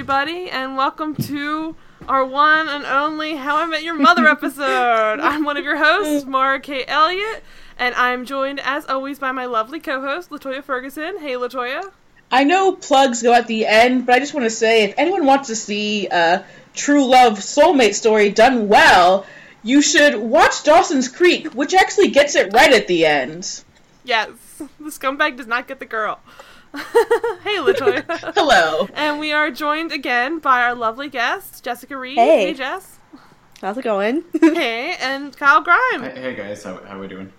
everybody, and welcome to our one and only How I Met Your Mother episode. I'm one of your hosts, Mara K. Elliott, and I'm joined, as always, by my lovely co-host, Latoya Ferguson. Hey, Latoya. I know plugs go at the end, but I just want to say if anyone wants to see a true love soulmate story done well, you should watch Dawson's Creek, which actually gets it right at the end. Yes, the scumbag does not get the girl. hey, Latoya. Hello. And we are joined again by our lovely guest, Jessica Reed. Hey. hey Jess. How's it going? Hey, and Kyle Grime. Hey, hey guys, how how are we doing?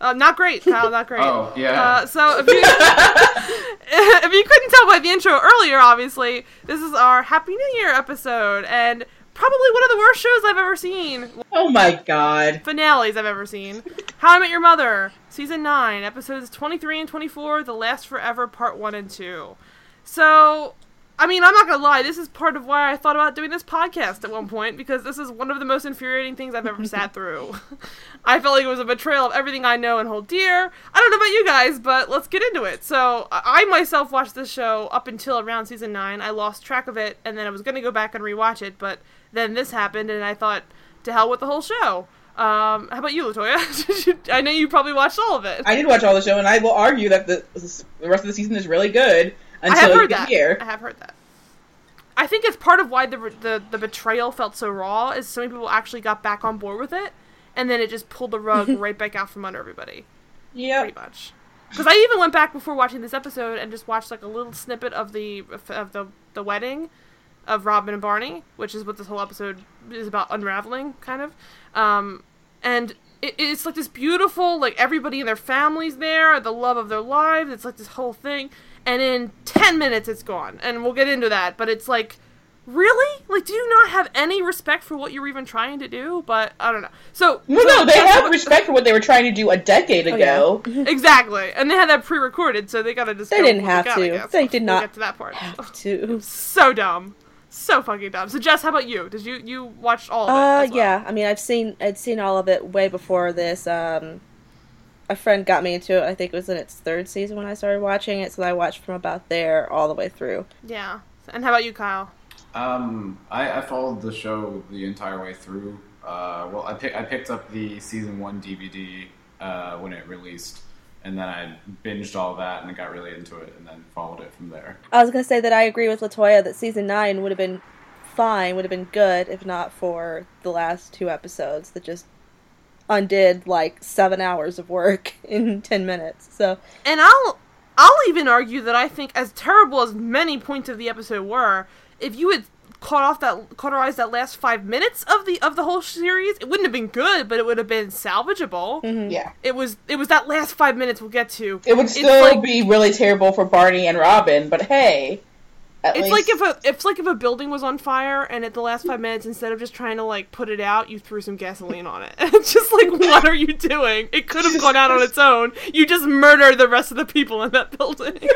Uh, not great, Kyle. Not great. Oh yeah. Uh, so if you if you couldn't tell by the intro earlier, obviously this is our Happy New Year episode, and probably one of the worst shows I've ever seen, Oh my god. finales I've ever seen. How I Met Your Mother, season nine, episodes twenty three and twenty four, The Last Forever, part one and two. So. I mean, I'm not gonna lie. This is part of why I thought about doing this podcast at one point because this is one of the most infuriating things I've ever sat through. I felt like it was a betrayal of everything I know and hold dear. I don't know about you guys, but let's get into it. So, I myself watched this show up until around season 9. I lost track of it, and then I was to go back and rewatch it, but then this happened, and I thought, to hell with the whole show. Um, how about you, Latoya? I know you probably watched all of it. I did watch all the show, and I will argue that the, the rest of the season is really good until you get here. I have heard that. I think it's part of why the, the the betrayal felt so raw is so many people actually got back on board with it, and then it just pulled the rug right back out from under everybody. Yeah, pretty much. Because I even went back before watching this episode and just watched like a little snippet of the of the the wedding of Robin and Barney, which is what this whole episode is about unraveling, kind of. Um, and it, it's like this beautiful, like everybody and their families there, the love of their lives. It's like this whole thing, and in ten minutes it's gone, and we'll get into that. But it's like. Really? Like, do you not have any respect for what you're even trying to do? But I don't know. So No, so no, they have what- respect for what they were trying to do a decade Oh, ago. Exactly, and they had that pre-recorded, so they gotta just. They go didn't have gut, to. guess. They did We'll not get to that part. Have to. So dumb, so fucking dumb. So Jess, how about you? Did you you watched all of it? Uh, as well? yeah. I mean, I've seen I'd seen all of it way before this. Um, a friend got me into it. I think it was in its third season when I started watching it, so I watched from about there all the way through. yeah. And how about you, Kyle? Um, I, I followed the show the entire way through. Uh, well, I pick, I picked up the season one DVD uh, when it released, and then I binged all that and I got really into it, and then followed it from there. I was gonna say that I agree with Latoya that season nine would have been fine, would have been good if not for the last two episodes that just undid like seven hours of work in ten minutes. So And I'll I'll even argue that I think as terrible as many points of the episode were, if you had caught off that cauterized that last five minutes of the of the whole series, it wouldn't have been good, but it would have been salvageable. Mm-hmm. Yeah. It was it was that last five minutes we'll get to. It would still like- be really terrible for Barney and Robin, but hey. At It's least... like if a it's like if a building was on fire and at the last five minutes, instead of just trying to like put it out, you threw some gasoline on it. It's just like, what are you doing? It could have gone out on its own. You just murdered the rest of the people in that building.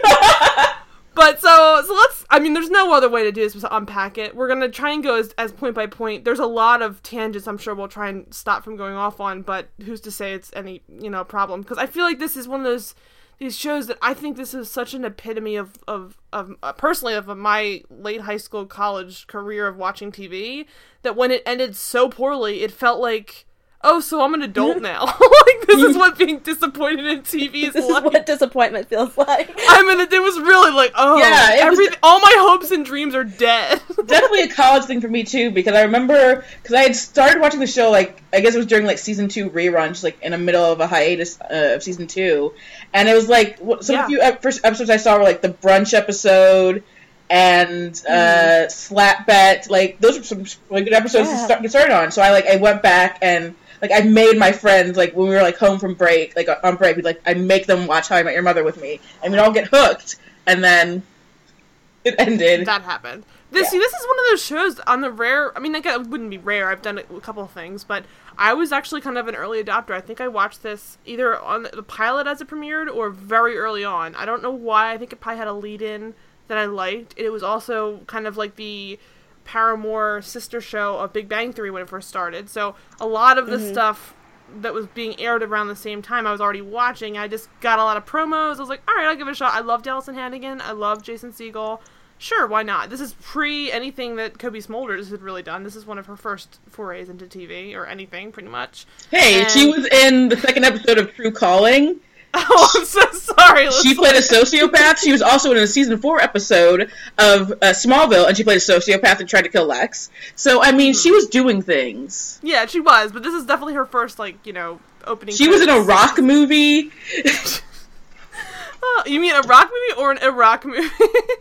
but so so let's. I mean, there's no other way to do this but unpack it. We're gonna try and go as, as point by point. There's a lot of tangents. I'm sure we'll try and stop from going off on, but who's to say it's any you know problem? Because I feel like this is one of those these shows that I think this is such an epitome of of of uh, personally of my late high school college career of watching TV that when it ended so poorly it felt like oh so I'm an adult now like this is what being disappointed in TV is this is like what disappointment feels like. I mean, it was really like oh Yeah, was- all my hopes and dreams are dead definitely a college thing for me too because I remember because I had started watching the show like I guess it was during like season two reruns like in the middle of a hiatus uh, of season two, and it was like some Yeah. of the few first episodes I saw were like the brunch episode and uh, slap bet like those were some really good episodes to start get started on. So I like I went back and. Like I made my friends like when we were like home from break, like on break, we'd like I make them watch How I Met Your Mother with me, and we'd all get hooked. And then it ended. that happened. This Yeah. see, this is one of those shows on the rare. I mean, like, it wouldn't be rare. I've done a couple of things, but I was actually kind of an early adopter. I think I watched this either on the pilot as it premiered or very early on. I don't know why. I think it probably had a lead in that I liked. It was also kind of like the Paramore sister show of Big Bang Theory when it first started. So a lot of the mm-hmm. stuff that was being aired around the same time I was already watching. I just got a lot of promos. I was like, all right, I'll give it a shot. I love Alyson Hannigan. I love Jason Segel. Sure, why not? This is pre anything that Cobie Smulders had really done. This is one of her first forays into TV or anything, pretty much. Hey, And- she was in the second episode of True Calling. Oh, I'm so sorry. She played a sociopath. She was also in a season four episode of uh, Smallville, and she played a sociopath and tried to kill Lex. So, I mean, she was doing things. Yeah, she was, but this is definitely her first, like, you know, opening. She was in a rock movie. Oh, you mean a rock movie or an Iraq movie?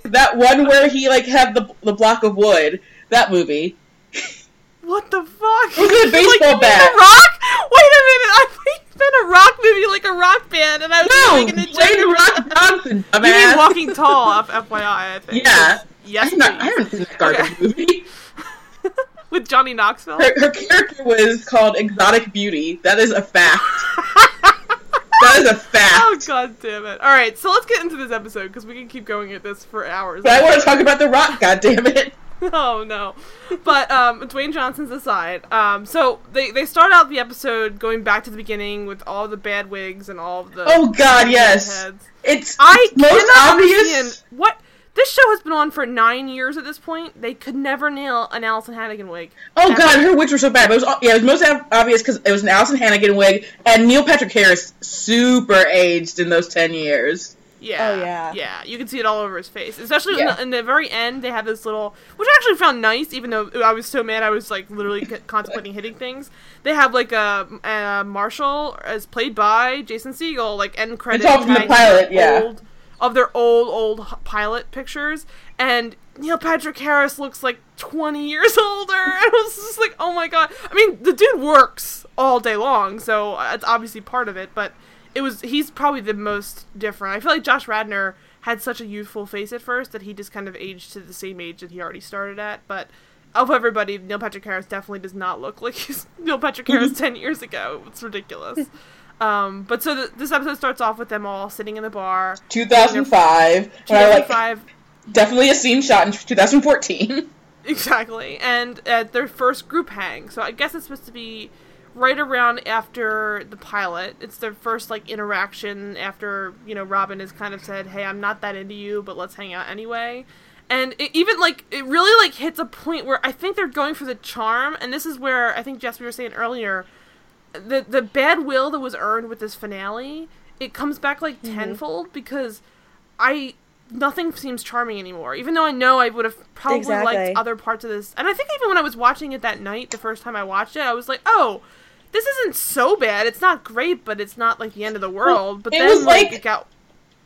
that one where he like had the the block of wood. That movie. What the fuck? It was a baseball like, bat. A rock? Wait a minute. I think it's been a rock movie, like a rock band, and I was No, thinking it Dwayne Rock Johnson, You dumbass. mean Walking Tall? FYI, I think. Yeah. Yes, not, I haven't seen that garbage Okay. movie. With Johnny Knoxville. Her, her character was called Exotic Beauty. That is a fact. that is a fact. Oh god damn it! All right, so let's get into this episode because we can keep going at this for hours. But I want to talk about The Rock. God damn it. oh no but um dwayne johnson's aside um so they they start out the episode going back to the beginning with all the bad wigs and all the Oh God, yes. heads. It's i it's most obvious. what this show has been on for nine years at this point they could never nail an Alyson Hannigan wig Oh Ever. God, her wigs were so bad. But it was yeah, it was most obvious because it was an Alyson Hannigan wig, and Neil Patrick Harris super aged in those ten years. Yeah. Oh, yeah. Yeah. You can see it all over his face. Especially in, the, in the very end, they have this little, which I actually found nice, even though I was so mad I was like literally contemplating hitting things. They have like a, a Marshall as played by Jason Segel, like end credit all from the pilot, of yeah. Old, of their old old pilot pictures, and Neil Patrick Harris looks like 20 years older. And I was just like, oh my god. I mean, the dude works all day long, so uh, it's obviously part of it, but it was he's probably the most different. I feel like Josh Radnor had such a youthful face at first that he just kind of aged to the same age that he already started at. But of everybody, Neil Patrick Harris definitely does not look like he's Neil Patrick Harris ten years ago. It's ridiculous. Um, but so the, this episode starts off with them all sitting in the bar. 2005. When I like 2005, definitely a scene shot in 2014. Exactly, and at their first group hang. So I guess it's supposed to be right around after the pilot. It's their first like interaction after you know Robin has kind of said, "Hey, I'm not that into you, but let's hang out anyway." And it even like it really like hits a point where I think they're going for the charm, and this is where I think Jess we were saying earlier, the the bad will that was earned with this finale, it comes back like mm-hmm. tenfold because I nothing seems charming anymore. Even though I know I would have probably Exactly. liked other parts of this, and I think even when I was watching it that night, the first time I watched it, I was like, oh. This isn't so bad. It's not great, but it's not like the end of the world. But it then, was like, like- it got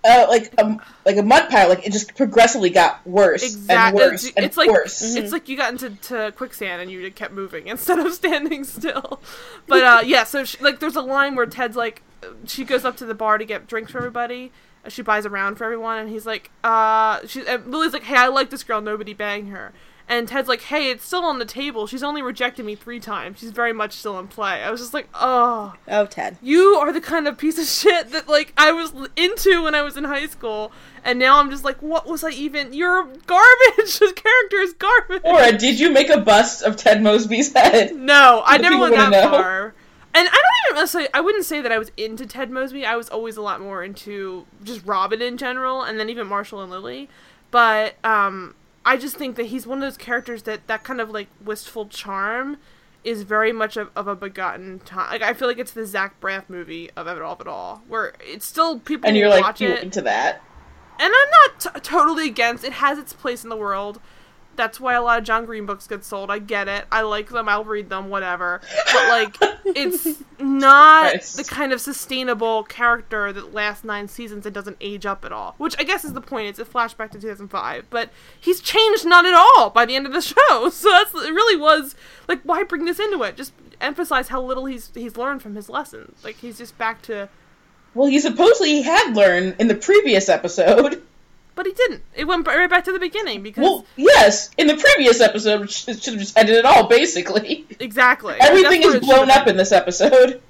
uh, like a like a mud pile. Like it just progressively got worse and exactly. worse It's, and it's like worse. it's like you got into to quicksand and you kept moving instead of standing still. But uh, yeah, so she, like there's a line where Ted's like, she goes up to the bar to get drinks for everybody. uh, She buys a round for everyone, and he's like, uh, she and Lily's like, hey, I like this girl. Nobody bang her. And Ted's like, hey, it's still on the table. She's only rejected me three times. She's very much still in play. I was just like, oh Oh, Ted. you are the kind of piece of shit that like I was into when I was in high school, and now I'm just like, what was I even? You're garbage. This character is garbage. Or did you make a bust of Ted Mosby's head? no, I never people went that wanna know. far. And I don't even necessarily. I wouldn't say that I was into Ted Mosby. I was always a lot more into just Robin in general, and then even Marshall and Lily. But um, I just think that he's one of those characters that that kind of like wistful charm is very much of, of a begotten time. Like I feel like it's the Zach Braff movie of it all, of it all, where it's still people And you're like, watch you it, into that? and I'm not t- totally against. It has its place in the world. That's why a lot of John Green books get sold. I get it. I like them. I'll read them. Whatever. But like, it's not Christ. the kind of sustainable character that lasts nine seasons and doesn't age up at all. Which I guess is the point. It's a flashback to 2005, but he's changed not at all by the end of the show. So that's it. Really was like, why bring this into it? Just emphasize how little he's he's learned from his lessons. Like he's just back to Well, he supposedly had learned in the previous episode. but he didn't. It went right back to the beginning because Well, yes, in the previous episode, it should have just ended it all, basically. Exactly. Everything is blown up in this episode.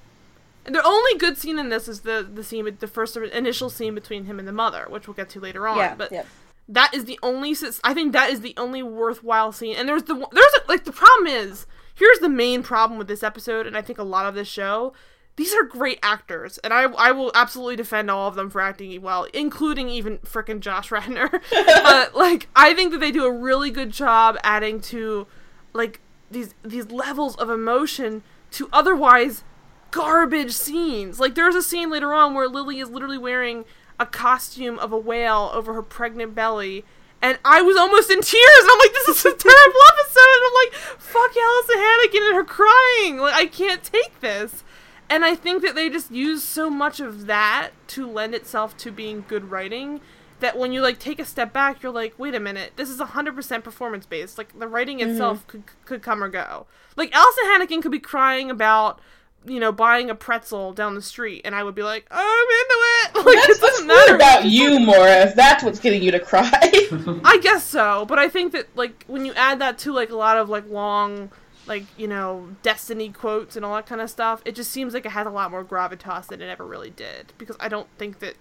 been. The only good scene in this is the the scene, the first initial scene between him and the mother, which we'll get to later on. Yeah, but yeah. that is the only. I think that is the only worthwhile scene. And there's the there's a, like the problem is here's the main problem with this episode, and I think a lot of this show. These are great actors, and I I will absolutely defend all of them for acting well, including even frickin' Josh Radnor. but like, I think that they do a really good job adding to like these these levels of emotion to otherwise garbage scenes. Like there's a scene later on where Lily is literally wearing a costume of a whale over her pregnant belly. And I was almost in tears, and I'm like, "This is a terrible episode." And I'm like, "Fuck Alyson Hannigan and her crying! Like, I can't take this." And I think that they just use so much of that to lend itself to being good writing that when you like take a step back, you're like, "Wait a minute, this is 100% performance based. Like the writing mm-hmm. itself could could come or go. Like Alyson Hannigan could be crying about you know, buying a pretzel down the street, and I would be like, oh, "I'm into it." Like, That's, it weird matter about you, Morris. that's what's getting you to cry. I guess so, but I think that like when you add that to like a lot of like long, like you know, destiny quotes and all that kind of stuff, it just seems like it has a lot more gravitas than it ever really did. Because I don't think that,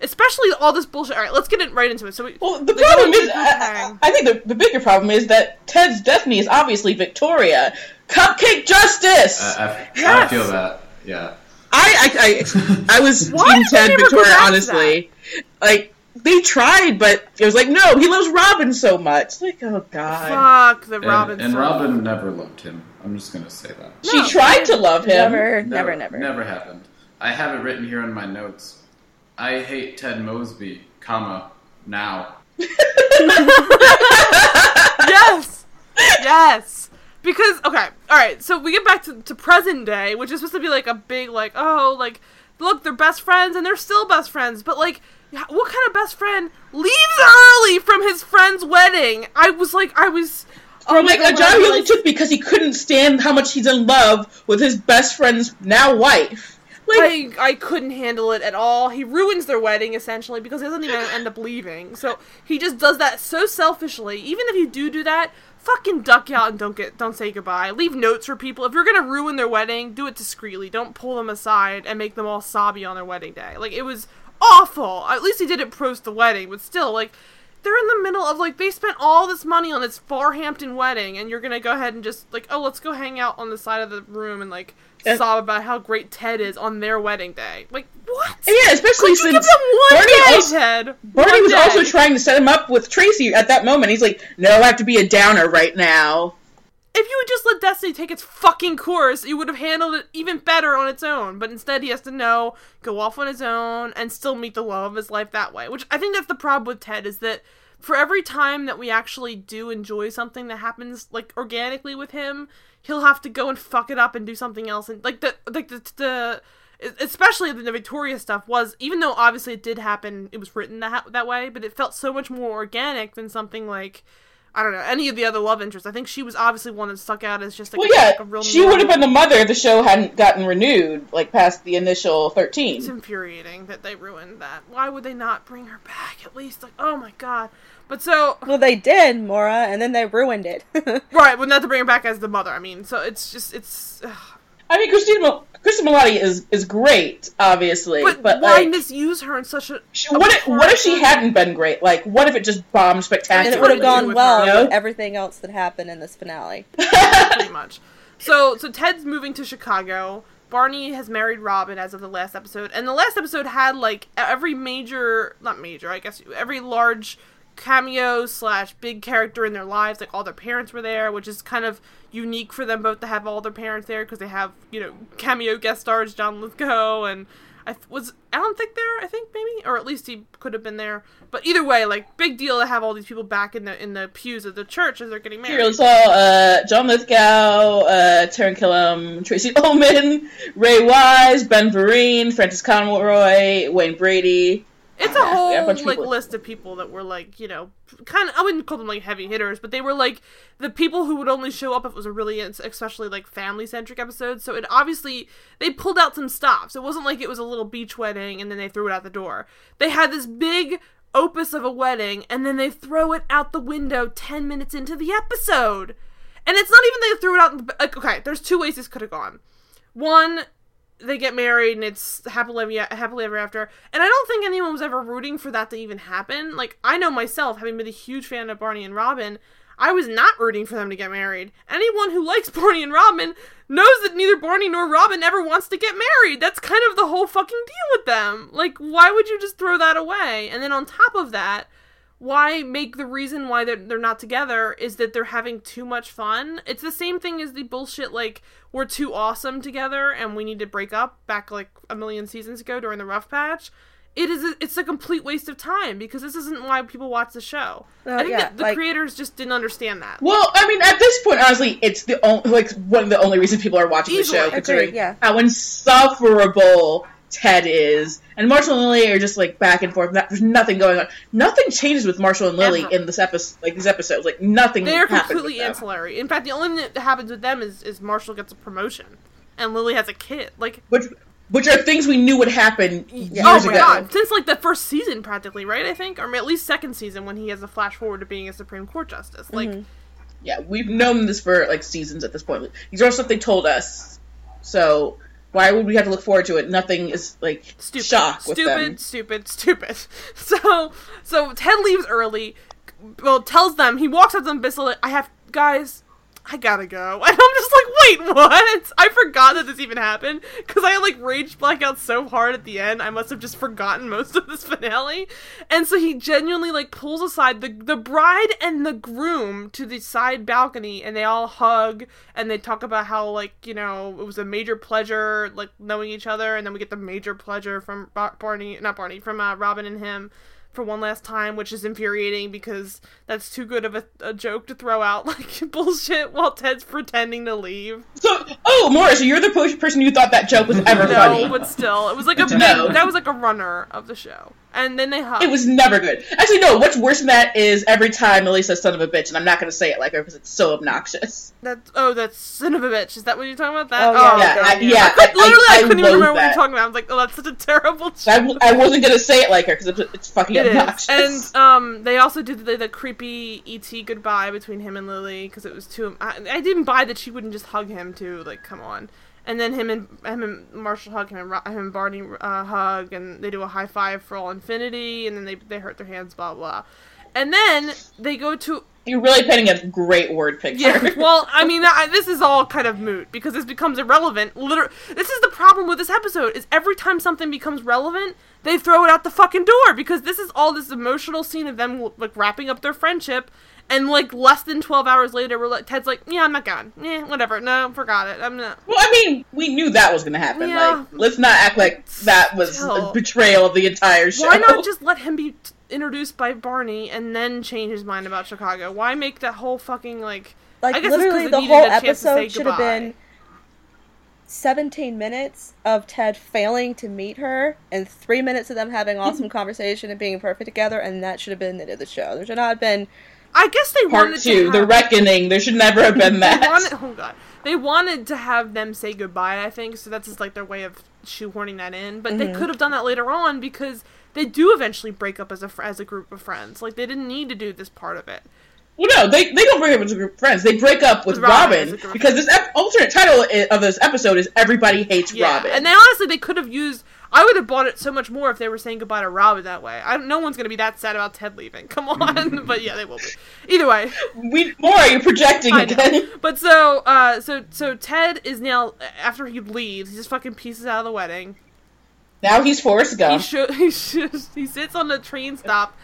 especially all this bullshit. All right, let's get it right into it. So we, well, the problem is, I. I I think the, the bigger problem is that Ted's destiny is obviously Victoria. Cupcake justice! I, I, I feel that. Yeah. I, I, I, I was Team Ted Victoria, back to honestly. Like, they tried, but it was like, no, he loves Robin so much. Like, oh, God. fuck the And, Robin. and song. Robin never loved him. I'm just gonna say that. She tried to love him. Never, never, never. Never happened. I have it written here in my notes. I hate Ted Mosby, comma, now. yes yes because okay all right so we get back to, to present day which is supposed to be like a big like oh like look they're best friends and they're still best friends but like yeah, what kind of best friend leaves early from his friend's wedding i was like i was oh, oh From my like God, a when I job he only took because he couldn't stand how much he's in love with his best friend's now wife. Like, I, I couldn't handle it at all. He ruins their wedding essentially because he doesn't even end up leaving. So he just does that so selfishly. Even if you do do that, fucking duck out and don't get don't say goodbye. Leave notes for people. If you're gonna ruin their wedding, do it discreetly. Don't pull them aside and make them all sobby on their wedding day. Like it was awful. At least he did it post the wedding, but still, like they're in the middle of like they spent all this money on this Farhampton wedding, and you're gonna go ahead and just like oh let's go hang out on the side of the room and like Uh, sob about how great Ted is on their wedding day. Like what? and yeah, especially Could since Barney day, also- Ted? Barney was day. also trying to set him up with Tracy at that moment. He's like, no, I have to be a downer right now. If you had just let Destiny take its fucking course, you would have handled it even better on its own. But instead, he has to know, go off on his own, and still meet the love of his life that way. Which I think that's the problem with Ted is that for every time that we actually do enjoy something that happens like organically with him, he'll have to go and fuck it up and do something else. And like the like the the especially the Victoria stuff was even though obviously it did happen, it was written that that way, but it felt so much more organic than something like. I don't know any of the other love interests. I think she was obviously one that stuck out as just like, Well, yeah, like a real. she would have been the mother if the show hadn't gotten renewed, like past the initial thirteen. It's infuriating that they ruined that. Why would they not bring her back at least? Like, oh my god. But so Well, they did, Mora, and then they ruined it. right, but not to bring her back as the mother. I mean, so it's just it's. ugh. I mean, Christina, Mil- Cristin Milioti is, is great, obviously, But, but, why like, misuse her in such a? she- what, if, what if she hadn't been great? Like, what if it just bombed spectacularly? and spectacularly? it would have What do you do gone well her? with everything else that happened in this finale. pretty much. So so Ted's moving to Chicago. Barney has married Robin as of the last episode, and the last episode had like every major, not major, I guess every large cameo slash big character in their lives. Like all their parents were there, which is kind of unique for them both to have all their parents there because they have you know cameo guest stars John Lithgow and. I th- was Alan Thicke there? I think maybe, or at least he could have been there. But either way, like big deal to have all these people back in the in the pews of the church as they're getting married. Here, let's uh, John Lithgow, uh, Taran Killam, Tracey Ullman, Ray Wise, Ben Vereen, Frances Conroy, Wayne Brady. It's a whole have a like people. list of people that were like you know kind of I wouldn't call them like heavy hitters, but they were like the people who would only show up if it was a really especially like family centric episode. So it obviously they pulled out some stops. It wasn't like it was a little beach wedding and then they threw it out the door. They had this big opus of a wedding and then they throw it out the window ten minutes into the episode. And it's not even they threw it out. in the- Like, okay, there's two ways this could have gone. One, they get married and it's happily happily ever after. And I don't think anyone was ever rooting for that to even happen. Like I know myself, having been a huge fan of Barney and Robin, I was not rooting for them to get married. Anyone who likes Barney and Robin knows that neither Barney nor Robin ever wants to get married. That's kind of the whole fucking deal with them. Like, why would you just throw that away? And then on top of that, why make the reason why they're, they're not together is that they're having too much fun it's the same thing as the bullshit like we're too awesome together and we need to break up back like a million seasons ago during the rough patch it is a, it's a complete waste of time because this isn't why people watch the show Uh, i think yeah, that the like- creators just didn't understand that Well, I mean, at this point, honestly, it's the only like one of the only reasons people are watching Easily. the show, Agreed, considering yeah. how insufferable Ted is, and Marshall and Lily are just like back and forth. There's nothing going on. Nothing changes with Marshall and Lily Ever. in this episode, like these episodes. Like nothing. they're completely ancillary in fact the only thing that happens with them is, is marshall gets a promotion and lily has a kid like which which are things we knew would happen oh years oh my ago. god since like the first season practically right i think or at least second season when he has a flash forward to being a supreme court justice like mm-hmm. Yeah, we've known this for like seasons at this point. These are stuff they told us. So why would we have to look forward to it? Nothing is like stupid, shock stupid, stupid, stupid. So, so Ted leaves early. Well, tells them he walks up to them, basically, I have guys. I gotta go, and I'm just like, wait, what? I forgot that this even happened because I like rage blackout so hard at the end. I must have just forgotten most of this finale, and so he genuinely like pulls aside the the bride and the groom to the side balcony, and they all hug and they talk about how like you know it was a major pleasure like knowing each other, and then we get the major pleasure from Bar- Barney, not Barney, from uh, Robin and him for one last time, which is infuriating because that's too good of a, a joke to throw out like bullshit while Ted's pretending to leave. So, oh, Morris, you're the person who thought that joke was ever No, funny. but still, it was like a Good to big, know. that was like a runner of the show, and then they hug. It was never good. Actually, no. What's worse than that is every time Lily says "son of a bitch," and I'm not going to say it like her because it's so obnoxious. That oh, that's son of a bitch. Is that what you're talking about? That Oh, yeah, Yeah, okay. I, yeah. I, literally, I, I, couldn't even loathe remember what you're talking about. I was like, oh, that's such a terrible. Joke. I, w- I wasn't going to say it like her because it's, it's fucking It is. obnoxious. And um, they also did the, the creepy ET goodbye between him and Lily because it was too. I, I didn't buy that she wouldn't just hug him too. Like, come on. And then him and him and Marshall hug him and, him and Barney uh, hug and they do a high five for all infinity and then they they hurt their hands blah blah. And then they go to You're really painting a great word picture. yeah. Well, I mean, I, this is all kind of moot because this becomes irrelevant. Literally, this is the problem with this episode: is every time something becomes relevant, they throw it out the fucking door because this is all this emotional scene of them like wrapping up their friendship, and like less than twelve hours later, we're like, Ted's like, "Yeah, I'm not going. Yeah, whatever. No, forgot it. I'm not." Well, I mean, we knew that was going to happen. Yeah. Like, let's not act like that was Still. a betrayal of the entire show. Why not just let him be t- introduced by Barney and then change his mind about Chicago? Why make that whole fucking like? Like I guess literally, the whole a chance to say episode should have been seventeen minutes of Ted failing to meet her, and three minutes of them having awesome conversation and being perfect together, and that should have been the end of the show. There should not have been. I guess they Part wanted two, to the reckoning. There should never have been They that. wanted, oh god, they wanted to have them say goodbye. I think so. That's just like their way of shoehorning that in. But they mm-hmm. could have done that later on because they do eventually break up as a as a group of friends. Like they didn't need to do this part of it. Well, no, they, they don't break up as a group of friends. They break up with With Robin Robin, because this ep- alternate title of this episode is "Everybody Hates Yeah, Robin." and they honestly they could have used. I would have bought it so much more if they were saying goodbye to Robin that way. I, no one's gonna be that sad about Ted leaving. Come on, but yeah, they will be. Either way, we more are you projecting again? But so, uh, so so Ted is now after he leaves, he just fucking pieces out of the wedding. Now he's Forrest He Gump. should. He should. He sits on the train stop,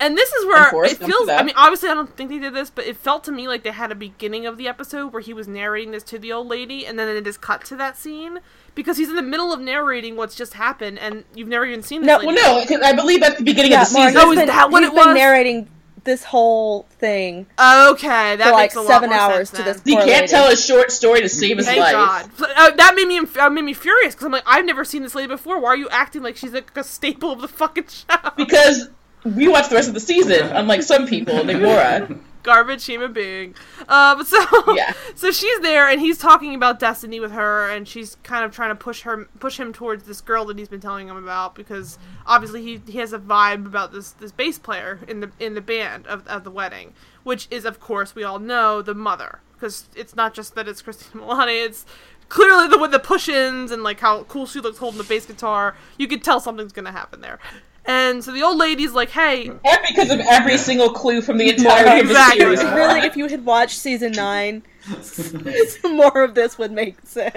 and this is where it feels. I mean, obviously, I don't think they did this, but it felt to me like they had a beginning of the episode where he was narrating this to the old lady, and then it just cut to that scene because he's in the middle of narrating what's just happened, and you've never even seen this. No, lady. well, no, 'cause I believe at the beginning Yeah, of the Mark, season. Oh, he's is been, that what he's it been was? narrating this whole thing Okay, that for like makes a lot seven more hours sense to this. he poor can't lady. tell a short story to save his Thank life. God. So, uh, that made me uh, made me furious because I'm like, I've never seen this lady before. Why are you acting like she's like a staple of the fucking show? Because we watch the rest of the season, unlike some people, like Laura. garbage human being. Uh, but so Yeah. so she's there and he's talking about destiny with her and she's kind of trying to push her push him towards this girl that he's been telling him about because obviously he, he has a vibe about this this bass player in the in the band of, of the wedding, which is of course we all know the mother because it's not just that it's Christina Milani, it's clearly the with the push-ins and like how cool she looks holding the bass guitar. You could tell something's gonna happen there. And so the old lady's like, "Hey, And because of every single clue from the entire of Exactly. series. really, if you had watched season nine, more of this would make sense.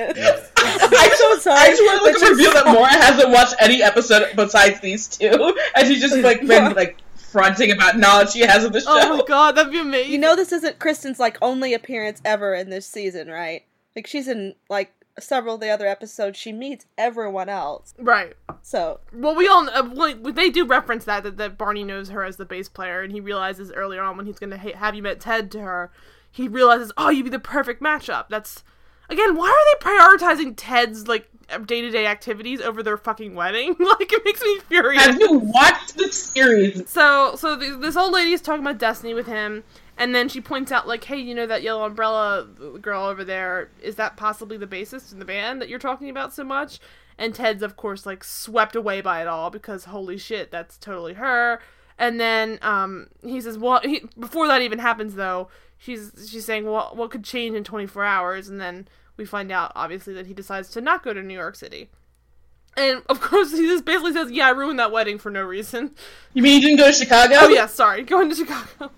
I'm so sorry, I just want but to reveal just- that Mora hasn't watched any episode besides these two, and she's just like been like fronting about knowledge she has of the oh show. oh my god, that'd be amazing." You know, this isn't Cristin's like only appearance ever in this season, right? Like she's in like several of the other episodes. She meets everyone else. right? So Well, we all uh, like, they do reference that, that that Barney knows her as the bass player, and he realizes earlier on when he's gonna ha- have you met Ted to her, he realizes, oh, you'd be the perfect matchup. That's again, why are they prioritizing Ted's like day to day activities over their fucking wedding? like it makes me furious. Have you watched the series? So, so th- this old lady is talking about Destiny with him, and then she points out, like, hey, you know that yellow umbrella girl over there? Is that possibly the bassist in the band that you're talking about so much? And Ted's, of course, like swept away by it all because holy shit, that's totally her. And then um, he says, well, he, before that even happens, though, she's she's saying, well, what could change in 24 hours? And then we find out, obviously, that he decides to not go to New York City. And of course, he just basically says, "Yeah, I ruined that wedding for no reason." You mean you didn't go to Chicago? Oh yeah, sorry, going to Chicago.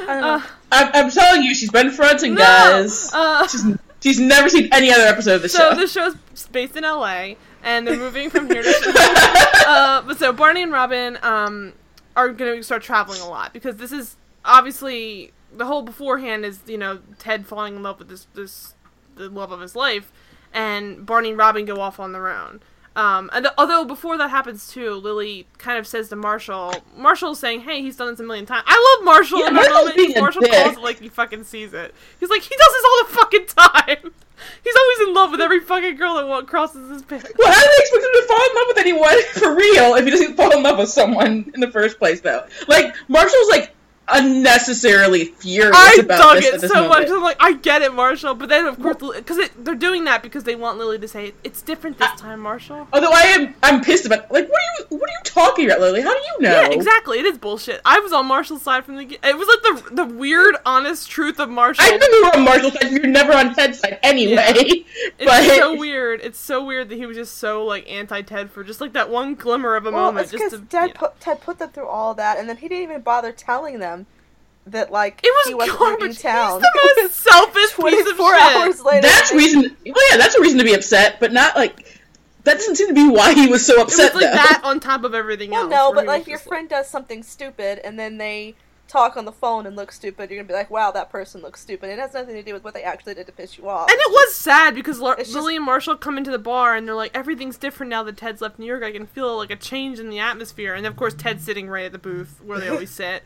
I don't know. uh, I'm, I'm telling you, she's been fronting, no! guys. Uh, She's, she's never seen any other episode of the show. so show. the show's based in L.A. and they're moving from here to. uh, but so Barney and Robin um are going to start traveling a lot because this is obviously the whole beforehand is you know Ted falling in love with this this the love of his life, and Barney and Robin go off on their own. Um, and although before that happens too, Lily kind of says to Marshall, Marshall's saying, "Hey, he's done this a million times." I love Marshall Yeah, in that Marshall's moment. being a Marshall dick. calls it like he fucking sees it. He's like, he does this all the fucking time. He's always in love with every fucking girl that crosses his path. well, how do they expect him to fall in love with anyone for real if he doesn't fall in love with someone in the first place, though? Like, Marshall's like unnecessarily furious I about dug this it this so moment. much. I'm like, I get it, Marshall. But then, of course, because they're doing that because they want Lily to say it's different this time, Marshall. Although I am, I'm pissed about. Like, what are you, what are you talking about, Lily? How do you know? Yeah, exactly. It is bullshit. I was on Marshall's side from the. ge- It was like the the weird, honest truth of Marshall. I know you were on Marshall's side. You're never on Ted's side anyway. It's but so weird. It's so weird that he was just so like anti Ted for just like that one glimmer of a well, moment. it's Just because to, Ted you know. put Ted put them through all that, and then he didn't even bother telling them that like It was he wasn't garbage. leaving town. He's the most selfish piece of Twenty-four shit. hours later, that's reason. Well, yeah, that's a reason to be upset, but not like that doesn't seem to be why he was so It was upset. like though. that on top of everything Well, else. no, but like your just friend does something stupid and then they talk on the phone and look stupid, you're gonna be like, "Wow, that person looks stupid." It has nothing to do with what they actually did to piss you off. And it was sad because L- It's just- Lily and Marshall come into the bar and they're like, everything's different now that Ted's left New York. I can feel like a change in the atmosphere. And of course, Ted's sitting right at the booth where they always sit.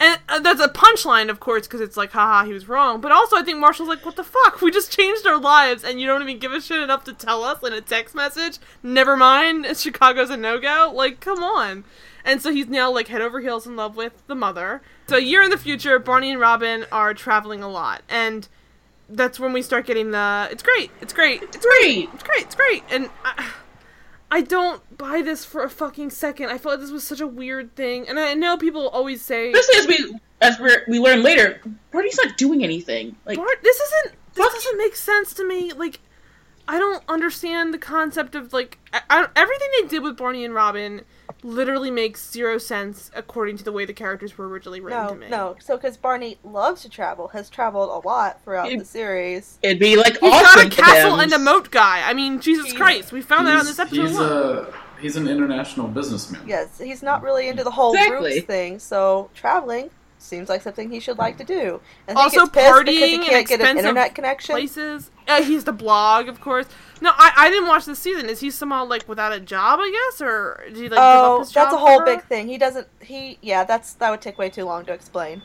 And uh, that's a punchline, of course, because it's like, haha, he was wrong. But also, I think Marshall's like, what the fuck? We just changed our lives and you don't even give a shit enough to tell us in a text message? Never mind, Chicago's a no go? Like, come on. And so he's now like head over heels in love with the mother. So a year in the future, Barney and Robin are traveling a lot. And that's when we start getting the it's great it's great it's great. it's great it's great and I, I don't buy this for a fucking second i felt like this was such a weird thing and i know people always say Especially as we as we we learn later, Barney's not doing anything. Like Bart, this isn't this Fuck. doesn't make sense to me like i don't understand the concept of like I, I, everything they did with barney and robin literally makes zero sense according to the way the characters were originally written no, to me no. So because Barney loves to travel, has traveled a lot throughout It- the series. it'd be like He's awesome not a castle them. and a moat guy. I mean, Jesus He's- Christ, we found that out in this episode he's one. a uh, he's an international businessman. Yes, he's not really into the whole Exactly. roots thing. So traveling seems like something he should like to do. And Also pissed because partying he can't get an internet connection. places. Uh, he's the blog, of course. No, I, I didn't watch this season. Is he somehow like without a job? I guess, or did he like give up Oh, his job that's a whole big thing. He doesn't. He yeah. That's that would take way too long to explain.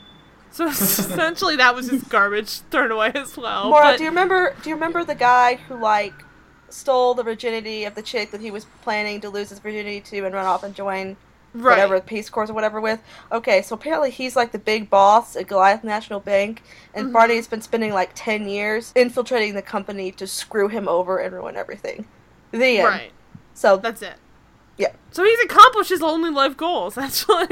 So essentially, that was just garbage thrown away as well. Maura, but do you remember? Do you remember the guy who like stole the virginity of the chick that he was planning to lose his virginity to and run off and join right. whatever Peace Corps or whatever with? Okay, so apparently he's like the big boss at Goliath National Bank, and Mhm. Barney's been spending like ten years infiltrating the company to screw him over and ruin everything. The end. Right. So That's it. Yeah. So he's accomplished his only life goal, essentially.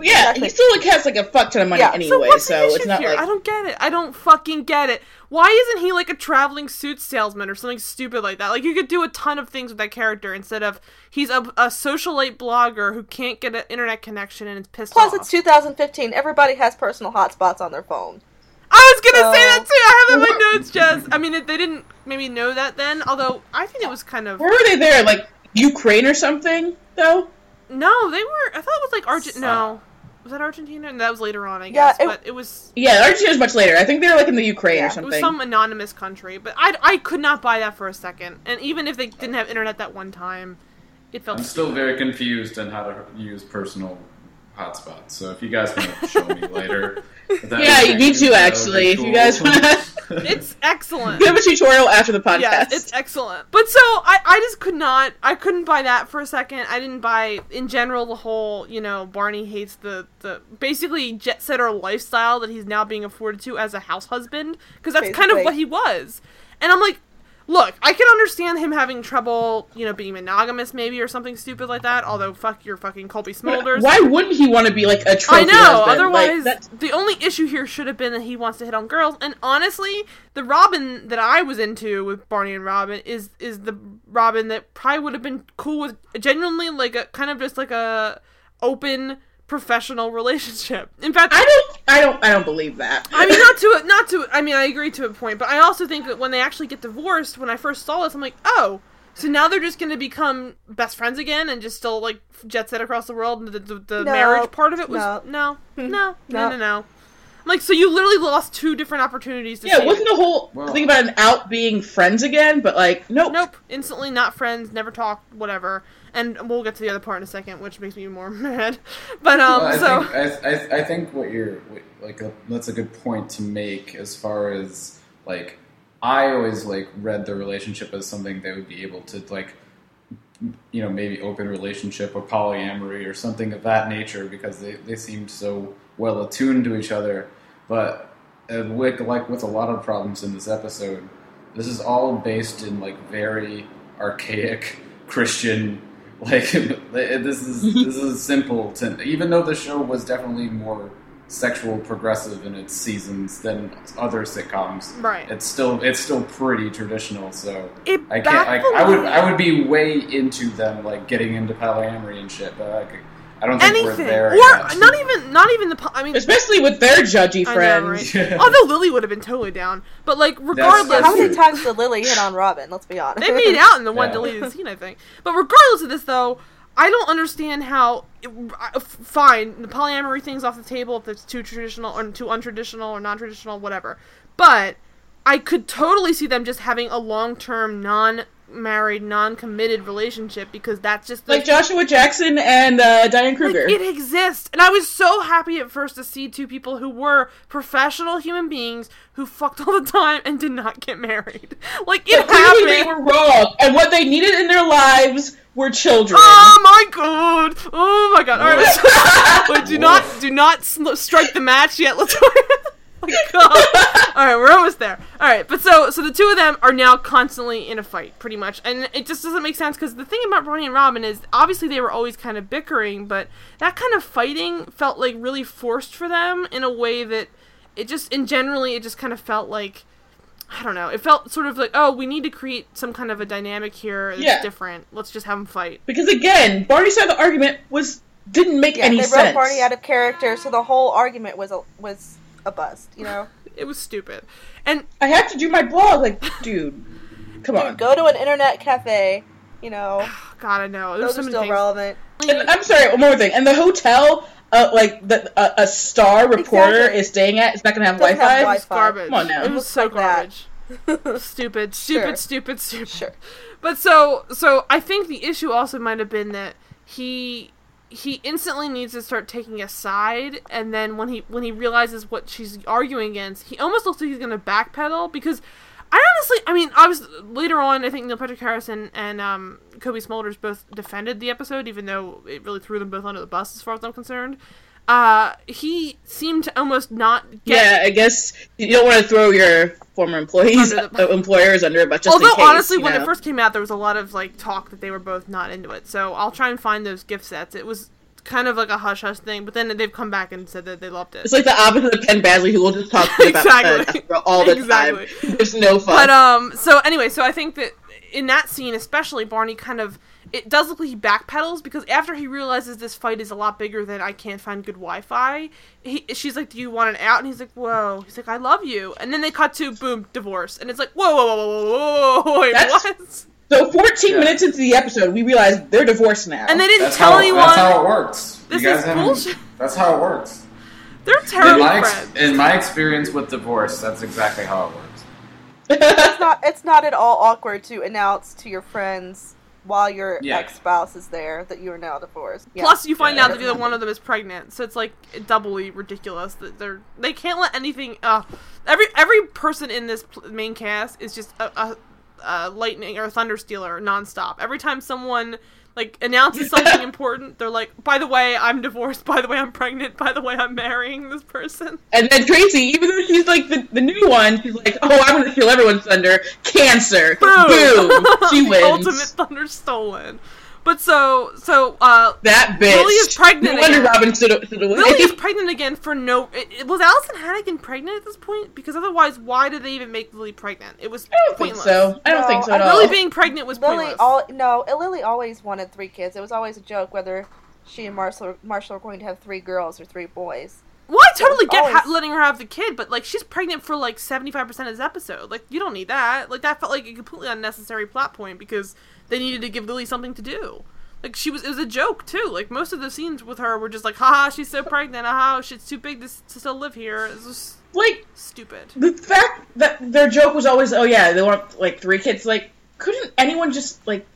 Yeah, Exactly. he still like has like a fuck ton of money Yeah, so anyway, what's so, it's not here? like I don't get it. I don't fucking get it. Why isn't he like a traveling suit salesman or something stupid like that? Like you could do a ton of things with that character instead of he's a, a socialite blogger who can't get an internet connection and is pissed Plus, off. it's 2015. Everybody has personal hotspots on their phone. I was gonna say that too. I have it in my notes, Jess. I mean, they didn't maybe know that then. Although I think it was kind of where were they there? Like Ukraine or something, though? no. They were. I thought it was like Argent. Uh, No, was that Argentina? And that was later on, I Yeah, guess. it- but it was Yeah, Argentina's much later. I think they were like in the Ukraine Yeah, or it it something. was some anonymous country. But I I could not buy that for a second. And even if they didn't have internet that one time, it felt I'm still very confused on how to use personal hotspots. So if you guys want to show me later, that yeah, you be- need to actually. be If you guys want to It's excellent. give a tutorial after the podcast. Yeah, it's excellent. But so I, I just could not I couldn't buy that for a second. I didn't buy in general the whole, you know, Barney hates the the basically jet setter lifestyle that he's now being afforded to as a house husband because that's kind of what he was. And I'm like, look, I can understand him having trouble, you know, being monogamous maybe or something stupid like that, although fuck your fucking Colby Smulders. Why wouldn't he want to be like a I trophy know. husband? Otherwise, like, the only issue here should have been that he wants to hit on girls. And honestly, the Robin that I was into with Barney and Robin is is the Robin that probably would have been cool with genuinely like a kind of just like a open professional relationship. In fact, I don't, I don't, I don't believe that. I mean, not to not to. I mean, I agree to a point, but I also think that when they actually get divorced, when I first saw this, I'm like, oh, so now they're just going to become best friends again and just still like jet set across the world. And the, the, the No, marriage part of it was no. no, no, no, no, No. no. Like, so you literally lost two different opportunities. To yeah, see it wasn't it. the whole Well- thing about an out being friends again, but like, nope. Nope, instantly not friends, never talked, whatever. And we'll get to the other part in a second, which makes me more mad. But um, Well, I so think, I, I, I think what you're like uh that's a good point to make as far as like I always like read the relationship as something they would be able to like you know maybe open relationship or polyamory or something of that nature because they, they seemed so well attuned to each other but uh, with, like with a lot of problems in this episode this is all based in like very archaic christian like this is this is simple to even though the show was definitely more sexual progressive in its seasons than other sitcoms right, it's still it's still pretty traditional so it I can't. Like, I would. I would be way into them, like getting into polyamory and shit. But like, I don't think we're anything, there. or yet. not even not even the. I mean, Especially with their judgy I know, friends. right? Although Lily would have been totally down, but like regardless, How many times did Lily hit on Robin? Let's be honest. they made out in the one Yeah. deleted scene, I think. But regardless of this, though, I don't understand how. uh, Fine, the polyamory thing's off the table if it's too traditional or too untraditional or non-traditional, whatever. But I could totally see them just having a long-term, non-married, non-committed relationship because that's just Like Joshua Jackson and uh, Diane Kruger. like, it exists. And I was so happy at first to see two people who were professional human beings who fucked all the time and did not get married. Like it But clearly they happened. were wrong, and what they needed in their lives were children. Oh my god! Oh my god! All right, do not do not strike the match yet. Let's. My god! All right, we're almost there. All right, but so so the two of them are now constantly in a fight, pretty much, and it just doesn't make sense because the thing about Barney and Robin is obviously they were always kind of bickering, but that kind of fighting felt like really forced for them in a way that it just in generally it just kind of felt like. I don't know. It felt sort of like, oh, we need to create some kind of a dynamic here that's Yeah. different. Let's just have them fight. Because again, Barney's side of the argument was didn't make yeah, any they sense. wrote Barney out of character, so the whole argument was a was a bust. You know, It was stupid. And I had to do my blog. Like, dude, come on. go to an internet cafe. You know, God, I know. There's those are still things. relevant. And I'm sorry, one more thing. And the hotel, uh, like the uh, a star reporter Exactly. is staying at, is not going to have Wi-Fi. have It was Wi-Fi. garbage. Come on now. It was so like that. garbage. stupid, stupid, Sure. stupid, stupid. Sure. But so, so I think the issue also might have been that he he instantly needs to start taking a side, and then when he when he realizes what she's arguing against, he almost looks like he's gonna backpedal because. I honestly, I mean, I was later on. I think Neil Patrick Harris and, and um, Cobie Smulders both defended the episode, even though it really threw them both under the bus, as far as I'm concerned. Uh, he seemed to almost not get. Yeah, I guess you don't want to throw your former employees, Under the- uh, employers under it, but just Although in case, honestly, when know. it first came out, there was a lot of like talk that they were both not into it. So I'll try and find those gift sets. It was kind of like a hush hush thing, but then they've come back and said that they loved it. It's like the opposite of Ken Basley, who will just talk about Exactly. uh, all the Exactly. time. There's no fun. But um, so anyway, so I think that in that scene, especially Barney, kind of it does look like he backpedals because after he realizes this fight is a lot bigger than I can't find good Wi-Fi, he, she's like, "Do you want an out?" And he's like, "Whoa." He's like, "I love you." And then they cut to boom, divorce, and it's like, "Whoa, whoa, whoa, whoa, whoa, whoa, wait, That's- what?" so 14 Yeah. minutes into the episode, we realized they're divorced now. And they didn't That's tell how, anyone. that's how it works. This you guys is bullshit. That's how it works. They're In terrible my, ex- friends. in my experience with divorce, that's exactly how it works. It's not. It's not at all awkward to announce to your friends while your Yeah. ex spouse is there that you are now divorced. Yeah. Plus, you find Yeah, out that that's either one of them is pregnant, so it's like doubly ridiculous that they're they can't let anything. Uh, every every person in this pl- main cast is just a, a, a lightning or a thunder stealer nonstop. Every time someone like announces something important, they're like, "By the way, I'm divorced. By the way, I'm pregnant. By the way, I'm marrying this person." And then Tracy, even though she's like the, the new one, she's like, "Oh, I'm gonna steal everyone's thunder." Cancer. Boom! Boom. She wins. Ultimate thunder stolen. But so so uh, That bitch. Lily is pregnant No wonder again. Robin stood, stood away. Lily is pregnant again for no. It, it- was Alyson Hannigan pregnant at this point? Because otherwise, why did they even make Lily pregnant? It was I don't think pointless. so. I don't No, think so I at all. Lily being pregnant was Lily, pointless. all no, Lily always wanted three kids. It was always a joke whether she and Marshall Marshall were going to have three girls or three boys. well, I totally was get ha- letting her have the kid, but like she's pregnant for like seventy five percent of this episode. Like you don't need that. Like that felt like a completely unnecessary plot point because they needed to give Lily something to do. Like she was, it was a joke too. Like most of the scenes with her were just like, haha, she's so pregnant, haha, shit's too big to, to still live here. It's just like stupid. the fact that their joke was always, "Oh yeah, they want like three kids." Like, couldn't anyone just like,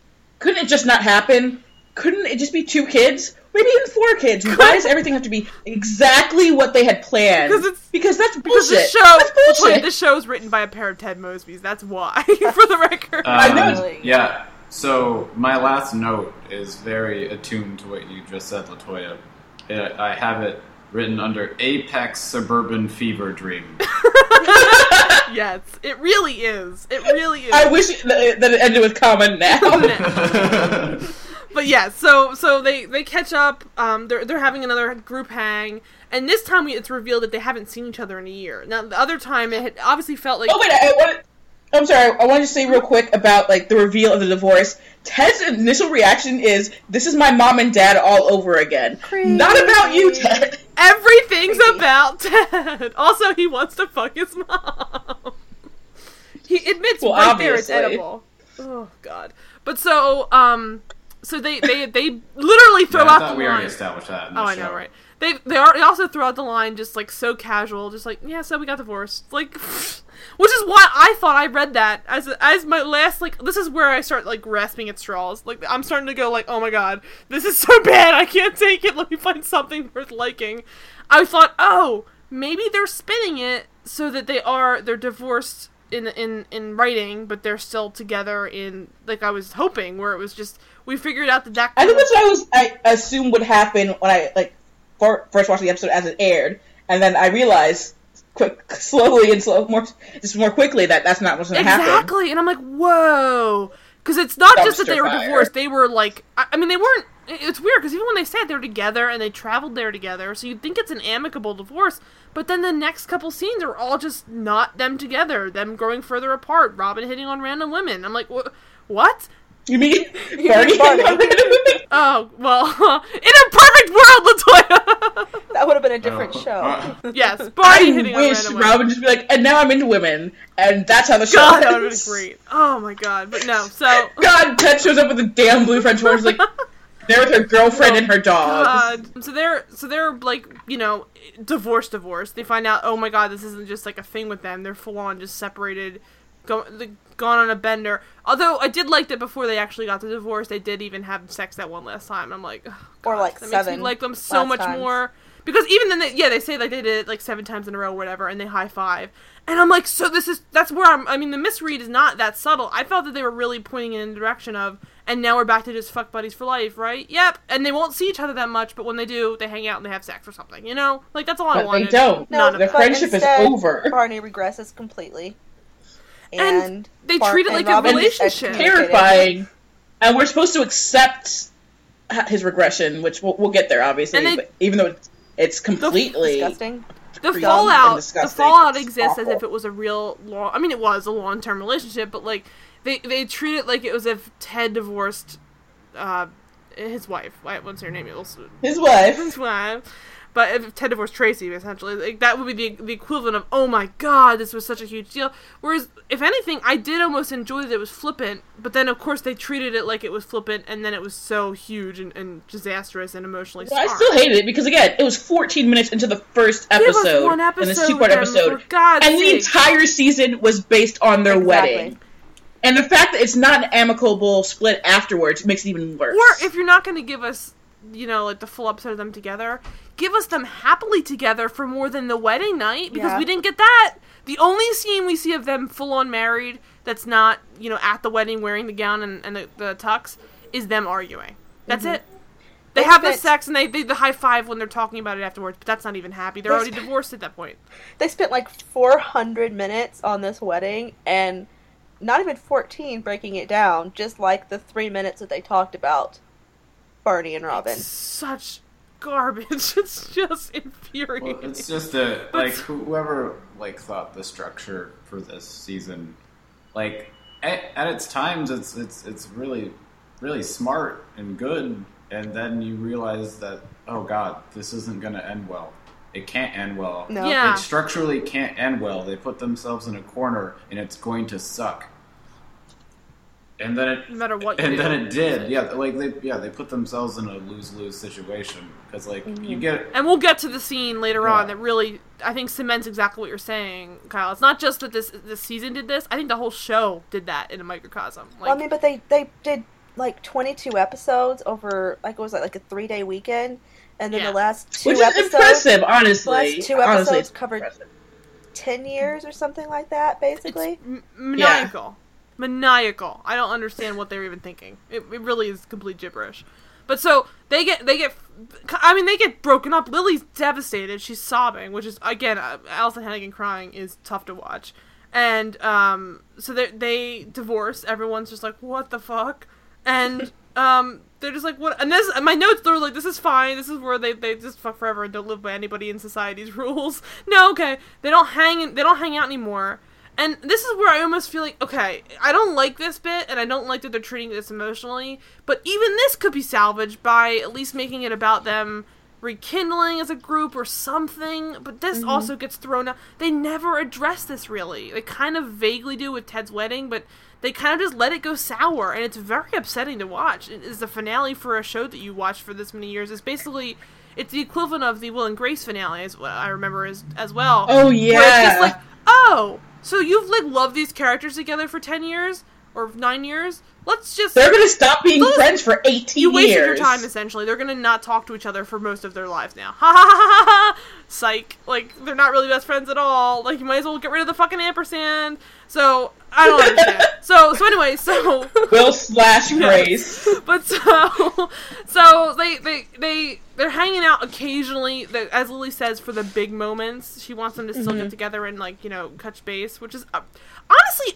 couldn't it just not happen? Couldn't it just be two kids? Maybe even four kids. Why does everything have to be exactly what they had planned? Because it's- because that's Because bullshit. this show, that's Latoya, bullshit. this show is written by a pair of Ted Mosby's. That's why, for the record. I know Um, Yeah. So my last note is very attuned to what you just said, Latoya. I have it written under Apex Suburban Fever Dream. yes, it really is. It really is. I wish that that it ended with comma now. but yeah, so so they they catch up. Um, they're they're having another group hang, and this time it's revealed that they haven't seen each other in a year. Now the other time it had obviously felt like Oh wait, I, I want. I'm sorry. I wanted to say real quick about like the reveal of the divorce. Ted's initial reaction is, "This is my mom and dad all over again." Not about you, Ted. everything's about Ted. Also, he wants to fuck his mom. he admits Well, right there it's obviously. edible. Oh god. But so um, so they they they literally throw Yeah, I out thought the we already established that. In the Oh, I show. know, right? They they, are, they also throw out the line just like so casual, just like yeah, so we got divorced, like, which is why I thought I read that as as my last like this is where I start like grasping at straws. Like I'm starting to go like, oh my god, this is so bad, I can't take it. Let me find something worth liking. I thought, oh, maybe they're spinning it so that they are they're divorced in in in writing, but they're still together in like I was hoping, where it was just we figured out that that I think that's what I was. I assumed would happen when I like first watched the episode as it aired, and then I realized quick, slowly and slow more, just more quickly that that's not what's going to happen. Exactly, and I'm like, whoa, because it's not just that they were fire. divorced; they were like, I, I mean, they weren't. It's weird because even when they said they were together and they traveled there together, so you'd think it's an amicable divorce, but then the next couple scenes are all just not them together, them growing further apart, Robin hitting on random women. I'm like, wh- what? You mean? Barney. Oh well, in a perfect world, Latoya. That would have been a different Oh. show. yes, I Barney hitting wish random women. Robin just be like, and now I'm into women, and that's how the show. God, that would have been great. Oh my god, but no. So God, Ted shows up with a damn blue French horse, like there with her girlfriend oh and her dog. God. So they're so they're like you know divorce divorce. They find out oh my god this isn't just like a thing with them. They're full on just separated, go the, gone on a bender. Although I did like that before they actually got the divorce, they did even have sex that one last time. I'm like, oh, Or, like, that makes me seven like them so much times. more. Because even then, they, yeah, they say like they did it like seven times in a row, or whatever, and they high five. And I'm like, so this is that's where I'm. I mean, the misread is not that subtle. I felt that they were really pointing in the direction of and now we're back to just fuck buddies for life, right? Yep. And they won't see each other that much, but when they do, they hang out and they have sex or something. You know, like that's all I But they wanted. don't. None of The it. but friendship is instead, over. Barney regresses completely. And And, they Bar- treat it like a Robin is relationship. Terrifying. And we're supposed to accept his regression, which we'll, we'll get there, obviously. They- but even though it's, it's completely Disgusting. the fallout and the fallout It's exists as if it was a real long i mean it was a long-term relationship but like they they treat it like it was if ted divorced uh his wife what's her name it was his wife. his wife but if ted divorced tracy essentially like that would be the, the equivalent of oh my god this was such a huge deal whereas if anything i did almost enjoy that it was flippant but then of course they treated it like it was flippant and then it was so huge and, and disastrous and emotionally Well, I still hated it because again, it was 14 minutes into the first episode, one in this two-part then, episode, and the entire season was based on their Exactly. wedding. And the fact that it's not an amicable split afterwards makes it even worse. Or if you're not going to give us, you know, like the full episode of them together, give us them happily together for more than the wedding night because Yeah. we didn't get that. The only scene we see of them full on married that's not, you know, at the wedding wearing the gown and, and the, the tux is them arguing. That's it. They, Mm-hmm. They have the sex and they, they the high five when they're talking about it afterwards, but that's not even happy. They're They already spent- divorced at that point. They spent like 400 minutes on this wedding and not even 14 breaking it down, just like the three minutes that they talked about Barney and Robin. Such garbage. It's just infuriating. Well, it's just a like whoever like thought the structure for this season, like at, at its times, it's it's it's really really smart and good, and then you realize that oh god, this isn't going to end well. It can't end well. No. Yeah. It structurally can't end well. They put themselves in a corner, and it's going to suck. And then it no matter what you and do. then it did, yeah. Like they, yeah, they put themselves in a lose lose situation because, like, Mm-hmm. you get And we'll get to the scene later Yeah. on that really, I think, cements exactly what you're saying, Kyle. It's not just that this this season did this. I think the whole show did that in a microcosm. Like, well, I mean, but they they did like 22 episodes over like what was that like a three day weekend, and then Yeah. the last two Which is episodes, impressive, honestly. last two episodes it's covered- impressive. 10 years or something like that, it's basically. m- maniacal, maniacal. I don't understand what they're even thinking. It, it really is complete gibberish. But so they get they get, I mean, they get broken up. Lily's devastated. She's sobbing, which is again, uh, Alyson Hannigan crying is tough to watch. And um, so they they divorce. Everyone's just like, what the fuck? And um, they're just like, what? And this, my notes, they're like, this is fine. This is where they, they just fuck forever and don't live by anybody in society's rules. No, okay. They don't hang. They don't hang out anymore. And this is where I almost feel like, okay, I don't like this bit, and I don't like that they're treating this emotionally. But even this could be salvaged by at least making it about them rekindling as a group or something. But this mm-hmm. also gets thrown out. They never address this really. They kind of vaguely do with Ted's wedding, but they kind of just let it go sour, and it's very upsetting to watch. It is the finale for a show that you watched for this many years. It's basically. It's the equivalent of the Will and Grace finale, as what I remember as as well. Oh Where it's yeah. just like, oh, so you've like loved these characters together for ten years or nine years? Let's just They're gonna stop being friends for 18 you wasted years. your time essentially. They're gonna not talk to each other for most of their lives now. Ha ha ha ha ha. Psych. Like they're not really best friends at all. Like you might as well get rid of the fucking ampersand. So I don't understand. so so anyway, so Will slash Grace. but so so they they they they're hanging out occasionally that as lily says for the big moments she wants them to still get together and like you know touch base which is uh, honestly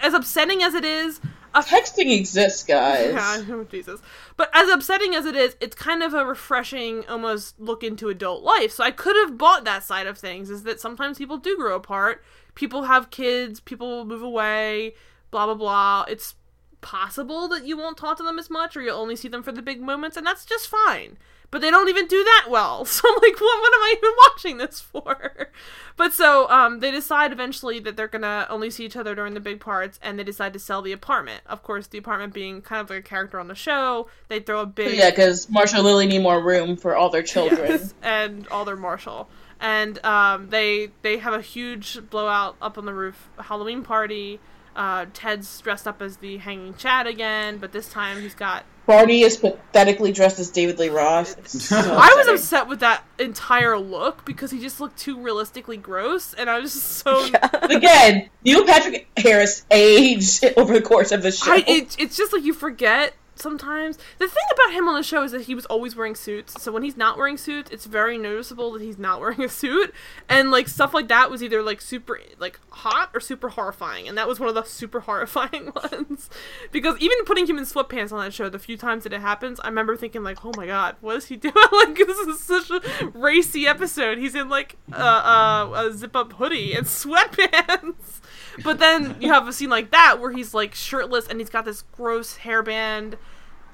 as upsetting as it is a Texting exists, guys. yeah, oh, Jesus. But as upsetting as it is, it's kind of a refreshing, almost look into adult life. So I could have bought that side of things. Is that sometimes people do grow apart, people have kids, people move away, blah blah blah. It's possible that you won't talk to them as much, or you'll only see them for the big moments, and that's just fine. But they don't even do that well. So I'm like, what, what am I even watching this for? But so um, they decide eventually that they're gonna only see each other during the big parts, and they decide to sell the apartment. Of course, the apartment being kind of like a character on the show, they throw a big Yeah, because Marshall and Lily need more room for all their children. Yes, and all their Marshall. And um, they they have a huge blowout up on the roof Halloween party. Uh, Ted's dressed up as the hanging Chad again, but this time he's got. Barney is pathetically dressed as David Lee Roth. It's so I was upset with that entire look because he just looked too realistically gross, and I was just so. Again, Neil Patrick Harris aged over the course of the show. I, it, it's just like you forget sometimes. The thing about him on the show is that he was always wearing suits. So when he's not wearing suits, it's very noticeable that he's not wearing a suit. And like stuff like that was either like super like hot or super horrifying. And that was one of the super horrifying ones. because even putting him in sweatpants on that show, the few times that it happens, I remember thinking like, "Oh my god, what is he doing?" like this is such a racy episode. He's in like uh, uh, a zip up hoodie and sweatpants. But then you have a scene like that where he's like shirtless and he's got this gross hairband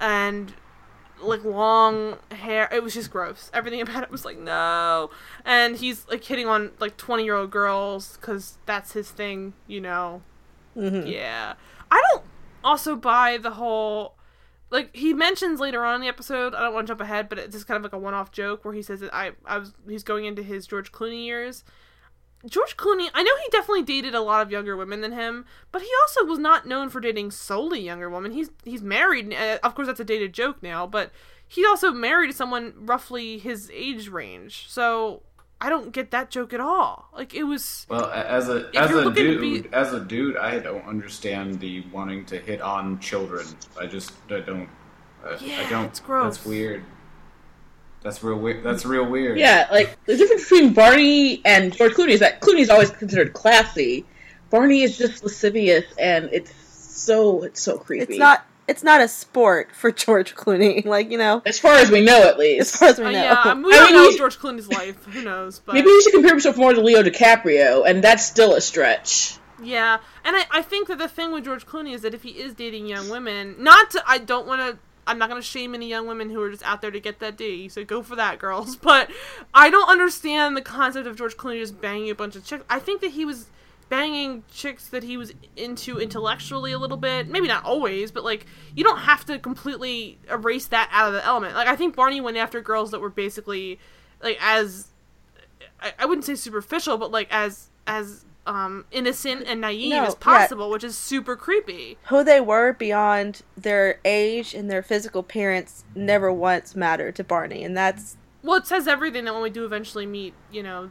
and like long hair. It was just gross. Everything about it was like no. And he's like hitting on like twenty year old girls because that's his thing, you know. Mhm. Yeah, I don't also buy the whole. Like he mentions later on in the episode, I don't want to jump ahead, but it's just kind of like a one-off joke where he says that I, I was he's going into his George Clooney years, George Clooney, I know he definitely dated a lot of younger women than him, but he also was not known for dating solely younger women. He's he's married. Uh, of course, that's a dated joke now, but he also married someone roughly his age range. So I don't get that joke at all. Like it was. Well, as a as a dude, be- as a dude, I don't understand the wanting to hit on children. I just I don't. I, Yeah, I don't. it's gross. That's weird. That's real weird. That's real weird. Yeah, like the difference between Barney and George Clooney is that Clooney's always considered classy. Barney is just lascivious, and it's so it's so creepy. It's not. It's not a sport for George Clooney. Like you know, as far as we know, at least. as far as we Uh, know. yeah, we I don't mean, know he- George Clooney's life. Who knows? But Maybe he should compare himself more to Leo DiCaprio, and that's still a stretch. Yeah, and I, I think that the thing with George Clooney is that if he is dating young women, not to, I don't want to, I'm not to shame any young women who are just out there to get that D, so go for that, girls. But I don't understand the concept of George Clooney just banging a bunch of chicks. I think that he was banging chicks that he was into intellectually a little bit. Maybe not always, but like, you don't have to completely erase that out of the element. Like, I think Barney went after girls that were basically, like, as I, I wouldn't say superficial, but like as as um innocent and naive No, as yeah. possible, which is super creepy. Who they were beyond their age and their physical appearance never once mattered to Barney, and that's Well, it says everything that when we do eventually meet, you know,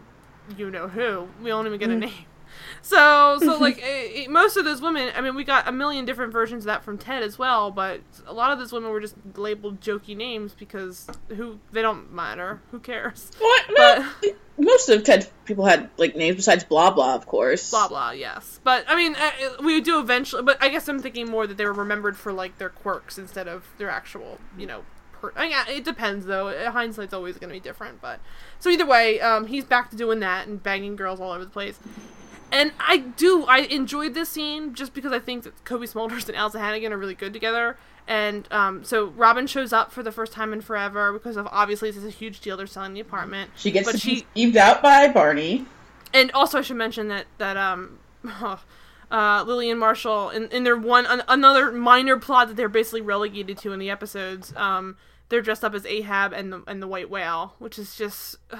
you know who, we don't even get a Mm. name. So, so like eh, eh, most of those women, I mean, we got a million different versions of that from Ted as well, but a lot of those women were just labeled jokey names because who they don't matter, who cares? What? But- most of Ted's people had like names besides blah blah, of course. blah blah yes but i mean uh, we do eventually but i guess i'm thinking more that they were remembered for like their quirks instead of their actual you know I mean, it depends though Uh, hindsight's always going to be different but so either way um, he's back to doing that and banging girls all over the place and I do I enjoyed this scene just because I think that Cobie Smulders and Alyson Hannigan are really good together. And um, so Robin shows up for the first time in forever because of obviously this is a huge deal. They're selling the apartment. She gets but she skeeved out by Barney. and also I should mention that that um uh Lillian Marshall in, in their one an, another minor plot that they're basically relegated to in the episodes um they're dressed up as Ahab and the and the white whale which is just uh,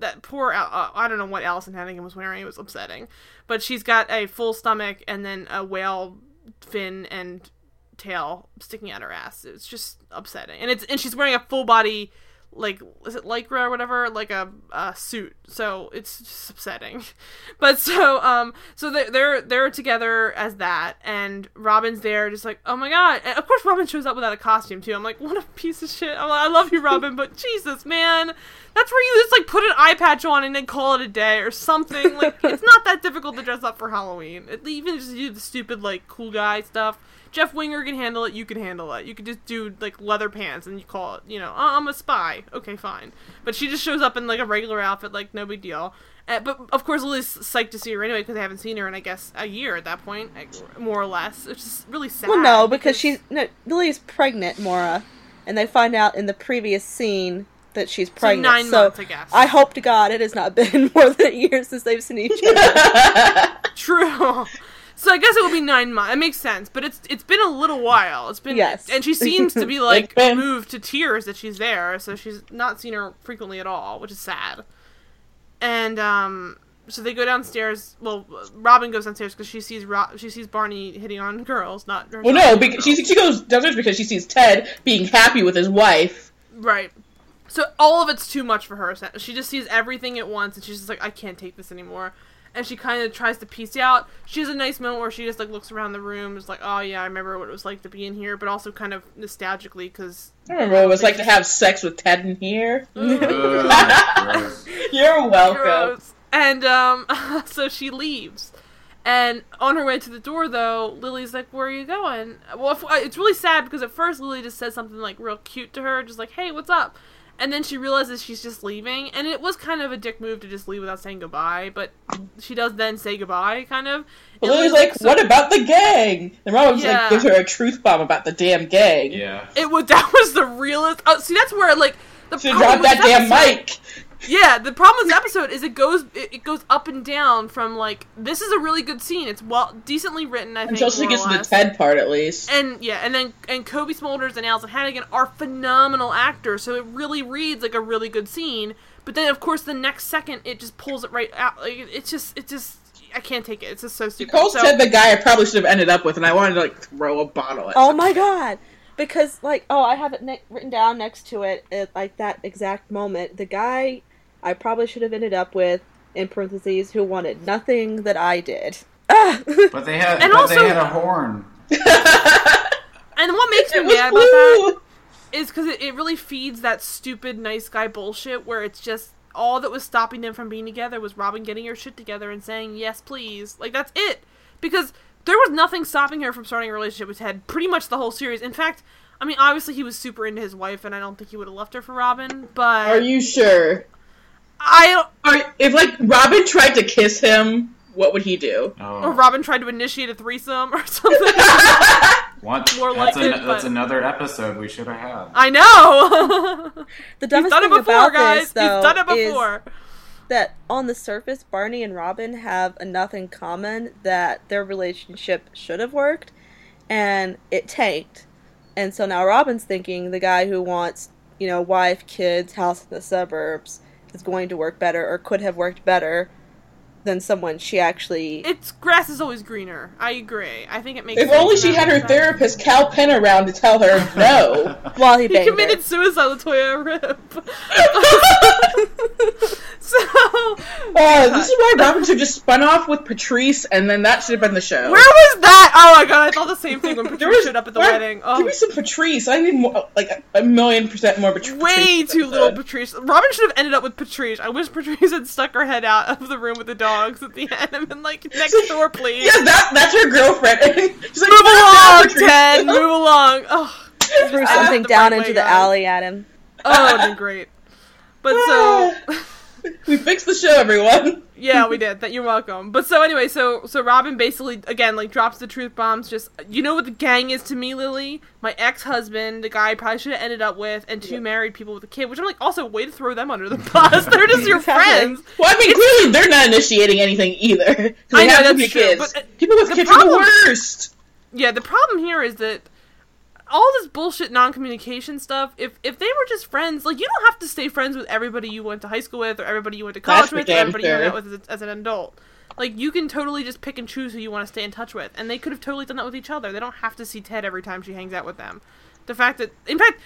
that poor uh, I don't know what Alyson Hannigan was wearing. It was upsetting. But she's got a full stomach and then a whale fin and tail sticking out her ass. It's just upsetting. And it's and she's wearing a full body like is it lycra or whatever? Like a, a suit. So it's just upsetting. But so um so they're, they're together as that and robin's there just like oh my god. And of course robin shows up without a costume too. I'm like what a piece of shit. I'm like, i love you robin but jesus man. That's where you just like put an eye patch on and then call it a day or something. Like it's not that difficult to dress up for halloween. It, even just do the stupid like cool guy stuff Jeff Winger can handle it. You can handle it. You could just do like leather pants and you call it, you know, oh, I'm a spy. Okay, fine. But she just shows up in like a regular outfit, like no big deal. Uh, but of course, Lily's psyched to see her anyway because they haven't seen her in I guess a year at that point, like, more or less. It's just really sad. well, no, because she's no Lily's pregnant, Mora, and they find out in the previous scene that she's pregnant. so nine so months, I guess. I hope to God it has not been more than a year since they've seen each other. True. So I guess it will be nine months. It makes sense, but it's it's been a little while. It's been Yes. and she seems to be like moved to tears that she's there. So she's not seen her frequently at all, which is sad. And um, so they go downstairs. Well, Robin goes downstairs because she sees Ro- she sees Barney hitting on girls, not girls. Well, no, because she she goes downstairs because she sees Ted being happy with his wife. Right. So all of it's too much for her. She just sees everything at once, and she's just like, I can't take this anymore. And she kind of tries to piece out. She has a nice moment where she just like looks around the room, is like, "Oh yeah, I remember what it was like to be in here," but also kind of nostalgically because I remember what it was like to have sex with Ted in here. You're welcome. Gross. And um, so she leaves. And on her way to the door, though, Lily's like, "Where are you going?" Well, if, uh, it's really sad because at first Lily just says something like real cute to her, just like, "Hey, what's up?" And then she realizes she's just leaving, and it was kind of a dick move to just leave without saying goodbye. But she does then say goodbye, kind of. But And Lily's Lily's like, so- what about the gang? And Robin's Yeah. like, gives her a truth bomb about the damn gang. Yeah. It was that was the realest. Oh, see, that's where like the Should problem drop with that damn mic. Yeah, the problem with this episode is it goes it, it goes up and down from like this is a really good scene. It's well decently written. I think Until she more or gets to the. Ted part, at least. And yeah, and then and Cobie Smulders and Alyson Hannigan are phenomenal actors, so it really reads like a really good scene. But then, of course, the next second it just pulls it right out. Like it- it's just, it just, I can't take it. It's just so stupid. calls So- Ted the guy I probably should have ended up with, and I wanted to like throw a bottle at. Oh him. my god! Because like, oh, I have it ne- written down next to it at like that exact moment. The guy I probably should have ended up with in parentheses who wanted nothing that I did. Ah! But they had, And but also- they had a horn. and what makes me It was mad about that is because it, it really feeds that stupid nice guy bullshit where it's just all that was stopping them from being together was Robin getting her shit together and saying yes please like that's it because there was nothing stopping her from starting a relationship with Ted pretty much the whole series in fact I mean obviously he was super into his wife and I don't think he would have left her for Robin but Are you sure? I don't Are, if like Robin tried to kiss him, what would he do? Oh. or Robin tried to initiate a threesome or something What? More that's, like an- it, that's but- another episode we should have had. I know The he's dumbest done it thing before about guys this, though, he's done it is before that on the surface, Barney and Robin have enough in common that their relationship should have worked, and it tanked. And so now Robin's thinking the guy who wants, you know, wife, kids, house in the suburbs is going to work better or could have worked better than someone she actually. It's grass is always greener. I agree. I think it makes. If sense only she had her respect. therapist Kal Penn around to tell her no. while he He committed her. suicide, Latoya Rip. so, Uh, this is why Robin should just spun off with Patrice, and then that should have been the show. where was that? Oh my god, I thought the same thing when There was- showed up at the why- wedding. Give Oh, me some Patrice. I need more, like a, a million percent more Patrice. way too little. Patrice. Robin should have ended up with Patrice. I wish Patrice had stuck her head out of the room with the dogs at the end and been like, next door, please. Yeah, that, that's your girlfriend. She's like, Move along, Patrice." Ted. Move along. Oh, Threw something down right into the alley at him. oh, it'd been great. But so. we fixed the show, everyone. Yeah, we did. That you're welcome. But so anyway, so so Robin basically again like drops the truth bombs. Just you know what the gang is to me, Lily. My ex husband, the guy I probably should have ended up with, and two married people with a kid. Which I'm like, also way to throw them under the bus. They're just your Exactly. friends. Well, I mean, clearly they're not initiating anything either. 'cause I know, have that's true, kids. but, uh, People with the kids are the worst. Yeah, the problem here is that all this bullshit non-communication stuff. If if they were just friends, like you don't have to stay friends with everybody you went to high school with, or everybody you went to college That's with, or everybody you out with as, as an adult. Like you can totally just pick and choose who you want to stay in touch with, and they could have totally done that with each other. They don't have to see Ted every time she hangs out with them. The fact that, in fact,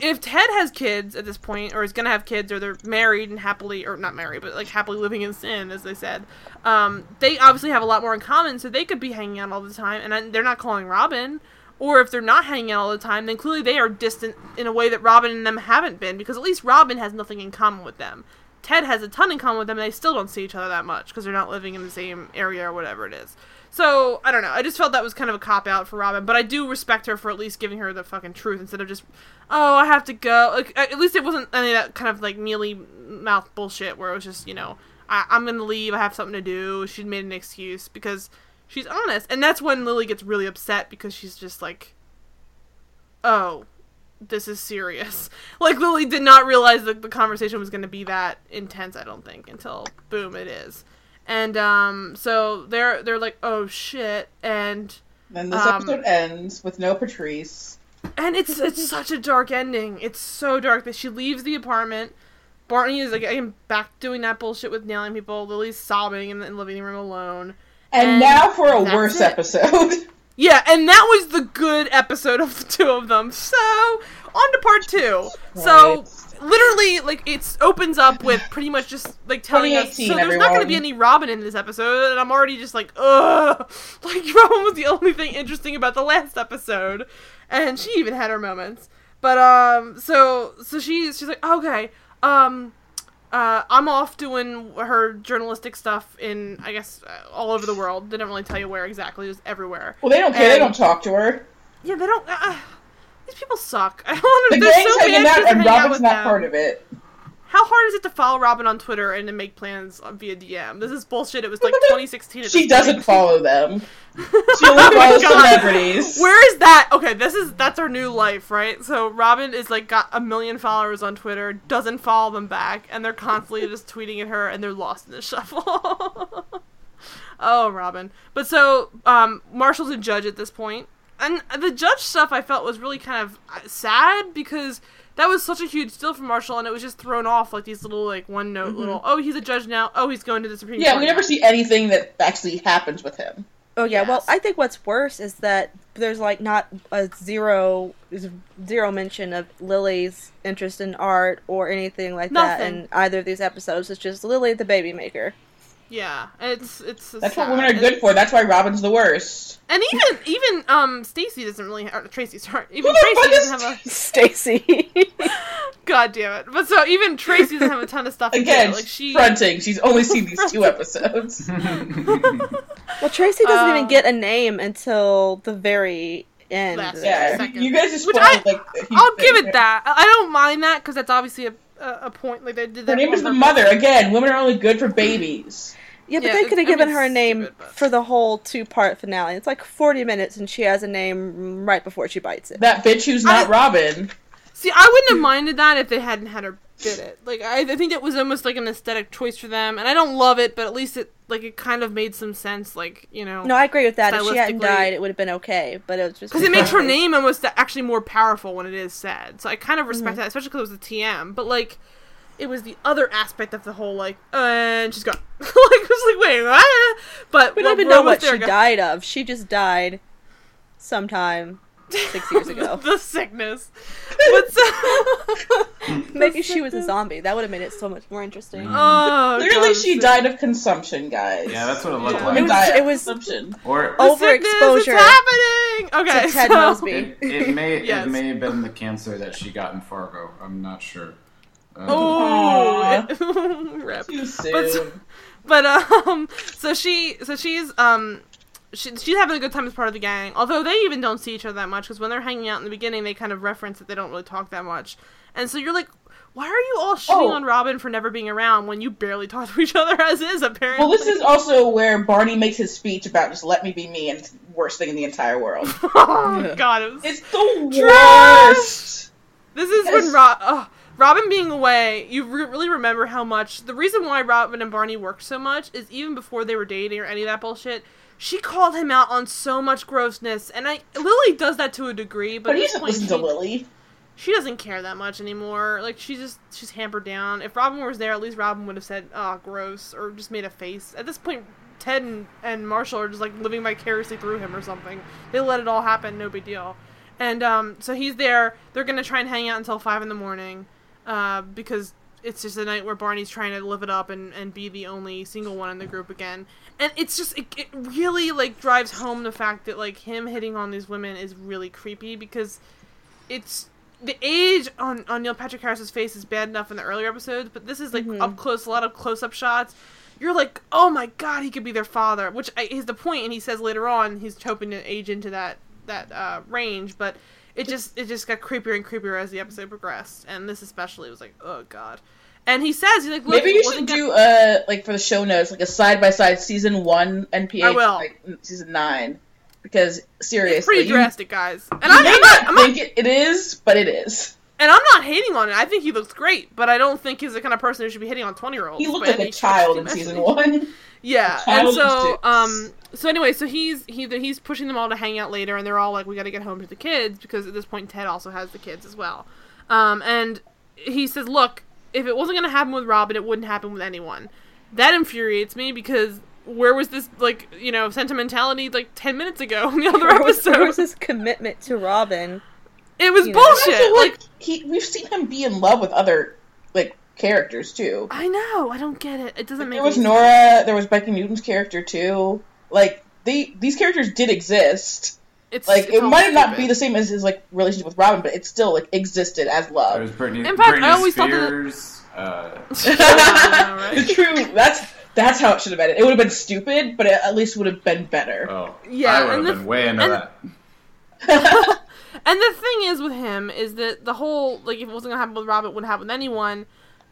if Ted has kids at this point, or is gonna have kids, or they're married and happily, or not married, but like happily living in sin, as they said, um, they obviously have a lot more in common, so they could be hanging out all the time, and they're not calling Robin. Or if they're not hanging out all the time, then clearly they are distant in a way that Robin and them haven't been, because at least Robin has nothing in common with them. Ted has a ton in common with them, and they still don't see each other that much because they're not living in the same area or whatever it is. So I don't know. I just felt that was kind of a cop out for Robin, but I do respect her for at least giving her the fucking truth instead of just, oh, I have to go. Like at least it wasn't any of that kind of like mealy mouth bullshit where it was just you know I- I'm gonna leave. I have something to do. She made an excuse because she's honest, and that's when Lily gets really upset because she's just like, oh, this is serious. Like Lily did not realize that the conversation was going to be that intense. I don't think until boom, it is. And um, so they're they're like, oh shit, and Then this Um, episode ends with no Patrice. and it's it's such a dark ending. It's so dark that she leaves the apartment. Barney is like I'm back doing that bullshit with nailing people. Lily's sobbing in the living room alone. And, And now for a worse it. episode. Yeah, and that was the good episode of the two of them. So on to part two. So literally like it opens up with pretty much just like telling us so 2018, there's not going to be any Robin in this episode, and I'm already just like, ugh, like Robin was the only thing interesting about the last episode, and she even had her moments. But um, so so she's she's like, okay, um, uh, I'm off doing her journalistic stuff in I guess uh, all over the world. They didn't really tell you where exactly. It was everywhere. Well, they don't care. they don't talk to her. Yeah, they don't. Uh, these people suck. I don't know. The they're gang's so hanging out, and Robin's not them. part of it. How hard is it to follow Robin on Twitter and to make plans via DM? This is bullshit. It was like 2016. at She doesn't point. follow them. She Oh only follows God. celebrities. Where is that? Okay, this is that's our new life, right? So Robin is like got a million followers on Twitter, doesn't follow them back, and they're constantly just tweeting at her, and they're lost in the shuffle. oh, Robin. But so um, Marshall's a judge at this point, and the judge stuff I felt was really kind of uh, sad because that was such a huge deal for Marshall, and it was just thrown off like these little like one note mm-hmm. little. Oh, he's a judge now. Oh, he's going to the Supreme Court. Yeah, Court. we never now." see anything that actually happens with him. Oh yeah, well, I think what's worse is that there's like not a zero zero mention of Lily's interest in art or anything like that in either of these episodes. It's just Lily the baby maker. Yeah, it's it's. That's what women are And- good for. That's why Robin's the worst. And even even um Stacy doesn't really or Tracy sorry even Tracy doesn't have a Stacy. god damn it but so even Tracy doesn't have a ton of stuff Again, like she fronting. She's only seen these two episodes. well, Tracy doesn't Uh, even get a name until the very end. Last- Yeah, Second. you guys just Which I, like. I'll give it here. that I I don't mind that because that's obviously a, a a point like they did that Her name is the purpose. mother. Again, women are only good for babies. Yeah, but Yeah, they could have I mean, given her a name stupid, but- for the whole two part finale. It's like 40 minutes and she has a name right before she bites it. That bitch who's not I- Robin. See, I wouldn't have minded that if they hadn't had her bid it. Like, I, I think it was almost like an aesthetic choice for them, and I don't love it, but at least it like it kind of made some sense. Like, you know, No, I agree with that. If she hadn't died, it would have been okay, but it was just because it makes her name almost actually more powerful when it is said. So I kind of respect Mhm. that, especially because it was a TM. But like, it was the other aspect of the whole like, uh, and she's gone. like, I was like, wait, what? But We don't well, even know what she died of. She just died sometime six years ago. the sickness. But so, Maybe she was a zombie. That would have made it so much more interesting. oh, Clearly, God, she the died of consumption, guys. yeah, that's what it looked Yeah. Women It was- like. it was- consumption. Or Overexposure It's happening. Okay, to Ted so- Mosby. it, it may Yes. it may have been the cancer that she got in Fargo. I'm not sure. Um, Oh, rip. Too But- But um, so she, so she's um, she, she's having a good time as part of the gang. Although they even don't see each other that much because when they're hanging out in the beginning, they kind of reference that they don't really talk that much. And so you're like, why are you all shitting Oh. on Robin for never being around when you barely talk to each other as is apparently? Well, this is also where Barney makes his speech about just let me be me and it's the worst thing in the entire world. oh god, it was It's the Trash! worst. This is Yes. when Rob, oh, Robin being away, you re- really remember how much the reason why Robin and Barney worked so much is even before they were dating or any of that bullshit. She called him out on so much grossness, and I Lily does that to a degree, but, But at he this doesn't point, listen she, to Lily. she doesn't care that much anymore. Like she just she's hampered down. If Robin was there, at least Robin would have said, "Oh, gross," or just made a face. At this point, Ted and, and Marshall are just like living vicariously through him or something. They let it all happen, no big deal. And um, so he's there. They're gonna try and hang out until five in the morning, uh, because it's just a night where Barney's trying to live it up and, and be the only single one in the group again. And it's just it, it really like drives home the fact that like him hitting on these women is really creepy because it's the age on, on Neil Patrick Harris's face is bad enough in the earlier episodes, but this is like Mhm. up close, a lot of close up shots. You're like, oh my god, he could be their father, which I, is the point, and he says later on he's hoping to age into that that uh, range, but it just it just got creepier and creepier as the episode progressed, and this especially was like, oh god. And he says he's like, Maybe you should gonna- do uh like for the show notes like a side by side season one NPH I will. like season nine because seriously It's pretty drastic, guys. And I'm, may not not, I'm not think it, is, but it is. And I'm not hating on it. I think he looks great, but I don't think he's the kind of person who should be hitting on 20 year olds. He looked like a child in season one. Yeah, and so um, so anyway, so he's he he's pushing them all to hang out later, and they're all like, "We got to get home to the kids," because at this point Ted also has the kids as well. Um, and he says, "Look, if it wasn't going to happen with Robin, it wouldn't happen with anyone." That infuriates me because where was this like you know sentimentality like ten minutes ago in the other Where was, episode? where was this commitment to Robin? It was You know. bullshit. Also, like like he, we've seen him be in love with other like characters too. I know, I don't get it. It doesn't make There was any Nora. There was Becky Newton's character too. Like they, these characters did exist. It's Like it's it all might not stupid. be the same as his like relationship with Robin, but it still like existed as love. There was Britney, In fact, I Britney always thought that- Spears. Uh, Yeah. True. That's that's how it should have been. It would have been stupid, but it at least would have been better. oh, Yeah, I would and have the- been way into and- that. And the thing is with him is that the whole like if it wasn't gonna happen with Robin, it wouldn't happen with anyone.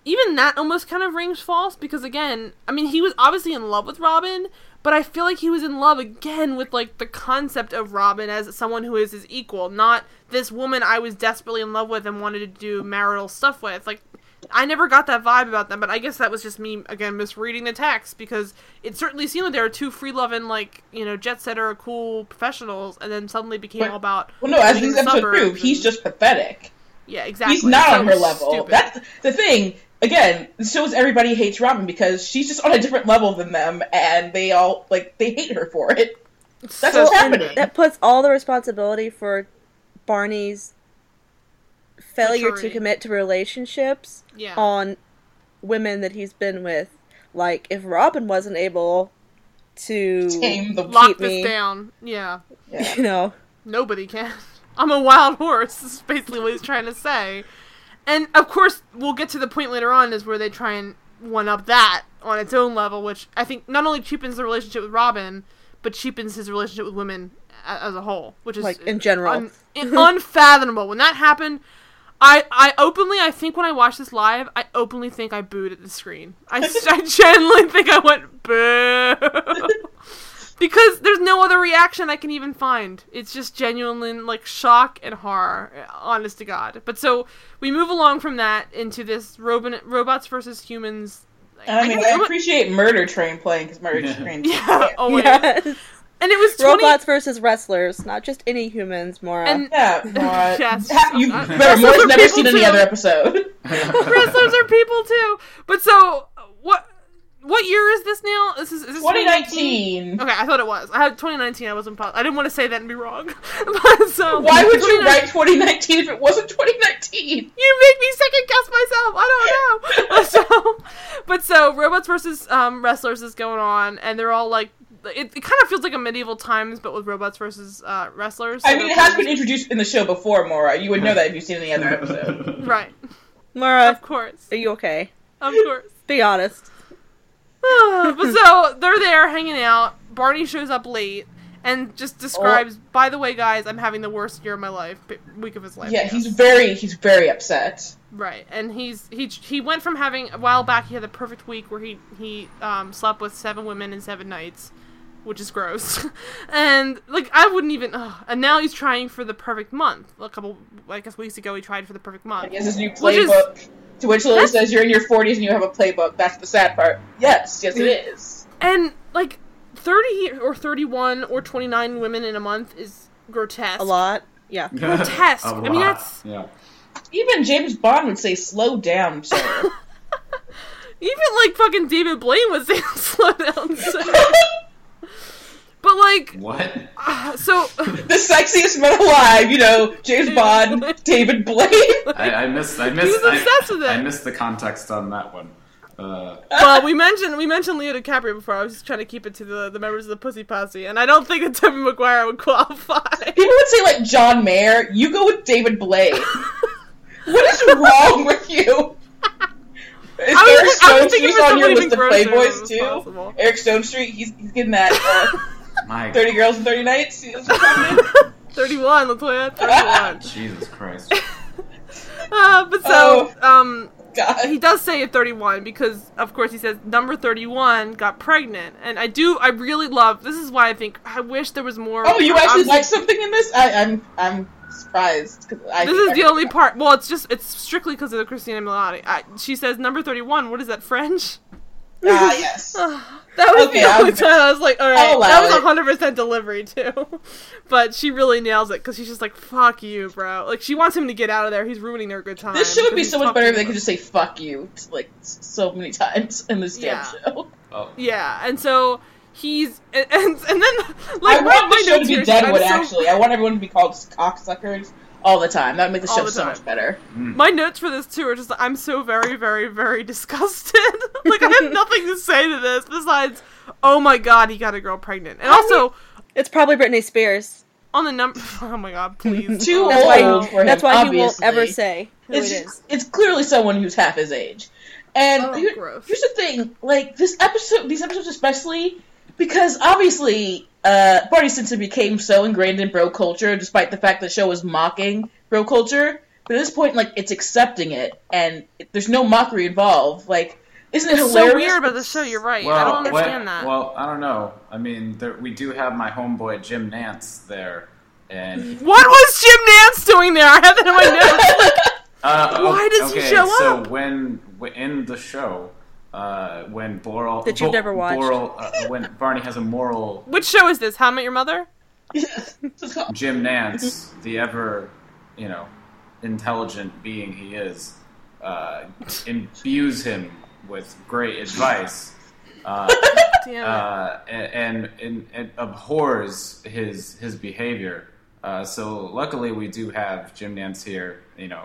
Even that almost kind of rings false because again, I mean, he was obviously in love with Robin, but I feel like he was in love again with like the concept of Robin as someone who is his equal, not this woman I was desperately in love with and wanted to do marital stuff with. Like, I never got that vibe about them, but I guess that was just me again misreading the text because it certainly seemed like they were two free loving, like you know, jet setter, cool professionals, and then suddenly became But- all about Well, no, as these episodes prove, he's just pathetic. yeah, exactly. He's not So on her level. stupid. That's the thing. Again, shows everybody hates Robin because she's just on a different level than them, and they all like they hate her for it. That's So- what's happening. that puts all the responsibility for Barney's failure Maturity. to commit to relationships Yeah. on women that he's been with. Like if Robin wasn't able to Tame the Lock keep this me, down. Yeah. yeah. you know, Nobody can. I'm a wild horse, is basically what he's trying to say. And of course, we'll get to the point later on is where they try and one up that on its own level, which I think not only cheapens the relationship with Robin, but cheapens his relationship with women as a whole, which is Like, in general. un- unfathomable. When that happened, I I openly I think when I watched this live, I openly think I booed at the screen. I genuinely think I went boo. because there's no other reaction I can even find. It's just genuine like shock and horror, honest to God. But so we move along from that into this robot, robots versus humans. And I mean, guess I it wa- appreciate Murder Train playing because Murder Yeah. Train. yeah, always. yes. And it was 20, robots versus wrestlers, not just any humans, Mora. and Yeah, Mora. Yes. Ha- you better Mora's never people seen any other episode. wrestlers are people too. But so what? What year is this now? This is, is this 2019. Okay, I thought it was. I had 2019. I wasn't. Positive. I didn't want to say that and be wrong. but so Why would you 2019 write 2019 if it wasn't 2019? You make me second guess myself. I don't know. so, but so robots versus um, wrestlers is going on, and they're all like, it, it kind of feels like a medieval times, but with robots versus uh, wrestlers. I mean, it has been introduced in the show before, Mora. You would know that if you've seen any other episode. right. Mora, Of course, are you okay? of course. Be honest. but so they're there hanging out. Barney shows up late and just describes, by the way, guys, I'm having the worst year of my life, week of his life. Yeah, he's very, he's very upset. Right, and he's he he went from having a while back he had the perfect week where he he um, slept with seven women in seven nights, which is gross, and like I wouldn't even. Ugh. And now he's trying for the perfect month. A couple, I guess, weeks ago he tried for the perfect month. He has his new playbook. To which Lily That's- says, "You're in your 40s and you have a playbook." That's the sad part. Yes, yes, it mm. is. And like thirty or thirty-one or twenty-nine women in a month is grotesque. A lot. Yeah. Grotesque. I mean, that's- yeah. Even James Bond would say, "Slow down, sir." Even like fucking David Blaine was saying slow down. So. But like, What? uh, so the sexiest man alive. You know, James Bond, David Blaine. I, I missed. I missed. was obsessed I, with it. I missed the context on that one. Uh, well, we mentioned we mentioned Leo DiCaprio before. I was just trying to keep it to the, the members of the Pussy Posse, and I don't think that Tobey Maguire would qualify. People would say like John Mayer. You go with David Blaine. what is wrong with you? Is I was- Eric Stonestreet on your list of Playboys too? possible. Eric Stonestreet. He's, he's getting that uh, my Thirty Girls and Thirty Nights. That's what's happening. Thirty-one, Latoya, thirty-one. Jesus Christ. Uh, but so, um, God. he does say at 31 because of course he says number 31 got pregnant and i do i really love this is why i think i wish there was more Oh, you I- actually obviously- like something in this? I, I'm I'm surprised. 'cause I this think is the I- only part well it's just it's strictly because of the Cristin Milioti. I, she says number 31 what is that french Ah, yes. that was Okay, the I'll only give it- time i was like all right that allow was 100% delivery too but she really nails it because she's just like fuck you bro like she wants him to get out of there he's ruining their good time This show would be so much better if they could just say "fuck you" like so many times in this damn Yeah. show. Oh. Yeah, and so he's and and, and then I like want my the show to be here, Deadwood. So- Actually, I want everyone to be called cocksuckers. All the time. That would make the All show the so much better. Mm. My notes for this too are just I'm so very, very, very disgusted. like I have nothing to say to this besides, oh my god, he got a girl pregnant. And also It's probably Britney Spears. on the number oh my god, please. Too That's why, old for him. that's why he won't ever say who it's it is. it's clearly someone who's half his age. And Oh, here- gross. here's the thing, like this episode, these episodes especially, because obviously uh, Barney Stinson became so ingrained in bro culture, despite the fact that the show was mocking bro culture. But at this point, like it's accepting it, and it, there's no mockery involved. Like, isn't it It's hilarious? so weird about the show, you're right. I don't what- understand that. Well, I don't know. I mean, there, we do have my homeboy Jim Nantz there, and what was Jim Nantz doing there? I have that in my notes. uh, Why does he show so up? So when- in the show, uh, when Boral That you've never watched. Boral, uh, when Barney has a moral Which show is this? How I Met Your Mother? Jim Nantz, the ever, you know, intelligent being he is, uh, imbues him with great advice. Uh, uh, and, and, and abhors his his behavior. Uh, so luckily, we do have Jim Nantz here, you know,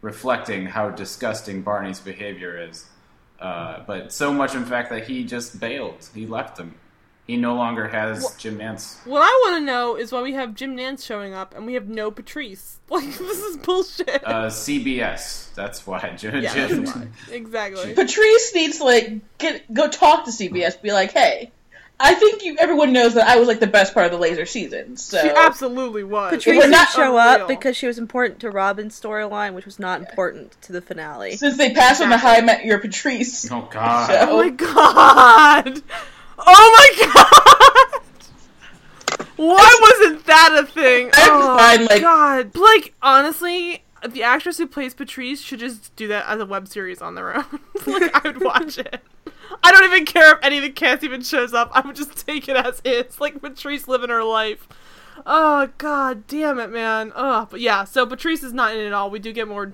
reflecting how disgusting Barney's behavior is. Uh, but so much, in fact, that he just bailed. He left him. He no longer has Jim Nantz. What I want to know is why we have Jim Nantz showing up and we have no Patrice. Like this is bullshit. Uh, CBS. That's why. Jim, yeah, Jim- why. Exactly. Patrice needs to like get go talk to CBS, be like, hey, I think you everyone knows that I was like the best part of the laser season. So She absolutely was. Patrice didn't show unreal. up because she was important to Robin's storyline, which was not important to the finale. since they passed on the High I Met Your Patrice Oh God. show, Oh my god! Oh my god! Why wasn't that a thing? I have Oh find, like- god! Like honestly, the actress who plays Patrice should just do that as a web series on their own. like I would watch it. I don't even care if any of the cast even shows up. I would just take it as is. Like Patrice living her life. Oh god damn it, man. Oh, but yeah. So Patrice is not in it at all. We do get more,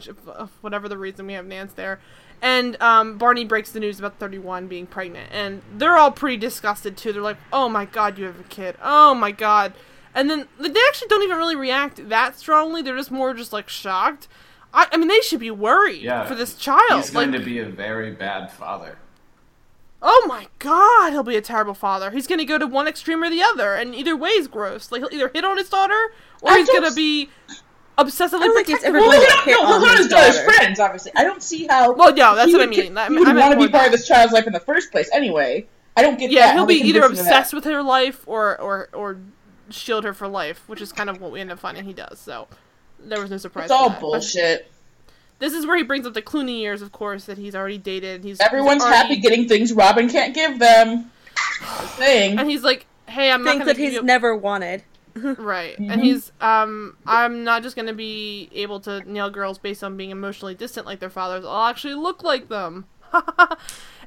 whatever the reason we have Nantz there, and um, Barney breaks the news about Thirty One being pregnant, and they're all pretty disgusted too. They're like, "Oh my god, you have a kid! Oh my god!" And then they actually don't even really react that strongly. They're just more just like shocked. I, I mean, they should be worried Yeah, for this child. He's going like, to be a very bad father. Oh my god, he'll be a terrible father. He's gonna go to one extreme or the other, and either way is gross. Like he'll either hit on his daughter, or I he's gonna be obsessively I don't think he's protective. ever well, going they don't hit on his his daughter's friends, obviously. I don't see how. Well, no, that's what I mean. get- I he mean, would I meant want to be part of this child's life in the first place. Anyway, I don't get Yeah, that. he'll be either convince him of that. obsessed with her life or or or shield her for life, which is kind of what we end up finding he does. So there was no surprise. It's all that. But bullshit. This is where he brings up the Clooney years, of course, that he's already dated. He's Everyone's already- happy getting things Robin can't give them. Just saying. and he's like, "Hey, I'm not Things gonna that give he's you- never wanted. Right. Mm-hmm. And he's um I'm not just going to be able to nail girls based on being emotionally distant like their fathers. I'll actually look like them.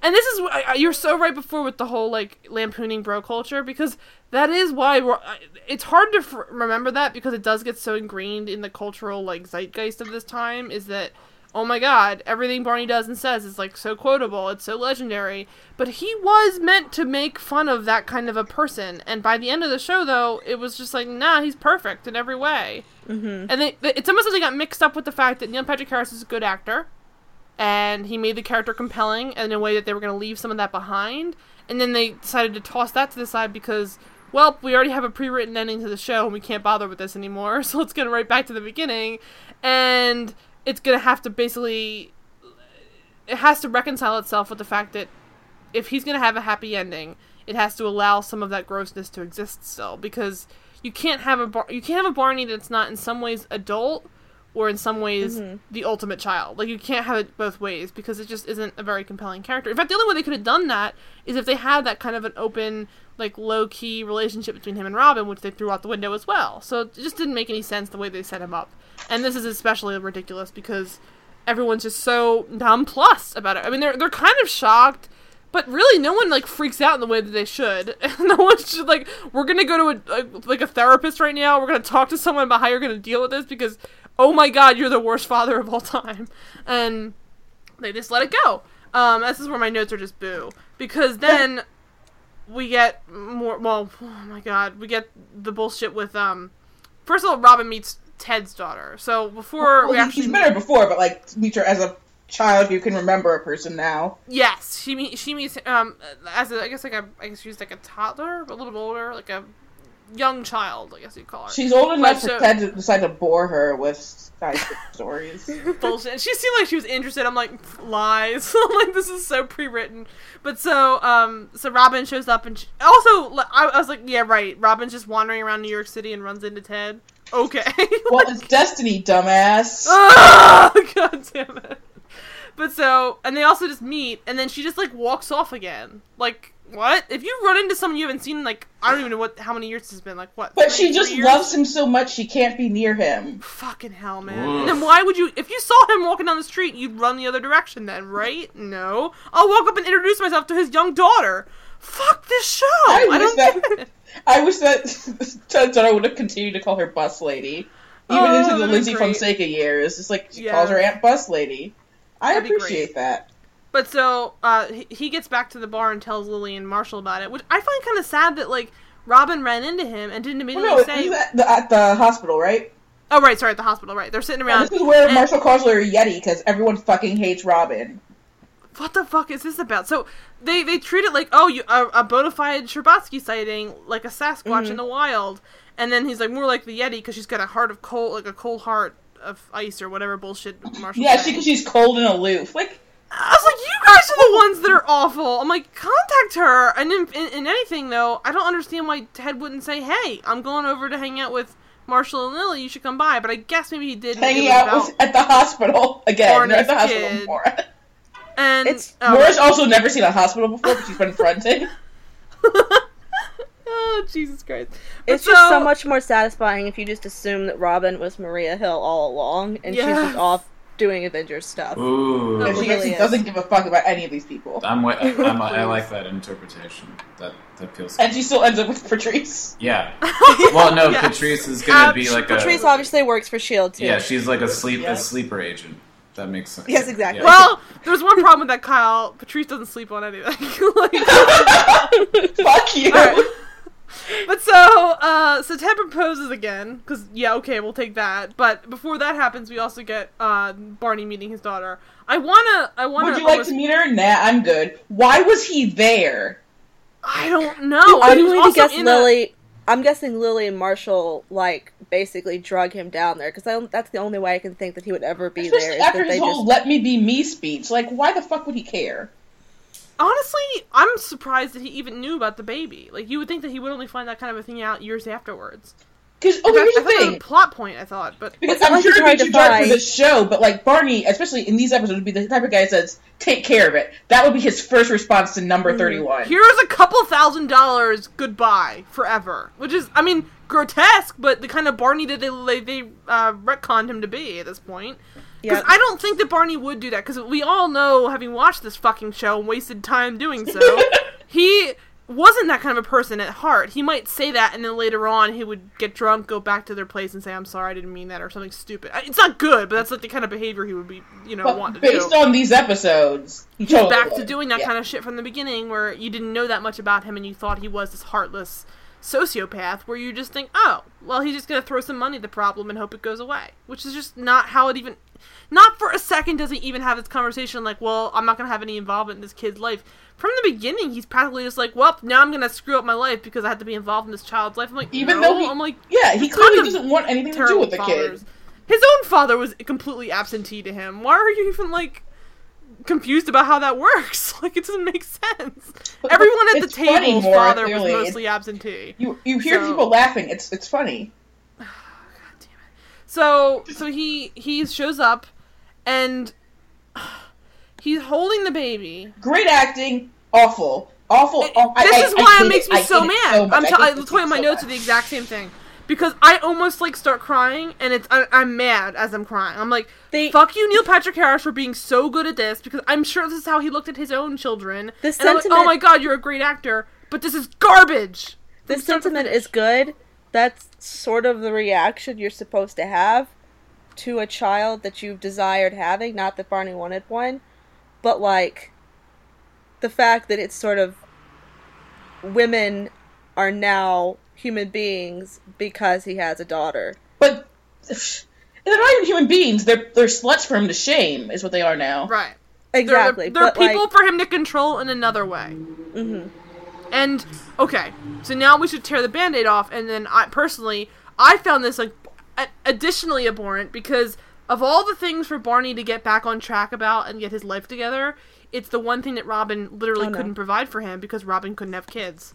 and this is wh- I- I- you're so right before with the whole like lampooning bro culture because that is why we're it's hard to f- remember that because it does get so ingrained in the cultural like zeitgeist of this time is that oh my god everything Barney does and says is like so quotable it's so legendary. But he was meant to make fun of that kind of a person. And by the end of the show though it was just like nah he's perfect in every way. Mm-hmm. and they, they- it's almost as they got mixed up with the fact that Neil Patrick Harris is a good actor, and he made the character compelling in a way that they were going to leave some of that behind, and then they decided to toss that to the side because, well, we already have a pre-written ending to the show, and we can't bother with this anymore, so let's get right back to the beginning, and it's going to have to basically, it has to reconcile itself with the fact that if he's going to have a happy ending, it has to allow some of that grossness to exist still because you can't have a Bar- you can't have a Barney that's not in some ways adult or in some ways mm-hmm. the ultimate child. Like you can't have it both ways because it just isn't a very compelling character. In fact, the only way they could have done that is if they had that kind of an open, like low key relationship between him and Robin, which they threw out the window as well. So it just didn't make any sense the way they set him up. And this is especially ridiculous because everyone's just so nonplussed about it. I mean, they're they're kind of shocked, but really, no one like freaks out in the way that they should. no one's just like, we're gonna go to a, a like a therapist right now. We're gonna talk to someone about how you're gonna deal with this because, oh my god, you're the worst father of all time, and they just let it go. Um, this is where my notes are just boo because then we get more. Well, oh my god, we get the bullshit with um. First of all, Robin meets Ted's daughter. So before Well, we actually he's met her before, but like meet her as a child you can remember a person now. Yes, she meet, she meets um as a I guess like a I guess she's like a toddler, a little bit older, like a young child, I guess you'd call her. She's old enough so- to decide to bore her with stories. bullshit. And she seemed like she was interested. I'm like lies. I'm like this is so pre-written. But so um so Robin shows up and she, also I, I was like yeah right. Robin's just wandering around New York City and runs into Ted. Okay. well, it's destiny, dumbass. Ah, God damn it. But so, and they also just meet, and then she just like walks off again. Like, what? If you run into someone you haven't seen, like, I don't even know what how many years it's been. Like, what? But she just years? loves him so much she can't be near him. Fucking hell, man. Oof. And then why would you? If you saw him walking down the street, you'd run the other direction, then, right? No. I'll walk up and introduce myself to his young daughter. Fuck this show. I I, wish don't that- I wish that Ted would have continued to call her Bus Lady. Even Oh, into the Lyndsy great. Fonseca years. It's like she Yeah. calls her Aunt Bus Lady. I That'd appreciate that. But so uh, he, gets back to the bar and tells Lily and Marshall about it, which I find kind of sad that like Robin ran into him and didn't Well, immediately no, say. at the, at the hospital, right? Oh right, sorry, at the hospital. Right, they're sitting around. this is where and- Marshall calls her a Yeti because everyone fucking hates Robin. what the fuck is this about? So they they treat it like oh you a, a bona fide Sherbatsky sighting, like a Sasquatch Mm-hmm. in the wild, and then he's like more like the Yeti because she's got a heart of cold, like a cold heart of ice or whatever bullshit Marshall. Yeah, she she's cold and aloof. Like, I was like, you guys are the ones that are awful. I'm like, contact her. And in, in, in anything though, I don't understand why Ted wouldn't say, hey, I'm going over to hang out with Marshall and Lily. You should come by. But I guess maybe he did. hanging It was out at the hospital again. At the hospital kid. before. and It's- um, Laura's also never seen a hospital before, but she's been fronting. oh Jesus Christ! But It's just so much more satisfying if you just assume that Robin was Maria Hill all along, and she's just off doing Avengers stuff. Ooh. And she really doesn't give a fuck about any of these people. I'm, wi- I'm, I like that interpretation. That that feels. And she still ends up with Patrice. Yeah. Well, no, Yes. Patrice is gonna be like Patrice a. obviously works for Shield too. Yeah, she's like a sleep Yeah. a sleeper agent. That makes sense. Yes, exactly. Yeah. Well, there's one problem with that, Kyle. Patrice doesn't sleep on anything. like, Fuck you. Alright. But so, uh, so Ted proposes again, because, yeah, okay, we'll take that. But before that happens, we also get, uh, Barney meeting his daughter. I wanna, I wanna. Would you like to meet her? Nah, I'm good. Why was he there? I don't know. I'm He was going to guess Lily. I'm guessing Lily and Marshall like basically drug him down there because that's the only way I can think that he would ever be there. Especially Is after his whole just "Let me be me" speech. Like, why the fuck would he care? Honestly, I'm surprised that he even knew about the baby. Like, you would think that he would only find that kind of a thing out years afterwards. Because In oh, fact, here's I the thought thing. a plot point, I thought, but Because It's not I'm like sure it's it'd be to too dark for find. this show, but like Barney, especially in these episodes, would be the type of guy that says, "Take care of it." That would be his first response to number thirty-one. here's a couple thousand dollars, goodbye, forever. Which is, I mean, grotesque, but the kind of Barney that they they, they uh, retconned him to be at this point. Because. I don't think that Barney would do that. Because we all know, having watched this fucking show and wasted time doing so, he wasn't that kind of a person at heart. He might say that, and then later on, he would get drunk, go back to their place, and say, "I'm sorry, I didn't mean that," or something stupid. It's not good, but that's like the kind of behavior he would be, you know, want to do based on these episodes, he's totally back to doing that Yeah. kind of shit from the beginning where you didn't know that much about him and you thought he was this heartless sociopath where you just think oh well he's just gonna throw some money at the problem and hope it goes away which is just not how it even not for a second does he even have this conversation like well i'm not gonna have any involvement in this kid's life from the beginning he's practically just like well now i'm gonna screw up my life because i have to be involved in this child's life i'm like Even no. though he- i'm like Yeah, he clearly doesn't want anything to do with the fathers. kid. His own father was completely absentee to him. Why are you even like confused about how that works? Like it doesn't make sense. But- Everyone at the it's funny table's more, father clearly. was mostly absentee. You you hear So- people laughing. It's it's funny. So so he he shows up and he's holding the baby. Great acting. Awful. Awful. Oh, I- this I- is I why hate it makes me I so mad. it so. I'm I t- hate I, this my so notes are the exact same thing because I almost like start crying and it's I, I'm mad as I'm crying. I'm like, They- fuck you, Neil Patrick Harris, for being so good at this because I'm sure this is how he looked at his own children. The and I'm like, oh my god, you're a great actor, but this is garbage. the From start to sentiment is good. That's sort of the reaction you're supposed to have to a child that you've desired having. Not that Barney wanted one, but like the fact that it's sort of women are now human beings because he has a daughter. But they're not even human beings. They're they're sluts for him to shame, is what they are now. Right. They're- Exactly. They're, but people like, for him to control in another way. mhm. And okay, so now we should tear the band-aid off and then I personally I found this like additionally abhorrent because of all the things for Barney to get back on track about and get his life together, it's the one thing that Robin literally Oh, no. couldn't provide for him because Robin couldn't have kids.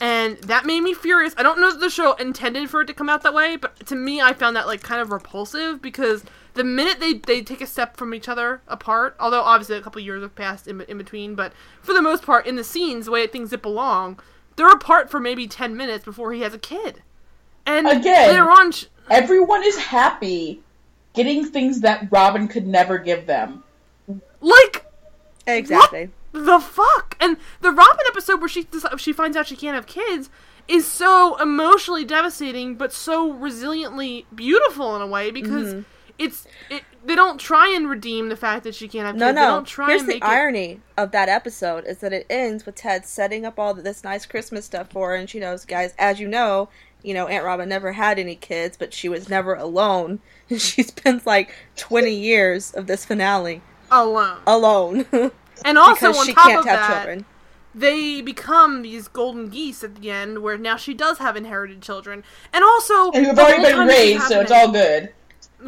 And that made me furious. I don't know if the show intended for it to come out that way, but to me I found that like kind of repulsive because the minute they, they take a step from each other apart, although obviously a couple years have passed in, in between, but for the most part, in the scenes, the way things zip along, they're apart for maybe 10 minutes before he has a kid. And Again. later on, sh- Everyone is happy getting things that Robin could never give them. like, exactly. The fuck? And the Robin episode where she she finds out she can't have kids is so emotionally devastating, but so resiliently beautiful in a way because Mm-hmm. it's it, they don't try and redeem the fact that she can't have No, kids. They no. don't try Here's the make it. irony of that episode is that it ends with Ted setting up all this nice Christmas stuff for her, and she knows, guys, as you know, you know, Aunt Robin never had any kids, but she was never alone. And she spends like 20 years of this finale alone. alone And also because on she top can't of have that, children. they become these golden geese at the end, where now she does have inherited children, and also And you've the already been time this is raised, so it's all good.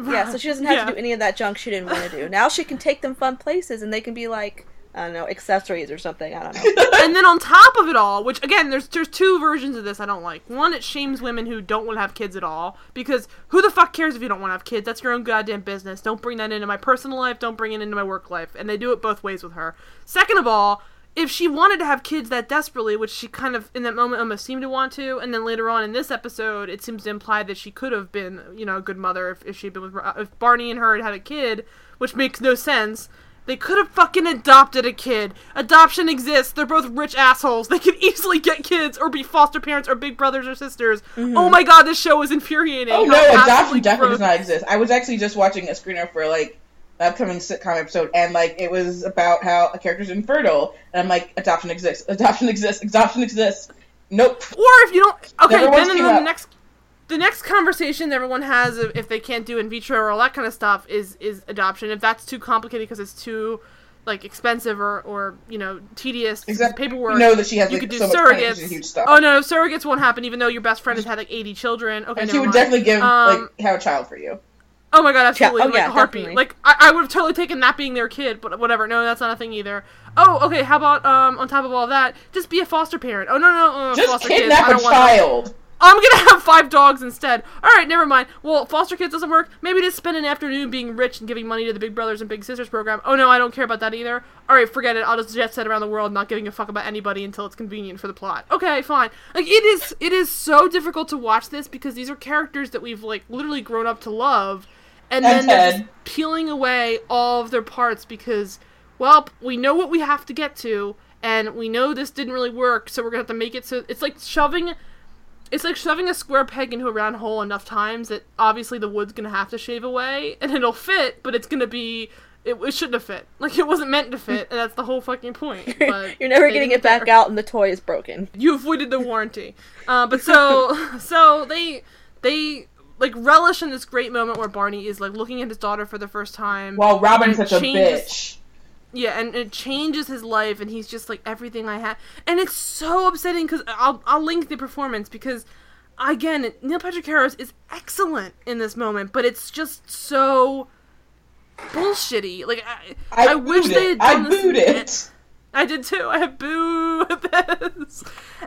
Yeah, so she doesn't have Yeah. to do any of that junk she didn't want to do. Now she can take them fun places, and they can be like, I don't know, accessories or something. I don't know. and then on top of it all, which again, there's there's two versions of this I don't like. One, it shames women who don't want to have kids at all because who the fuck cares if you don't want to have kids? That's your own goddamn business. Don't bring that into my personal life. Don't bring it into my work life. And they do it both ways with her. Second of all. If she wanted to have kids that desperately, which she kind of in that moment almost seemed to want to, and then later on in this episode, it seems to imply that she could have been, you know, a good mother if, if she'd been with if Barney and her had had a kid, which makes no sense. They could have fucking adopted a kid. Adoption exists. They're both rich assholes. They could easily get kids or be foster parents or big brothers or sisters. Mm-hmm. Oh my god, this show is infuriating. Oh How no, adoption definitely does not exist. I was actually just watching a screener for like upcoming sitcom episode, and like it was about how a character's infertile, and I'm like, adoption exists, adoption exists, adoption exists. Nope. Or if you don't, okay, Never then, then the up. next, the next conversation everyone has if, if they can't do in vitro or all that kind of stuff is is adoption. If that's too complicated because it's too like expensive or or you know tedious Except paperwork. you know that she has you like could do so surrogates. she's a huge star. Oh no, surrogates won't happen. Even though your best friend has had like eighty children. Okay, and she would mind. definitely give Um, like have a child for you. Oh my god, absolutely! Yeah, oh like yeah, a heartbeat. definitely. Like I, I would have totally taken that being their kid, but whatever. No, that's not a thing either. Oh, okay. How about um on top of all that, just be a foster parent? Oh no, no, uh, Just foster kids. kidnap I a don't want child. I'm gonna have five dogs instead. All right, never mind. Well, foster kids doesn't work. Maybe just spend an afternoon being rich and giving money to the Big Brothers and Big Sisters program. Oh no, I don't care about that either. All right, forget it. I'll just jet set around the world, not giving a fuck about anybody until it's convenient for the plot. Okay, fine. Like it is, it is so difficult to watch this because these are characters that we've like literally grown up to love, and, And then they're just peeling away all of their parts because, well, we know what we have to get to. And we know this didn't really work, so we're gonna have to make it so it's like shoving it's like shoving a square peg into a round hole enough times that obviously the wood's gonna have to shave away and it'll fit, but it's gonna be it, it shouldn't have fit. Like it wasn't meant to fit, and that's the whole fucking point. But You're never getting it back care. out, and the toy is broken. You avoided the warranty. Uh, but so so they they like relish in this great moment where Barney is like looking at his daughter for the first time. While Robin's and it such a bitch. Yeah, and it changes his life, and he's just like everything I have, and it's so upsetting because I'll I'll link the performance because again Neil Patrick Harris is excellent in this moment, but it's just so bullshitty. Like I I, I wish booed they had done I this booed in- it. I did too. I have boo this,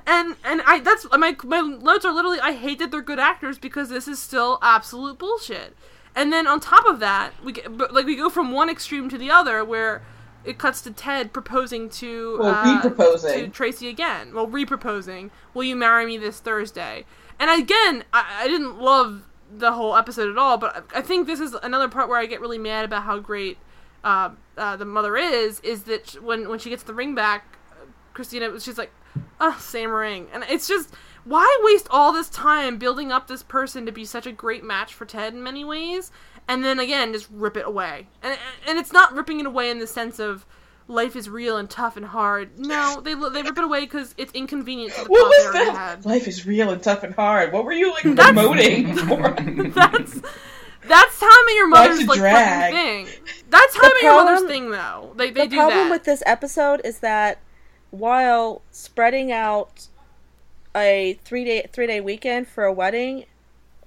and and I that's my my notes are literally I hate that they're good actors because this is still absolute bullshit. And then on top of that, we get like we go from one extreme to the other where it cuts to Ted proposing to Well, uh, re-proposing. to Tracy again. Well, re-proposing. Will you marry me this Thursday? And again, I, I didn't love the whole episode at all, but I I think this is another part where I get really mad about how great uh, uh, the mother is. Is that sh- when when she gets the ring back, Cristin's just like, "Ah, same ring," and it's just why waste all this time building up this person to be such a great match for Ted in many ways, and then again just rip it away. And and it's not ripping it away in the sense of life is real and tough and hard. No, they they rip it away because it's inconvenient to the What was that? had. Life is real and tough and hard. What were you like That's- promoting for? that's That's How I Met Your Why Mother's to like drag? fucking thing. That's How I The Met Your Mother's thing, though. They they the do problem that. with this episode is that while spreading out a three day three day weekend for a wedding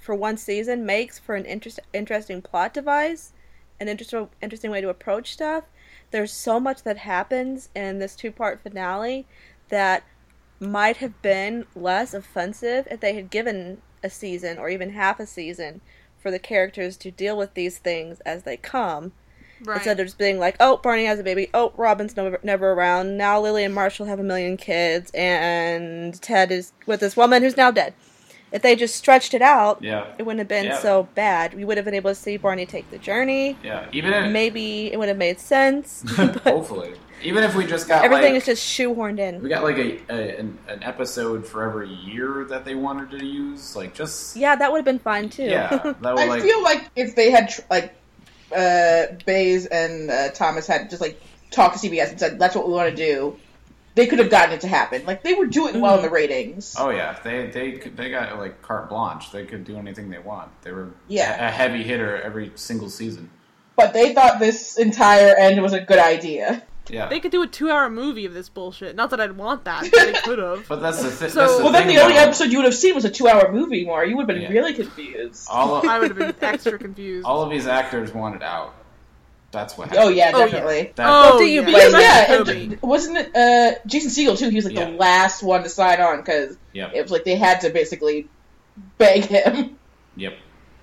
for one season makes for an interest, interesting plot device, an interesting interesting way to approach stuff. There's so much that happens in this two part finale that might have been less offensive if they had given a season or even half a season for the characters to deal with these things as they come right. instead of just being like, "Oh, Barney has a baby. Oh, Robin's never never around. Now Lily and Marshall have a million kids, and Ted is with this woman who's now dead." If they just stretched it out, Yeah. it wouldn't have been Yeah. so bad. We would have been able to see Barney take the journey. Yeah. Even if Maybe it would have made sense. hopefully, even if we just got everything like, is just shoehorned in. we got like a, a an, an episode for every year that they wanted to use, like just Yeah, that would have been fine too. yeah, that would I like feel like if they had tr- like uh Bays and uh, Thomas had just like talked to CBS and said that's what we want to do, they could have gotten it to happen. Like they were doing well in the mm. ratings. Oh yeah, they they they got like carte blanche. They could do anything they want. They were Yeah. a, a heavy hitter every single season. But they thought this entire end was a good idea. Yeah, They could do a two-hour movie of this bullshit. Not that I'd want that, but they could have. but that's the, thi- So- that's the Well, then the only episode you would have seen was a two-hour movie. More, you would have been Yeah. really confused. all of, I would have been extra confused. all of these actors wanted out. That's what. Oh Happened. yeah, Oh, yeah. definitely. That, Oh, do you yeah. blame yeah, and wasn't it uh, Jason Segel too? He was like Yeah. the last one to sign on because Yep. it was like they had to basically beg him. Yep.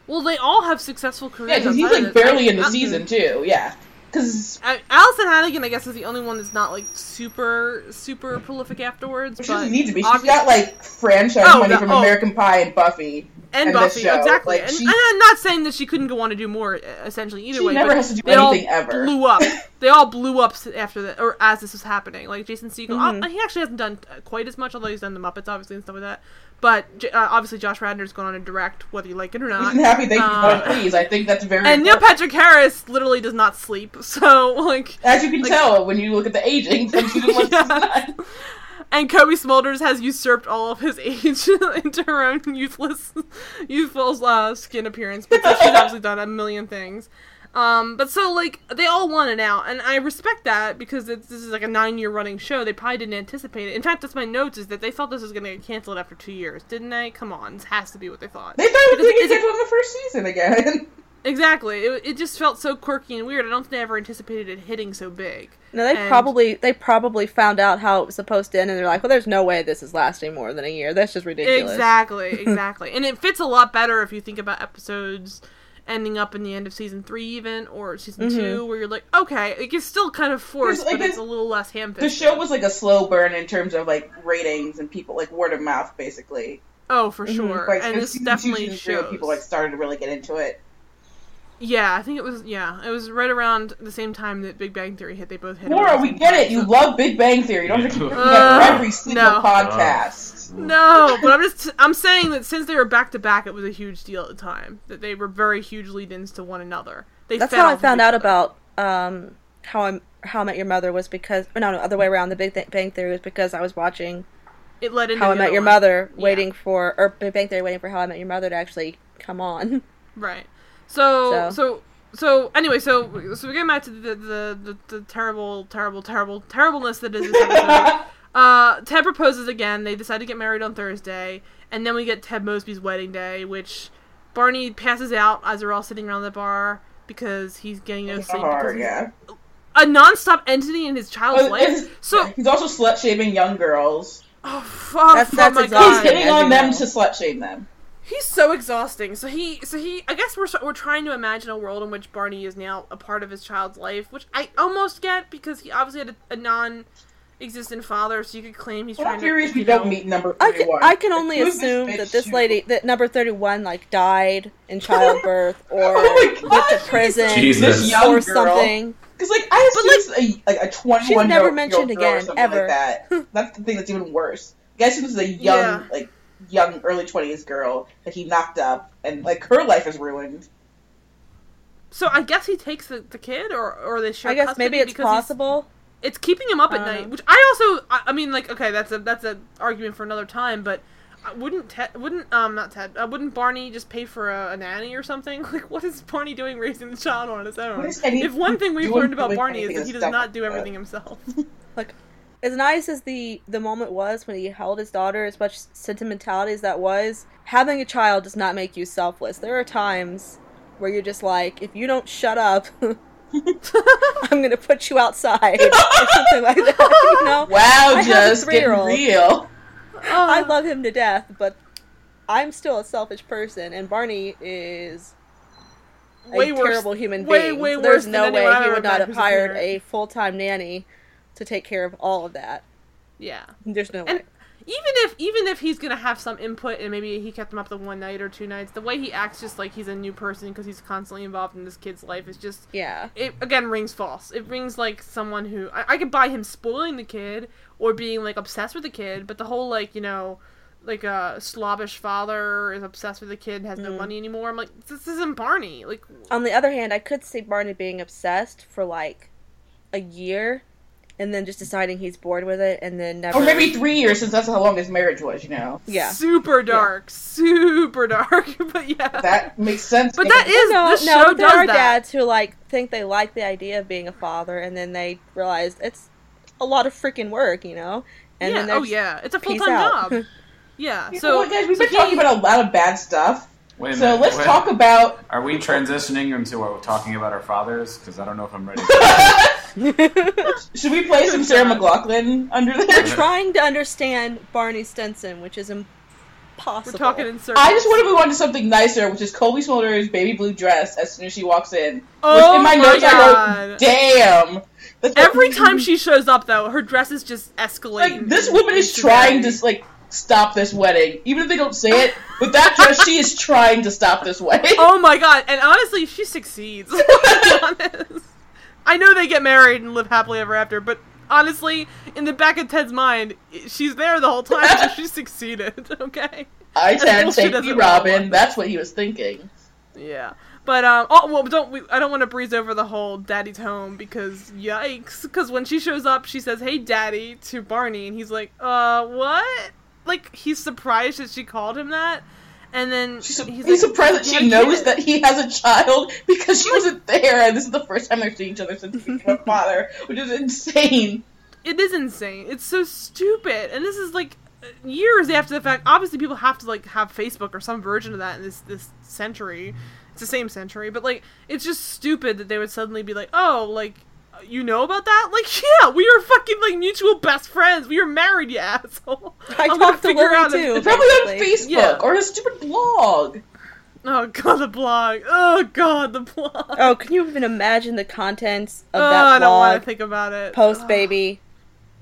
Well, they all have successful careers. Yeah, because he's like barely I- in the I- season too. Yeah, because Alyson Hannigan, I guess, is the only one that's not like super, super prolific afterwards. she doesn't need to be. She's obvi- got like franchise Oh, money the- from oh. American Pie and Buffy. And and Buffy, show, exactly. like, and, she- and I'm not saying that she couldn't go on to do more. Essentially, either way. She way, never has to do they all ever. Blew up. they all blew up after that, or as this was happening. Like Jason Segel, Mm-hmm. uh, he actually hasn't done uh, quite as much, although he's done the Muppets, obviously, and stuff like that. But uh, obviously, Josh Radnor's gone on to direct, whether you like it or not. Isn't happy they Uh, please. I think that's very. and Neil. Patrick Harris literally does not sleep, so like. As you can like- tell when you look at the aging from season to Yeah. And Cobie Smulders has usurped all of his age into her own useless, youthful uh, skin appearance. But she's obviously done a million things. Um, but so like they all wanted out, and I respect that because it's, this is like a nine-year running show. They probably didn't anticipate it. In fact, that's my notes is that they thought this was going to get canceled after two years, didn't they? Come on, this has to be what they thought. They thought it was going to get canceled in the first season again. Exactly. It, it just felt so quirky and weird. I don't think they ever anticipated it hitting so big. No, they And- probably they probably found out how it was supposed to end, and they're like, "Well, there's no way this is lasting more than a year. That's just ridiculous." Exactly, exactly. and it fits a lot better if you think about episodes ending up in the end of season three, even or season Mm-hmm. two, where you're like, okay, it gets still kind of forced, like, but it's it's- a little less ham the show was like a slow burn in terms of like ratings and people like word of mouth, basically. Oh, for sure. Like and in this definitely season shows. people like started to really get into it. Yeah, I think it was. Yeah, it was right around the same time that Big Bang Theory hit. They both hit. Laura, we get it. You love Big Bang Theory. You don't have to keep bringing Uh, up every single no. podcast. No, but I'm just I'm saying that since they were back to back, it was a huge deal at the time. That they were very huge lead-ins to one another. They That's how I found out other. about um, how I'm how I Met Your Mother was because no, no, other way around. The Big Bang Theory was because I was watching it. Led into How I Met Your one. Mother, Yeah. waiting for or Big Bang Theory, waiting for How I Met Your Mother to actually come on. Right. So So- so so anyway, so so we get back to the the, the, the terrible terrible terrible terribleness that is this episode. uh, Ted proposes again. They decide to get married on Thursday, and then we get Ted Mosby's wedding day, which Barney passes out as they're all sitting around the bar because he's getting no sleep. because Hard, yeah. A non-stop entity in his child's Oh, life. it's- So He's also slut shaming young girls. oh fuck, That's- oh that's my exhausting. He's god. hitting on them to slut shame them. He's so exhausting. So he, so he. I guess we're we're trying to imagine a world in which Barney is now a part of his child's life, which I almost get because he obviously had a, a non-existent father, so you could claim he's Well, trying I'm to. curious we you don't meet number I can, 31. I can only assume that this shoot? lady, that number thirty-one, like died in childbirth oh or Oh went to prison Jesus. Or something. Because like I But, assume this is a like a twenty one She's never year mentioned girl again, ever. like that. That's the thing that's even worse. I assume this is a young Yeah. like young early twenties girl that he knocked up and like her life is ruined. So I guess he takes the, the kid, or or they share. I guess maybe it's possible. It's keeping him up at I night, know. which I also. I, I mean, like, okay, that's a that's an argument for another time, but uh, wouldn't Ted, wouldn't um not Ted, uh, wouldn't Barney just pay for a, a nanny or something? Like, what is Barney doing raising the child on his own? What is any- If one thing we've learned about Barney is that he does not do everything himself. Like, as nice as the the moment was when he held his daughter, as much sentimentality as that was, having a child does not make you selfless. There are times where you're just like, if you don't shut up, I'm gonna put you outside or something like that. You know? Wow, I just getting real. I love him to death, but I'm still a selfish person, and Barney is a Way worse- terrible human being. way so there's worse no way he would not have hired a full time nanny to take care of all of that. yeah. There's no And way. even if even if he's gonna have some input and maybe he kept him up the one night or two nights, the way he acts just like he's a new person because he's constantly involved in this kid's life is just Yeah. it again rings false. It rings like someone who I, I could buy him spoiling the kid or being like obsessed with the kid, but the whole like you know like a slobbish father is obsessed with the kid and has no mm. money anymore. I'm like this isn't Barney. Like On the other hand, I could see Barney being obsessed for like a year and then just deciding he's bored with it and then never Or maybe three years, since that's how long his marriage was, you know. Yeah. super dark, super dark. but yeah, That makes sense. But that is no, this no, show but there does are that. dads who like think they like the idea of being a father, and then they realize it's a lot of freaking work, you know. And yeah, then oh yeah, it's a full time job. Yeah, You so what, guys, we've so been he- talking about a lot of bad stuff. Wait a So minute, let's wait. talk about. Are we transitioning into uh, talking about our fathers? Because I don't know if I'm ready. Should we play some Sarah McLachlan under there? We're trying to understand Barney Stinson, which is impossible. We're talking in circles. I just want to move on to something nicer, which is Cobie Smulders' baby blue dress as soon as she walks in. Oh Which in my, my notes I God. wrote, damn. That's Every time she shows up, though, her dresses just escalate. like this woman is trying to like stop this wedding, even if they don't say it. With that dress, she is trying to stop this wedding. Oh my god! And honestly, she succeeds. to be honest. I know they get married and live happily ever after, but honestly, in the back of Ted's mind, she's there the whole time, so she succeeded. Okay. I said, "Take me, Robin." That's what he was thinking. Yeah. But um, oh well, don't we? I don't want to breeze over the whole "Daddy's home" because yikes! Because when she shows up, she says, "Hey, Daddy" to Barney, and he's like, "Uh, what?" Like he's surprised that she called him that, and then She's, he's, he's like, surprised that she knows kid." that he has a child because she wasn't there, and this is the first time they're seeing each other since he became a father, which is insane. It is insane. It's so stupid, and this is like years after the fact. Obviously, people have to like have Facebook or some version of that in this this century. It's the same century, but like it's just stupid that they would suddenly be like, "Oh, like you know about that? Like, yeah, we are fucking like mutual best friends. We are married, you asshole." I I'm gonna talked to figure Lily out too. It's probably on. Facebook Yeah. or his stupid blog. Oh god, the blog. Oh god, the blog. Oh, can you even imagine the contents of Oh, that I don't want to think about it. post baby?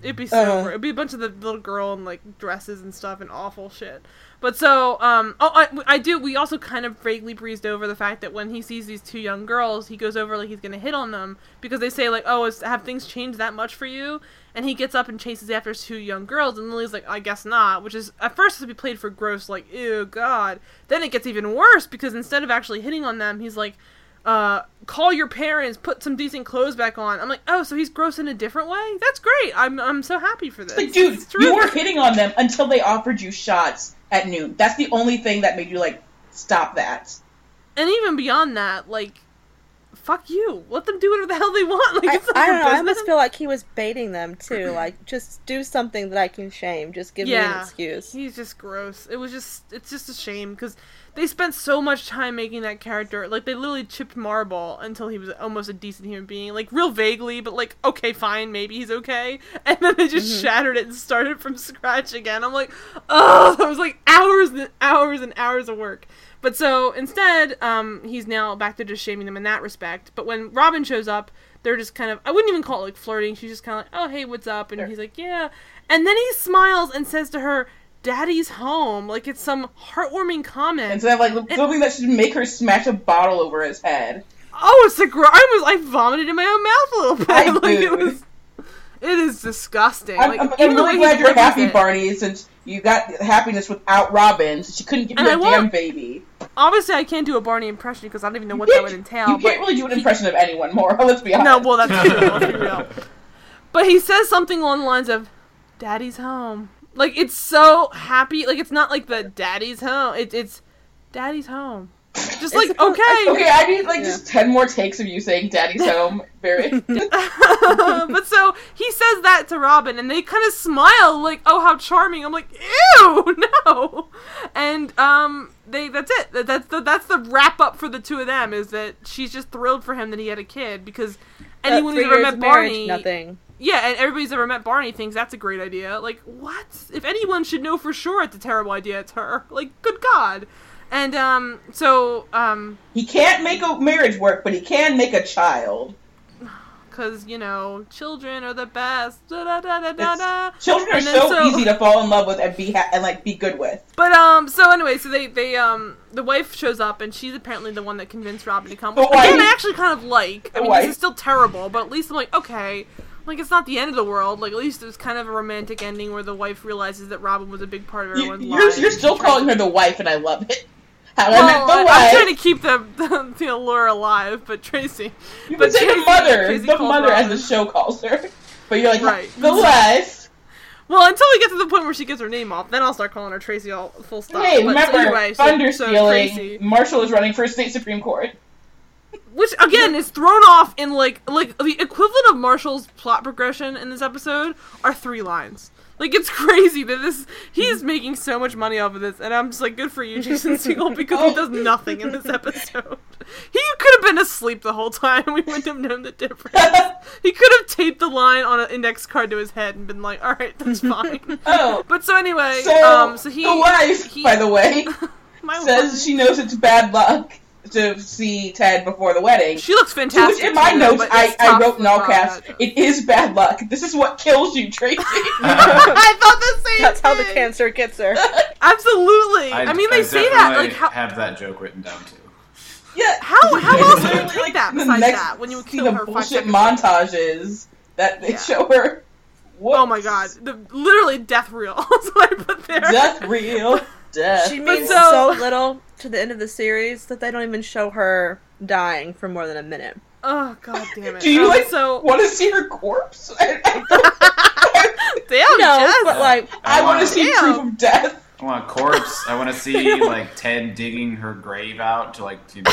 It'd be so. Uh. gr- It'd be a bunch of the little girl in like dresses and stuff and awful shit. But so, um, oh, I, I do. We also kind of vaguely breezed over the fact that when he sees these two young girls, he goes over like he's gonna hit on them because they say like, "Oh, is, have things changed that much for you?" And he gets up and chases after two young girls, and Lily's like, "I guess not," which is at first to be played for gross, like, "Ew, God." Then it gets even worse because instead of actually hitting on them, he's like, uh, call your parents, put some decent clothes back on. I'm like, oh, so he's gross in a different way? That's great. I'm I'm so happy for this. Like, dude, you were hitting on them until they offered you shots at noon. That's the only thing that made you like stop that. and even beyond that, like, fuck you. Let them do whatever the hell they want. Like, I, it's not I don't know. I almost feel like he was baiting them too. Like, just do something that I can shame. Just give me an excuse. He's just gross. It was just, it's just a shame because they spent so much time making that character. Like, they literally chipped Marble until he was almost a decent human being. Like, real vaguely, but like, okay, fine, maybe he's okay. And then they just Mm-hmm. shattered it and started from scratch again. I'm like, oh, that was like hours and hours and hours of work. But so instead, um, he's now back to just shaming them in that respect. But when Robin shows up, they're just kind of, I wouldn't even call it like flirting. She's just kind of like, oh, hey, what's up? And Sure. he's like, yeah. And then he smiles and says to her, Daddy's home. Like it's some heartwarming comment. Instead of like something that should make her smash a bottle over his head. oh, it's a gr- I was, I vomited in my own mouth a little bit. I like it was, it is disgusting. I'm, like, I'm, I'm really glad you're happy, it. Barney, since you got happiness without Robin, so she couldn't give you And a I damn baby. Obviously, I can't do a Barney impression because I don't even know what that would entail. You can't really do an impression of anyone more. Let's be honest. No, well, that's true. Let's be real. But he says something along the lines of, "Daddy's home." Like it's so happy. Like it's not like the daddy's home. It, it's daddy's home. Just like okay, Okay, I need like Yeah. just ten more takes of you saying "Daddy's home." Very. but so he says that to Robin, and they kind of smile, like, "Oh, how charming!" I'm like, "Ew, no!" And um, they that's it. That's the that's the wrap up for the two of them. Is that she's just thrilled for him that he had a kid because anyone who's ever met of marriage, Barney, nothing. Yeah, and everybody's ever met Barney thinks that's a great idea. Like, what? If anyone should know for sure it's a terrible idea, it's her. Like, good God. And um, so um, he can't make a marriage work, but he can make a child. because you know, children are the best. Da da da da da da. Children are so, so- easy to fall in love with and be ha- and like be good with. But um, so anyway, so they they um, the wife shows up and she's apparently the one that convinced Robin to come. Which, again. I actually kind of like. I The mean, this is still terrible, but at least I'm like, okay, like it's not the end of the world. Like at least it was kind of a romantic ending where the wife realizes that Robin was a big part of everyone's you're life. you're still calling her the wife, and I love it. How I Well, met the I- wife. I'm trying to keep the, the the allure alive, but Tracy. you but say the mother, Tracy the mother, as the show calls her. But you're like Right. the wife. Well, until we get to the point where she gets her name off, then I'll start calling her Tracy all full stop. Hey, But remember, anyway, so- thunder so. Tracy- Marshall is running for state supreme court. Which again is thrown off in like like the equivalent of Marshall's plot progression in this episode are three lines. Like it's crazy that this he's making so much money off of this, and I'm just like, good for you, Jason Segel, because he does nothing in this episode. He could have been asleep the whole time. We wouldn't have known the difference. He could have taped the line on an index card to his head and been like, "All right, that's fine." Oh, But so anyway, so, um, so he the wife, he- by the way, says wife- she knows it's bad luck to see Ted before the wedding. she looks To fantastic. which in my too, notes, I, I wrote in all caps, it is bad luck. This is what kills you, Tracy. I thought the same. That's how the cancer gets her. Absolutely. I, mean, they say that like how have that joke written down too. yeah. how how else would you take like, that besides next that when you would scene kill her bullshit montages that they Yeah. show her. Oh my god, the literally death reel. That's what I put there. Death real. Death. She means so- so little to the end of the series that they don't even show her dying for more than a minute. Oh god damn it. Do you like so want to see her corpse? I, I, damn no, Jess. but like I want to wanna- oh, see Damn. proof of death. I want a corpse. I want to see like Ted digging her grave out to like you know,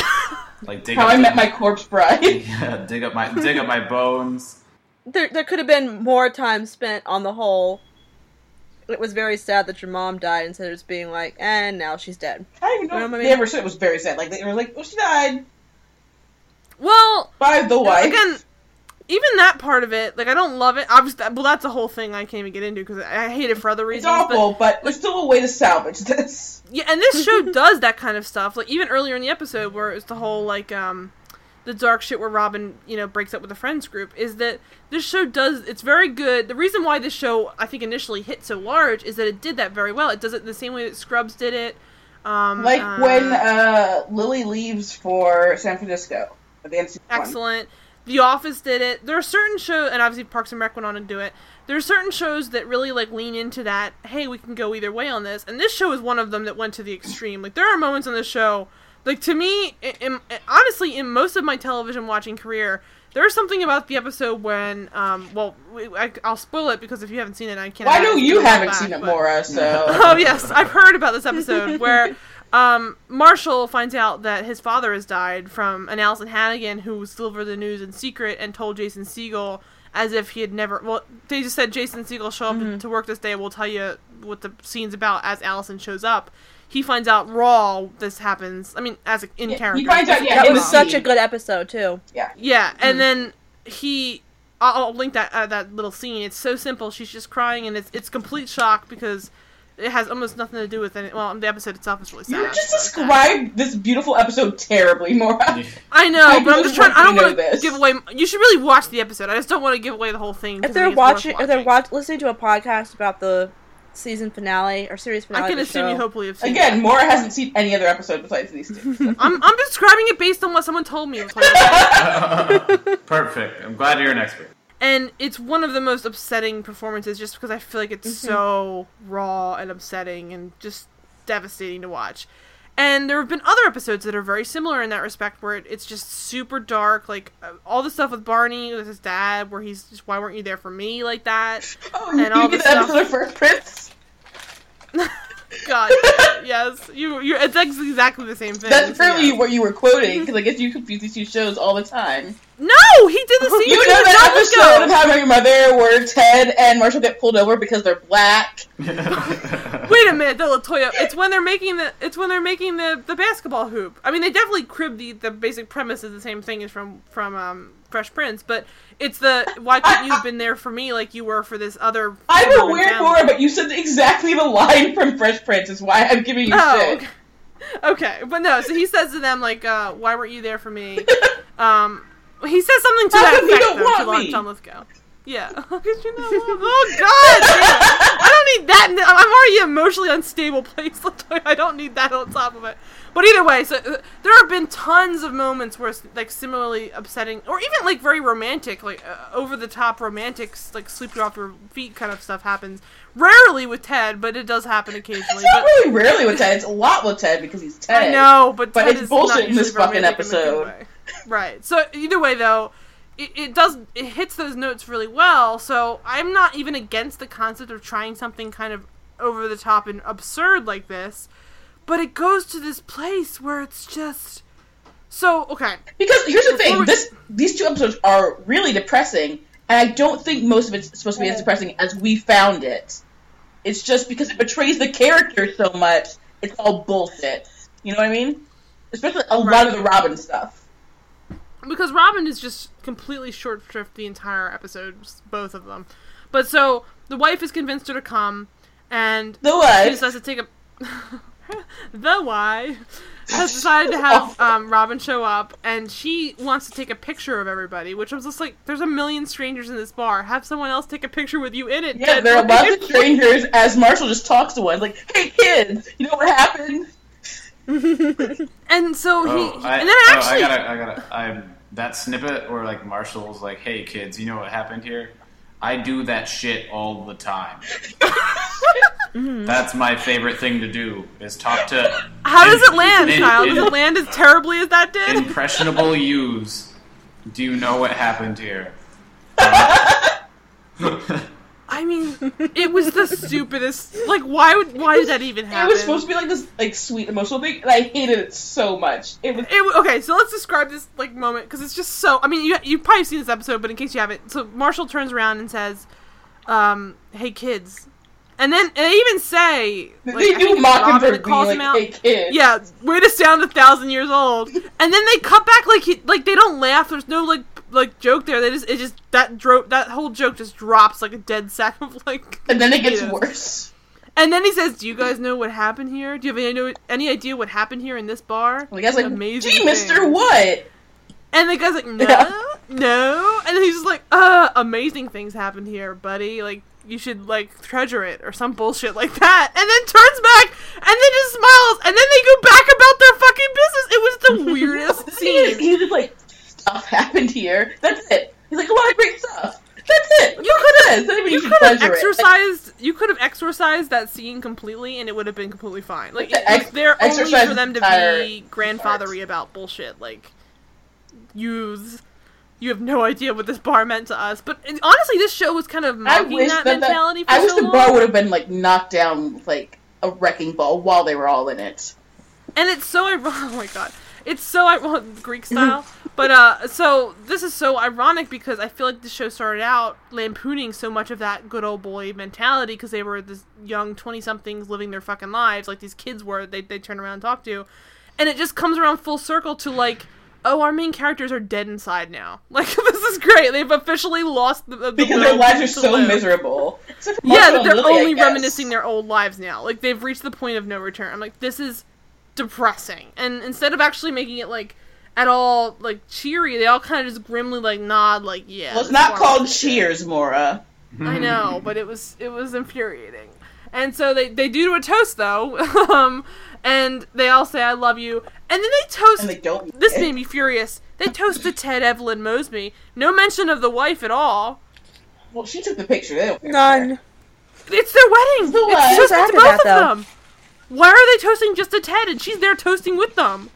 like dig How up I the- met my corpse bride. yeah, dig up my dig up my bones. there, there could have been more time spent on the whole. It was very sad that your mom died instead of just being like, and now she's dead. I don't even know. You know if what I They mean? ever said it was very sad. Like they were like, "Oh, she died well, by the wife." again, even that part of it, like I don't love it. Obviously, well, that's a whole thing I can't even get into because I I hate it for other reasons. but- awful, but there's still a way to salvage this. Yeah, and this show does that kind of stuff. Like even earlier in the episode, where it's the whole like um, the dark shit where Robin, you know, breaks up with the friends group. Is that this show does? It's very good. The reason why this show I think initially hit so large is that it did that very well. It does it the same way that Scrubs did it. Um, Like uh, when uh, Lily leaves for San Francisco at the end of season one. excellent. The Office did it. There are certain shows, and obviously Parks and Rec went on to do it. There are certain shows that really like lean into that. Hey, we can go either way on this, and this show is one of them that went to the extreme. Like there are moments on this show, like to me, in, honestly, in most of my television watching career, there's something about the episode when, um, well, I, I'll spoil it because if you haven't seen it, I can't. Well, I know you haven't back, seen it, but- Mora, so. oh yes, I've heard about this episode where um, Marshall finds out that his father has died from an Alyson Hannigan who delivered the news in secret and told Jason Segel as if he had never. Well, they just said Jason Segel show up Mm-hmm. to, to work this day. We'll tell you what the scene's about as Alyson shows up. He finds out raw this happens. I mean, as a, in Yeah, character. he finds out, yeah, That in was such a good episode too. Yeah, Yeah, and then he. I'll, I'll link that uh, that little scene. It's so simple. She's just crying, and it's it's complete shock because it has almost nothing to do with it. Well, the episode itself is really sad. You just so- described this beautiful episode terribly, Mora. I know, I but I'm just trying. I don't want to give away. You should really watch the episode. I just don't want to give away the whole thing. 'cause If they're think it's worth watching, if they're watch, listening to a podcast about the season finale or series finale, I can of the assume you hopefully have seen. Again, it. Mora hasn't seen any other episode besides these two. so. I'm I'm describing it based on what someone told me. It was. Perfect. I'm glad you're an expert. and it's one of the most upsetting performances just because I feel like it's mm-hmm. so raw and upsetting and just devastating to watch. And there have been other episodes that are very similar in that respect, where it, it's just super dark, like uh, all the stuff with Barney with his dad, where he's just, "Why weren't you there for me?" like that. Oh, And all the episode stuff- of Fresh Prince? God, yes, you, you. It's exactly the same thing. That's so apparently what you were quoting, because I guess you confuse these two shows all the time. No, he did the same You know that John episode of How I Met Your Mother where Ted and Marshall get pulled over because they're black? Wait a minute, the Latoya. It's when they're making the. It's when they're making the the basketball hoop. I mean, they definitely crib the the basic premise is the same thing as from from um Fresh Prince, but it's the why couldn't you have been there for me like you were for this other. I'm aware, family? Nora, but you said exactly the line from Fresh Prince is why I'm giving you Oh, shit. okay. okay, but no. So he says to them like, uh, "Why weren't you there for me?" Um, he says something to How that you effect don't though, want to? John Lithgow. Yeah. Oh God! damn. I don't need that. in the- I'm already emotionally unstable place. I don't need that on top of it. But either way, so uh, there have been tons of moments where like similarly upsetting, or even like very romantic, like uh, over the top romantic, like sweep you off your feet kind of stuff happens. Rarely with Ted, but it does happen occasionally. It's not But really rarely with Ted. It's a lot with Ted because he's Ted. I know, but But Ted it's is bullshit not in this fucking romantic in a good episode. Right. So either way, though, it, it does it hits those notes really well. So I'm not even against the concept of trying something kind of over the top and absurd like this, but it goes to this place where it's just so okay. Because here's the thing: this these two episodes are really depressing, and I don't think most of it's supposed to be as depressing as we found it. It's just because it betrays the character so much. It's all bullshit. You know what I mean? Especially a lot of the Robin stuff. because Robin is just completely short shrift the entire episode, both of them. But so the wife is convinced her to come, and The wife she decides to take a. the why has decided to have um, Robin show up, and she wants to take a picture of everybody. Which I was just like, "There's a million strangers in this bar. Have someone else take a picture with you in it." Yeah, there are Like- lots of strangers. As Marshall just talks to one, like, "Hey kids, you know what happened?" And so he, Oh, I, and then oh, I gotta, I gotta, I that snippet where like Marshall's like, "Hey kids, you know what happened here? I do that shit all the time. That's my favorite thing to do is talk to how does it land, in- Kyle? in- Does it land as terribly as that did? impressionable yous. Do you know what happened here? I mean, it was the stupidest. Like, why would why did that even happen? It was supposed to be like this, like sweet emotional thing, and I hated it so much. It was It, okay, so let's describe this like moment because it's just so. I mean, you you've probably seen this episode, but in case you haven't, so Marshall turns around and says, um, "Hey kids," and then they even say like, they do mock him for being calls like him out. a kid. Yeah, way to sound a thousand years old. And then they cut back like he like they don't laugh. There's no like like joke there. They just it just that dro- that whole joke just drops like a dead sack of like. and then it gets potatoes. worse. And then he says, "Do you guys know what happened here? Do you have any know any idea what happened here in this bar?" The guy's like, Amazing "Gee, Mister, what?" And the guy's like, "No, Yeah. no," and then he's just like, "Uh, amazing things happened here, buddy. Like." You should like treasure it or some bullshit like that, and then turns back and then just smiles, and then they go back about their fucking business. It was the weirdest The thing is, scene. he's just like, "Stuff happened here. That's it." He's like, "A lot of great stuff." That's it. You could have, you could have treasure it. you could have exorcised that scene completely, and it would have been completely fine. Like The ex- it's there only for them to be grandfathery about bullshit. Like, use, you have no idea what this bar meant to us. But honestly, this show was kind of mocking that, that, mentality. that I wish so the bar would have been like knocked down with like a wrecking ball while they were all in it. and it's so ironic. Oh my god, it's so ironic Greek style. but uh, so this is so ironic because I feel like the show started out lampooning so much of that good old boy mentality because they were this young twenty somethings living their fucking lives like these kids were. They they turn around and talk to, and it just comes around full circle to like. Oh, our main characters are dead inside now. Like this is great. They've officially lost the, the Because their lives are so live. miserable. Yeah, that they're Lily, only reminiscing their old lives now. Like they've reached the point of no return. I'm like, this is depressing. And instead of actually making it like at all like cheery, they all kind of just grimly like nod, like yeah. Well, it's not called was shit. Cheers, Mora. I know, but it was it was infuriating. And so they they do a toast though, um, and they all say I love you, and then they toast. And they don't. this made me furious. They toast to Ted Evelyn Mosby. No mention of the wife at all. Well, she took the picture. They don't care. None. It's their wedding. The It's just after both that, of though? them. Why are they toasting just to Ted and she's there toasting with them?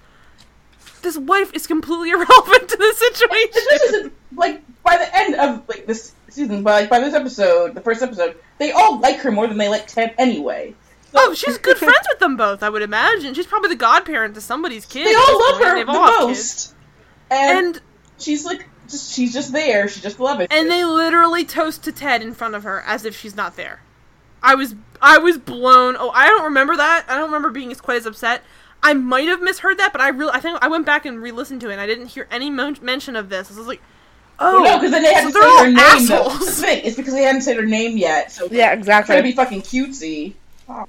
This wife is completely irrelevant to the And this situation. isn't like by the end of like this season, by like by this episode, the first episode, they all like her more than they like Ted anyway. Oh, she's good friends with them both. I would imagine she's probably the godparent to somebody's kid. They all love point. her They've the all most, and, and she's like, just, she's just there. She just loves it. and they literally toast to Ted in front of her as if she's not there. I was I was blown. Oh, I don't remember that. I don't remember being as quite as upset. I might have misheard that, but I really I think I went back and re-listened to it. and I didn't hear any mon- mention of this. I was like, oh Well, no, oh, because then they had so to they're say her name. Though. That's the thing. It's because they hadn't said her name yet, so Yeah, trying to be fucking cutesy.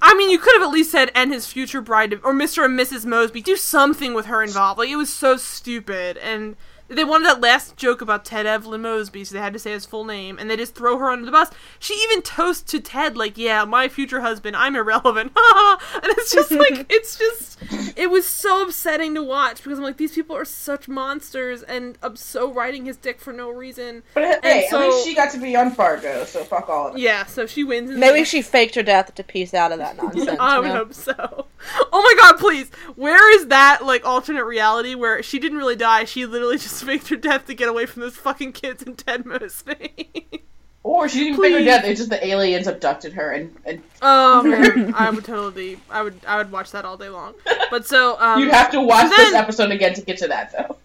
I mean, you could have at least said and his future bride or Mr. and Mrs. Mosby. Do something with her involved. Like it was so stupid, and they wanted that last joke about Ted Evelyn Mosby, so they had to say his full name, and they just throw her under the bus. She even toasts to Ted like, "Yeah, my future husband. I'm irrelevant." and it's just like it's just it was so upsetting to watch because I'm like, these people are such monsters, and I'm so riding his dick for no reason. But hey, so- at least she got to be on Fargo, so fuck all of it. Yeah, so she wins. in the Maybe she faked her death to piece out of that nonsense. I you would know? hope so. Oh my god, please. Where is that like alternate reality where she didn't really die? She literally just faked her death to get away from those fucking kids in Ted Mosby. Or she didn't figure Please. death. It's just the aliens abducted her and, and oh man, I would totally, I would, I would watch that all day long. But so, um, you'd have to watch so this episode again to get to that though.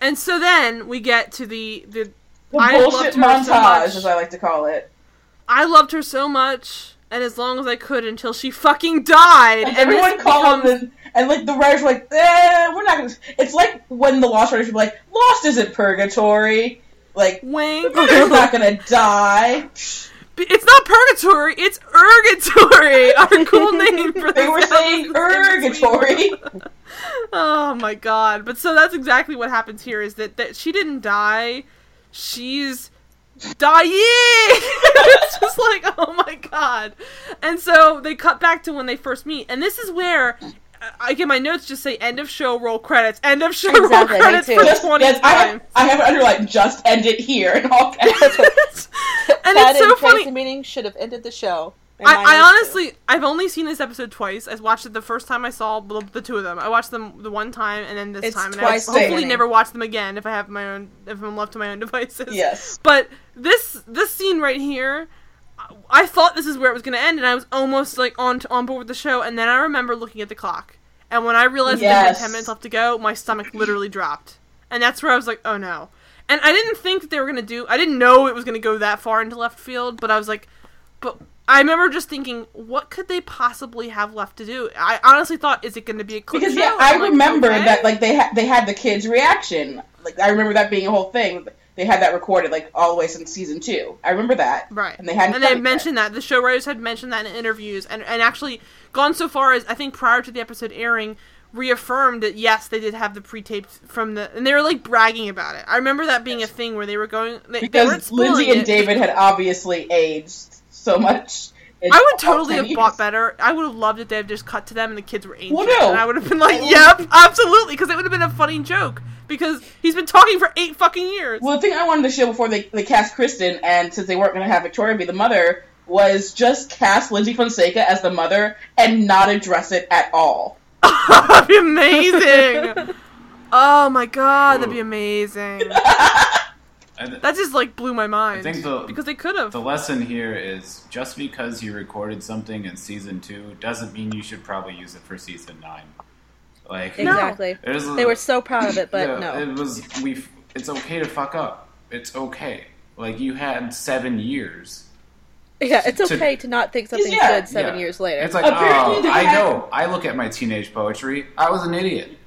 and so then we get to the the. The I bullshit her so montage, much. as I like to call it. I loved her so much, and as long as I could until she fucking died. Like and everyone calling becomes- and, like the writers were like, eh, we're not gonna. It's like when the Lost writers were like, Lost isn't purgatory. Like wink. they're not gonna die. It's not purgatory, it's urgatory. Our cool name for They were saying is Oh my god! But so that's exactly what happens here: is that that she didn't die, she's dying. it's just like oh my god. And so they cut back to when they first meet, and this is where. I get my notes just say end of show roll credits end of show Exactly, roll credits too. for Just, 20 yes, I have, I have it underlined. Just end it here in all caps. and Ted it's so funny Tracy meeting should have ended the show. I, I notes, too. honestly, I've only seen this episode twice. I watched it the first time I saw the, the two of them. I watched them the one time and then this It's time, and twice I hopefully dating. never watch them again if I have my own, if I'm left to my own devices. yes. But this this scene right here, I- thought this is where it was going to end, and I was almost like on on board with the show. And then I remember looking at the clock, and when I realized that they had ten minutes left to go, my stomach literally dropped, and that's where I was like, oh no. And I didn't think that they were going to do. I didn't know it was going to go that far into left field, but I was like, but I remember just thinking, what could they possibly have left to do? I honestly thought, is it going to be a clip Because show? yeah, I like, remember okay. that like they had they had the kids' reaction. Like I remember that being a whole thing. They had that recorded like all the way since season two. I remember that. Right. And they hadn't. And they yet. mentioned that. The show writers had mentioned that in interviews and, and actually gone so far as I think prior to the episode airing, reaffirmed that yes, they did have the pre taped from the and they were like bragging about it. I remember that being a thing where they were going they, they because Lyndsy and it. David had obviously aged so much. I would totally 10 have bought better. I would have loved it. They had just cut to them and the kids were ancient, Well, no. and I would have been like, "Yep, absolutely," because it would have been a funny joke. Because he's been talking for eight fucking years. Well, the thing I wanted to show before they, they cast Cristin, and since they weren't going to have Victoria be the mother, was just cast Lyndsy Fonseca as the mother and not address it at all. that'd be amazing. oh my god, that'd be amazing. Th- That just like blew my mind. think the- because they could have. the lesson here is just because you recorded something in season two doesn't mean you should probably use it for season nine. Like Exactly. there's a- They were so proud of it, but yeah, no. it was we. It's okay to fuck up. It's okay. Like you had seven years. yeah, it's to- okay to not think something's Yeah, good seven Yeah. years later. It's like, Apparently oh, I had- know. I look at my teenage poetry. I was an idiot.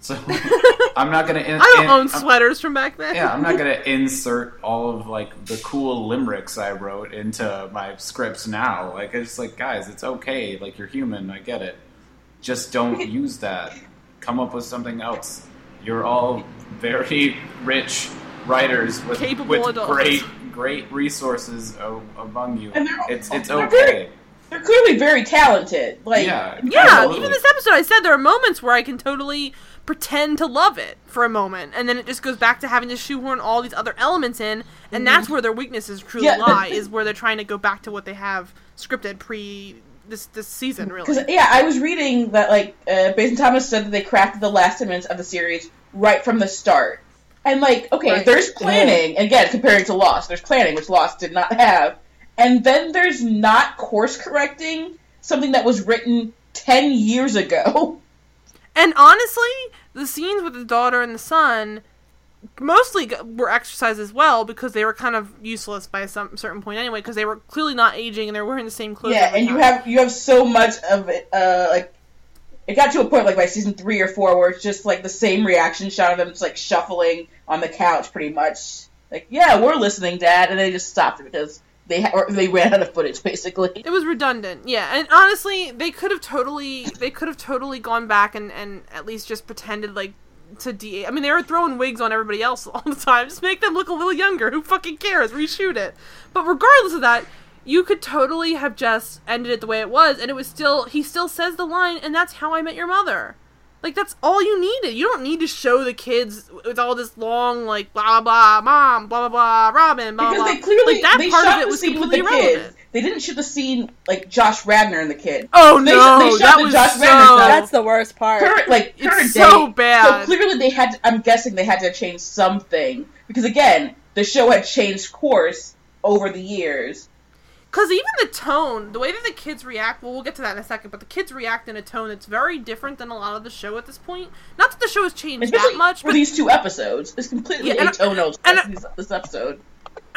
So I'm not gonna. In, I don't in- own I'm- sweaters from back then. Yeah, I'm not gonna insert all of like the cool limericks I wrote into my scripts now. Like it's like, guys, it's okay. Like you're human. I get it. Just don't use that. Come up with something else. You're all very rich writers with, Capable with adults. great great resources o- among you. And they're- It's it's they're okay. very- They're clearly very talented. Like, Yeah. Yeah, Absolutely. even this episode, I said there are moments where I can totally pretend to love it for a moment, and then it just goes back to having to shoehorn all these other elements in, and that's where their weaknesses truly Mm-hmm. Yeah, lie. is where they're trying to go back to what they have scripted pre this this season, Because really. yeah, I was reading that like uh, Bays and Thomas said that they crafted the last ten minutes of the series right from the start, and like okay, Right. there's planning again comparing to Lost. There's planning which Lost did not have, and then there's not course correcting something that was written 10 years ago. And honestly, the scenes with the daughter and the son mostly were exercised as well because they were kind of useless by some certain point anyway because they were clearly not aging and they were wearing the same clothes. Yeah, and you have you have so much of it uh like it got to a point like by season 3 or 4 where it's just like the same reaction shot of them just like shuffling on the couch pretty much. Like, yeah, we're listening, dad, and they just stopped it because they ha- or they ran out of footage basically. It was redundant, yeah. And honestly, they could have totally, they could have totally gone back and and at least just pretended like to de. I mean, they were throwing wigs on everybody else all the time. Just make them look a little younger. Who fucking cares? Reshoot it. But regardless of that, you could totally have just ended it the way it was, and it was still. He still says the line, and that's how I met your mother. Like that's all you needed. You don't need to show the kids with all this long like blah blah mom blah blah blah Robin blah Because blah. they clearly like that part of it was completely irrelevant. kids. They didn't shoot the scene like Josh Radnor and the kid. Oh They- no, they shot that the was Josh so. Radnor stuff. That's the worst part. current like It's current so day. bad. So clearly they had. To, I'm guessing they had to change something because again, the show had changed course over the years. Because even the tone, the way that the kids react, well, we'll get to that in a second, but the kids react in a tone that's very different than a lot of the show at this point. Not that the show has changed Especially that much, for but these two episodes, it's completely Yeah, and I- atonal I- this, this episode.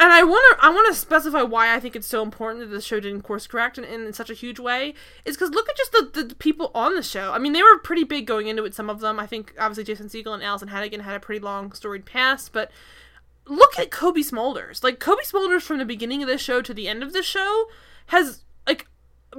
And I want to I want to specify why I think it's so important that the show didn't course correct in, in, such a huge way is because look at just the, the people on the show. I mean, they were pretty big going into it. Some of them, I think, obviously Jason Segel and Alyson Hannigan had a pretty long storied past, but look at Cobie Smulders. Like Cobie Smulders from the beginning of this show to the end of this show has like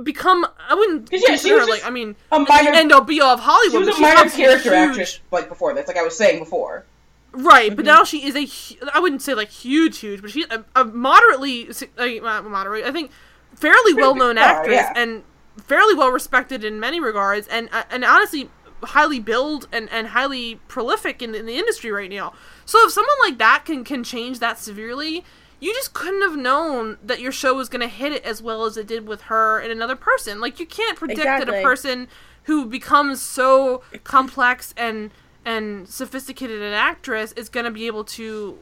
become I wouldn't yeah, consider like I mean a minor- end all be all of Hollywood. She was a she minor character huge- actress, like before this, like I was saying before. Right, Mm-hmm. but now she is a. I wouldn't say like huge, huge, but she's a, a moderately, uh, moderate. I think fairly well known actress yeah. and fairly well respected in many regards, and uh, and honestly highly billed and, and highly prolific in the, in the industry right now. So if someone like that can can change that severely, you just couldn't have known that your show was going to hit it as well as it did with her and another person. Like you can't predict that a person who becomes so complex and and sophisticated an actress is going to be able to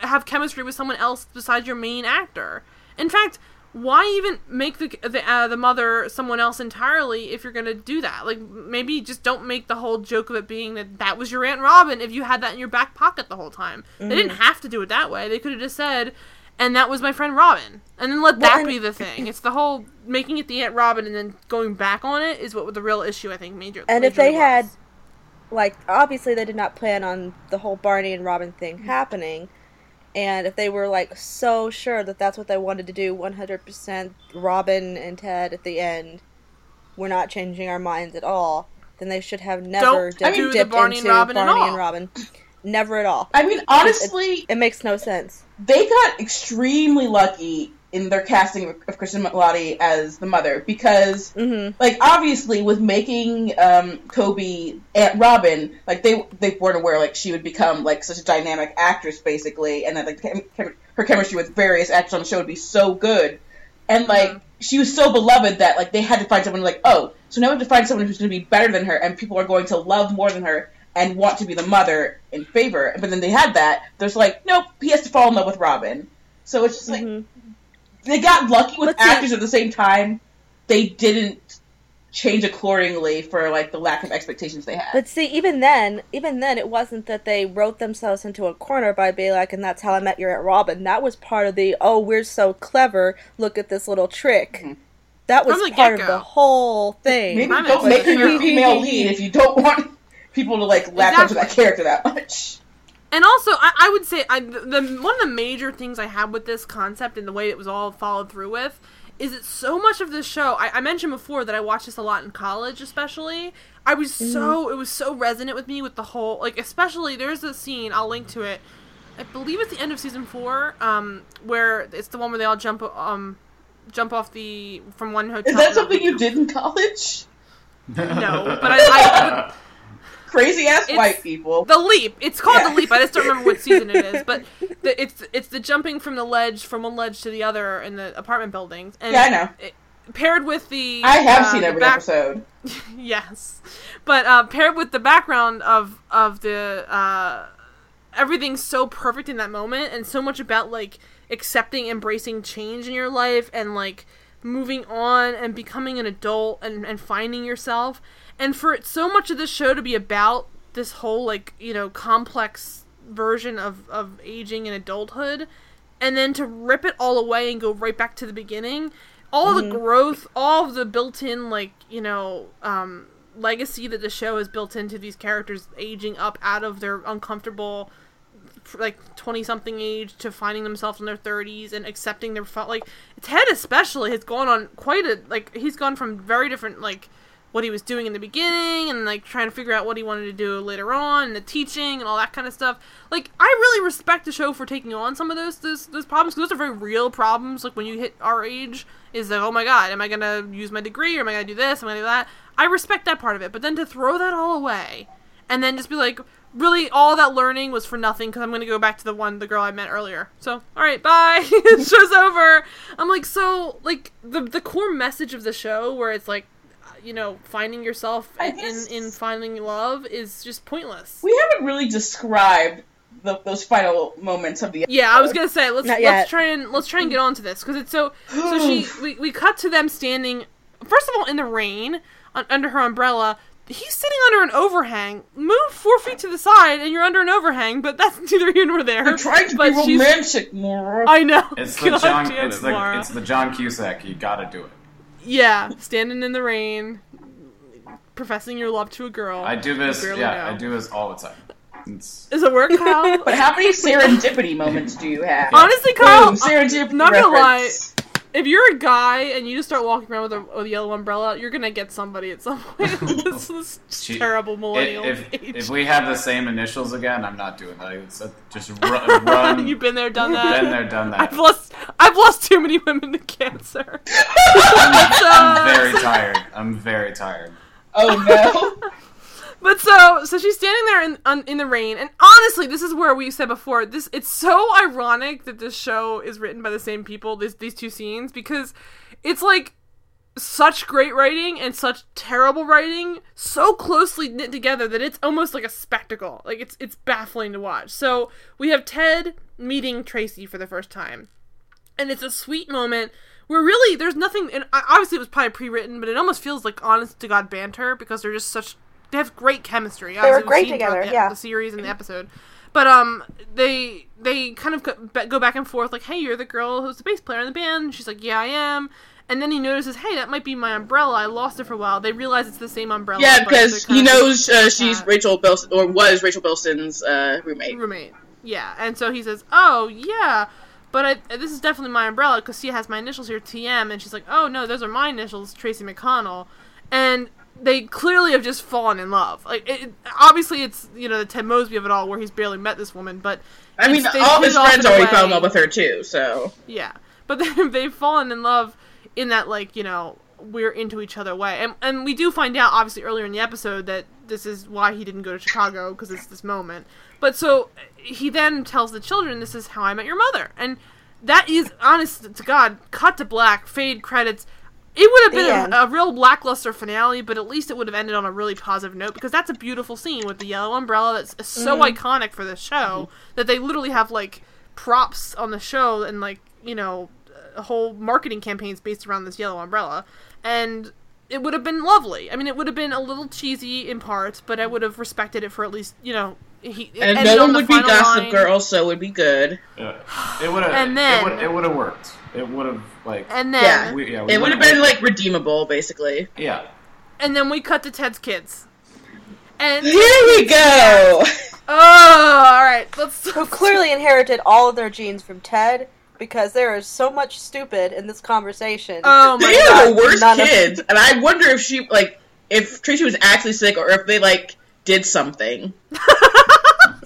have chemistry with someone else besides your main actor. In fact, why even make the the, uh, the mother someone else entirely if you're going to do that? Like maybe just don't make the whole joke of it being that that was your Aunt Robin if you had that in your back pocket the whole time. They didn't Mm-hmm. have to do it that way. They could have just said and that was my friend Robin. And then let that and- be the thing. It's the whole making it the Aunt Robin and then going back on it is what the real issue I think major And if they was. had, like, obviously they did not plan on the whole Barney and Robin thing mm-hmm. happening. And if they were, like, so sure that that's what they wanted to do 100% Robin and Ted at the end, we're not changing our minds at all, then they should have never Don't dipped, do the dipped Barney and into Robin at Barney and Robin. Never at all. I mean, honestly, It makes no sense. they got extremely lucky in their casting of, Cristin Milioti as the mother because, hmm like, obviously with making um, Cobie Aunt Robin, like they they weren't aware like she would become like such a dynamic actress basically, and that like chem- chem- her chemistry with various actors on the show would be so good, and like Mhm. she was so beloved that like they had to find someone like oh so now we have to find someone who's going to be better than her and people are going to love more than her and want to be the mother in favor. But then they had that. There's like nope, he has to fall in love with Robin. So it's just like Mhm. They got lucky with But see- actors at the same time. They didn't change accordingly for like the lack of expectations they had. But see, even then, even then, it wasn't that they wrote themselves into a corner by being like, "And that's how I met your Aunt Robin." That was part of the, "Oh, we're so clever. Look at this little trick." Mhm. That was part of get-go. the whole thing. Maybe don't make her your female lead if you don't want people to like latch onto that character that much. And also, I, I would say I, the, the one of the major things I have with this concept and the way it was all followed through with is that so much of this show. I, I mentioned before that I watched this a lot in college, especially. I was so it was so resonant with me with the whole like, especially there's a scene I'll link to it. I believe it's the end of season four, um, where it's the one where they all jump um jump off the from one hotel. Is that something you did in college? No, but I, I Crazy ass It's- white people. The leap. It's called Yeah. the leap. I just don't remember what season it is, but the, it's it's the jumping from the ledge from one ledge to the other in the apartment buildings. And Yeah, I know. It, paired with the I have uh, seen every back- episode. yes, but uh, paired with the background of of the uh, everything's so perfect in that moment, and so much about like accepting, embracing change in your life, and like moving on and becoming an adult and, and finding yourself. And for it, so much of this show to be about this whole like, you know, complex version of, of aging and adulthood and then to rip it all away and go right back to the beginning all the growth all of the built-in like you know um legacy that the show has built into these characters aging up out of their uncomfortable like 20 something age to finding themselves in their 30s and accepting their like ted especially has gone on quite a like he's gone from very different like what he was doing in the beginning and like trying to figure out what he wanted to do later on and the teaching and all that kind of stuff. Like i really respect the show for taking on some of those those, those problems because those are very real problems. Like when you hit our age is like oh my god am i gonna use my degree or am i gonna do this am i gonna do that? I respect that part of it but then to throw that all away and then just be like really all that learning was for nothing because i'm going to go back to the one the girl i met earlier. So all right bye. Show's over. I'm like so like the the core message of the show where it's like you know finding yourself I in in finding love is just pointless We haven't really described the, those final moments of the. yeah i was gonna say let's Not let's yet. try and let's try and get on to this because it's so so she we, we cut to them standing first of all in the rain un- under her umbrella he's sitting under an overhang move four feet to the side and you're under an overhang but that's neither here nor there They're trying to but be romantic, Mora. i know It's the God John. It's the it's the John Cusack. You gotta do it. Yeah standing in the rain professing your love to a girl I do this. Yeah, know. I do this all the time. It's, does it work kyle But how many serendipity moments do you have? honestly kyle Boom, serendipity not gonna reference. If you're a guy and you just start walking around with a, with a yellow umbrella, you're gonna get somebody at some point. this is She- terrible millennial if, age. if we have the same initials again, I'm not doing that. It's just run. run You've been there, done that. been there, done that. I've lost. I've lost too many women to cancer. I'm, I'm very tired. I'm very tired. Oh no. But so, so she's standing there in on, in the rain, and honestly, this is where we said before. This it's so ironic that this show is written by the same people. These these two scenes because it's like such great writing and such terrible writing so closely knit together that it's almost like a spectacle. Like it's it's baffling to watch. So we have Ted meeting Tracy for the first time, and it's a sweet moment where really there's nothing. And obviously it was probably pre-written, but it almost feels like honest to god banter because they're just such they have great chemistry. They were great seen together, the, yeah. the series and the episode. But um, they they kind of go, back and forth like, "Hey, you're the girl who's the bass player in the band." And she's like, "Yeah, I am." And then he notices, "Hey, that might be my umbrella. I lost it for a while." They realize it's the same umbrella. Yeah, because he knows uh, she's that. Rachel Bilson, or was Rachel Bilson's uh, roommate. roommate. Yeah, and so he says, "Oh, yeah." But I, this is definitely my umbrella because she has my initials here, TM, and she's like, "Oh no, those are my initials, Tracy McConnell," and they clearly have just fallen in love. Like, it, obviously, it's you know the Ted Mosby of it all, where he's barely met this woman, but I mean, they all his friends already fell in love with her too. So Yeah, but then they've fallen in love in that like you know we're into each other way, and and we do find out obviously earlier in the episode that this is why he didn't go to Chicago because it's this moment. But so he then tells the children, "This is how I met your mother," and that is honest to God, cut to black, fade credits. It would have been a, a real lackluster finale, but at least it would have ended on a really positive note because that's a beautiful scene with the yellow umbrella that's so mm-hmm. iconic for the show mm-hmm. that they literally have like props on the show and like you know a whole marketing campaigns based around this yellow umbrella and it would have been lovely i mean it would have been a little cheesy in parts but i would have respected it for at least you know he and no one would be Gossip line. Girl, so it would be good. Yeah. It would have. And then- it would. It would have worked. It would have like. and then Yeah. we, yeah, we It would have been like redeemable, basically. Yeah. and then we cut to ted's kids and Here we go. oh all right let's Who clearly inherited all of their genes from Ted because there is so much stupid in this conversation. oh my They are the worst None of- kids, and I wonder if she like if Tracy was actually sick or if they like did something.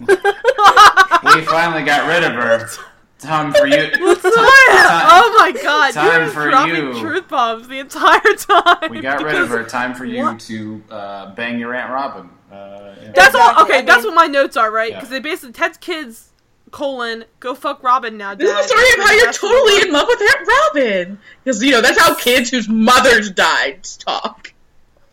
We finally got rid of her. Time for you. oh my god time you're for dropping you. truth bombs the entire time We got rid of her. Time for you What? to uh, bang your aunt Robin. Uh, yeah. That's all. Okay, I that's what my notes are, right? Yeah. Because they basically Ted's kids colon go fuck Robin now. This is a story of how you're rest of the totally in love with that Robin. Because you know that's how kids whose mothers died talk.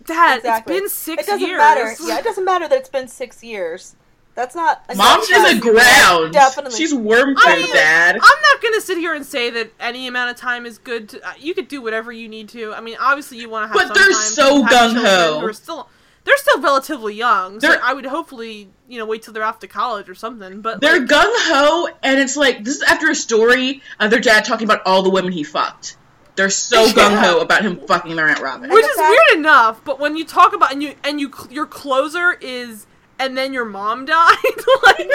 Dad. exactly. It's been six It doesn't years. matter. Yeah, it doesn't matter that it's been six years. That's not. a Mom's in the necessity. ground. Definitely. She's worm I food, Dad. I'm not gonna sit here and say that any amount of time is good. To, uh, you could do whatever you need to. I mean, obviously you want to have. But some they're so you have children gung-ho. who are still, they're still relatively young. So They're- I would hopefully, you know, wait till they're off to college or something. But They're like, gung ho, and it's like this is after a story of their dad talking about all the women he fucked. They're so Yeah. gung ho about him fucking their aunt Robin. which is fact- weird enough. But when you talk about and you and you your closer is and then your mom died, like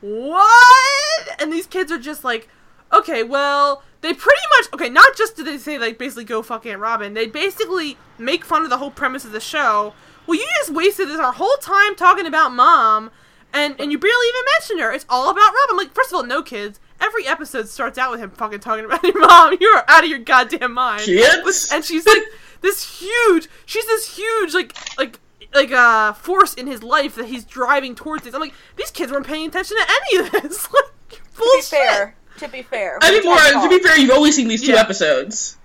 what? And these kids are just like, okay, well, they pretty much okay. Not just do they say like basically go fuck Aunt Robin. They basically make fun of the whole premise of the show. Well, you just wasted this our whole time talking about mom, and and you barely even mentioned her. It's all about Robin. Like, first of all, no kids. Every episode starts out with him fucking talking about your mom. You're out of your goddamn mind. Kids? And she's like this huge. She's this huge like like like uh force in his life that he's driving towards this. I'm like, these kids weren't paying attention to any of this. like, To be bullshit. fair, to be fair. I think more. To be fair, you've only seen these two Yeah. episodes.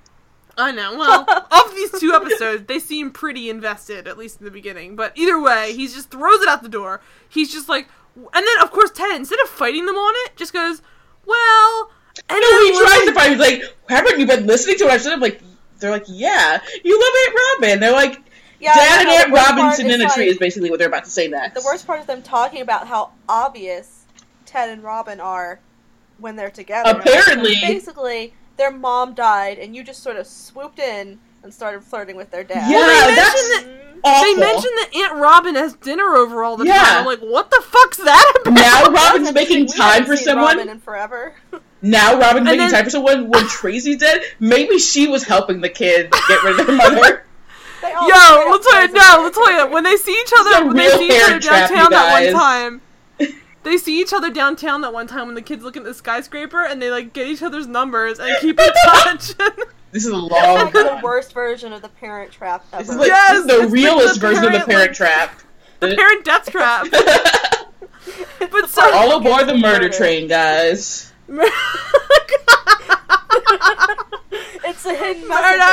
I know. Well, of these two episodes, they seem pretty invested, at least in the beginning. But either way, he just throws it out the door. He's just like, and then of course Ted, instead of fighting them on it, just goes, "Well." And No, then he tries to find. He's like, haven't you been listening to what I've said? I'm like, they're like, yeah, you love Aunt Robin. They're like, Yeah, Dad and Aunt the worst Robinson in a tree like, is basically what they're about to say next. The worst part is them talking about how obvious Ted and Robin are when they're together. Apparently- basically, their mom died, and you just sort of swooped in and started flirting with their dad. Yeah, Well, that's mentioned Mhm. awful. They mentioned that Aunt Robin has dinner over all the Yeah. time. I'm like, what the fuck's that about? now Robin's haven't making time for someone. Robin in forever. Now Robin's And making then- time for someone when Tracy's dead. Maybe she was helping the kid get rid of their mother. They all Yo, straight up let's tell no, her. let's tell when they see each other, when they see each other downtown that one time, they see each other downtown that one time when the kids look at the skyscraper and they like get each other's numbers and keep in touch. This is a long. Like the worst version of the Parent Trap ever. This is like Yes, this is the it's like realest the version of the parent, Parent like- Trap. Parent death trap. but so All aboard the murder Murder. train, guys. It's a hidden Murder! the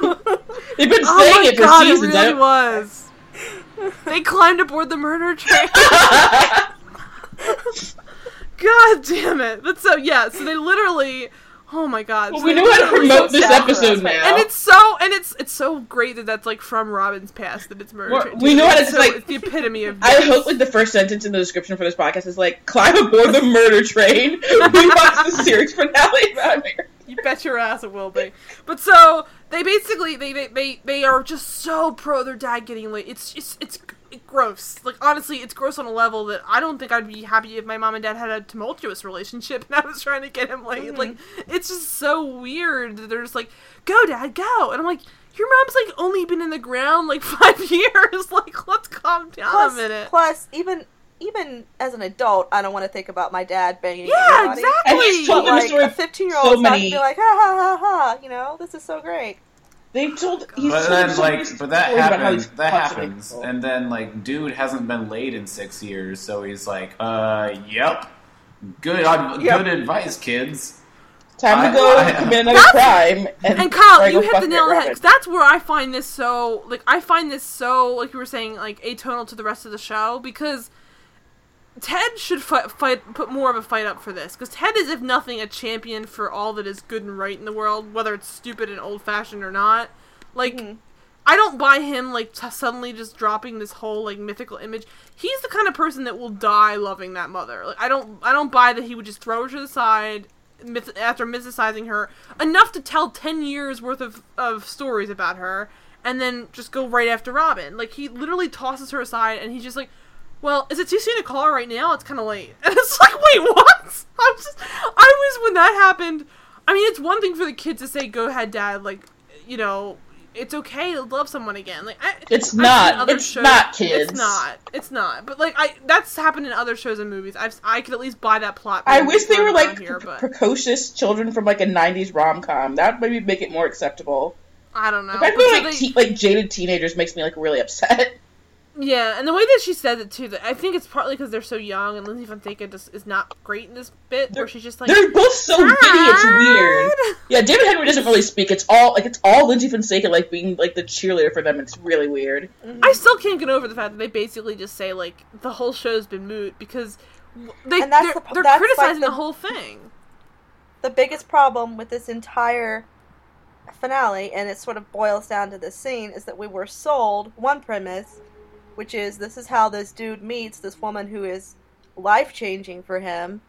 show. They've been oh saying my it for god, seasons. it really was. They climbed aboard the murder train. God damn it! But so yeah, so they literally. Oh my god. Well, so we they know how to promote this sad for us episode now. And it's so and it's it's so great that that's like from Robin's past that it's murder. Train. we know how to, It's so- like- it's the epitome of. I hope like the first sentence in the description for this podcast is like climb aboard the murder train. we watch the series finale around here. You bet your ass it will be. But so they basically they they they, they are just so pro their dad getting late. It's just it's gross. Like honestly, it's gross on a level that I don't think I'd be happy if my mom and dad had a tumultuous relationship and I was trying to get him late. Like mm-hmm. it's just so weird. that They're just like, "Go, dad, go," and I'm like. Your mom's like only been in the ground like five years. Like, let's calm down plus, a minute. plus, even even as an adult, I don't want to think about my dad banging Yeah, anybody. exactly. And he's told a like story a 15 year so old many- be like, ha ha ha ha, you know, this is so great. They've told he's But told then, like, but that stories about how happens. That constantly- happens, and then like, dude hasn't been laid in six years, so he's like, uh, yep, good, ad- Yep. good advice, kids. Time I- to go I- commit another That's- crime. And, And Kyle, you hit the nail on the head. Robin. 'cause that's where I find this so like I find this so like you were saying like atonal to the rest of the show because Ted should fight, fight put more of a fight up for this because Ted is if nothing a champion for all that is good and right in the world, whether it's stupid and old fashioned or not. Like. Mhm. I don't buy him like t- suddenly just dropping this whole like mythical image. He's the kind of person that will die loving that mother. Like I don't I don't buy that he would just throw her to the side myth- after mysticizing her enough to tell 10 years worth of of stories about her and then just go right after Robin. Like he literally tosses her aside and he's just like well, is it too soon to call her right now? It's kind of late. And it's like, wait, what? I'm just, I was when that happened. I mean, it's one thing for the kids to say, "Go ahead, Dad." Like, you know, it's okay to love someone again. Like, I, It's I've not. other It's not, kids. It's not. It's not. But like, I that's happened in other shows and movies. I've I could at least buy that plot. I wish they were like here, pre- but precocious children from like a '90s rom com. That would maybe make it more acceptable. I don't know. The fact that like, they- te- like jaded teenagers makes me like really upset. Yeah, and the way that she says it too, that I think it's partly because they're so young, and Lyndsy Fonseca just is not great in this bit, where she's just like, They're both so giddy, it's weird. Yeah, David Henry doesn't really speak. It's all like it's all Lyndsy Fonseca like being like the cheerleader for them. It's really weird. Mm-hmm. I still can't get over the fact that they basically just say like the whole show's been moot because they And that's they're, the- they're that's, like, criticizing the- the whole thing. the biggest problem with this entire finale, and it sort of boils down to this scene, is that we were sold one premise, which is this is how this dude meets this woman who is life changing for him.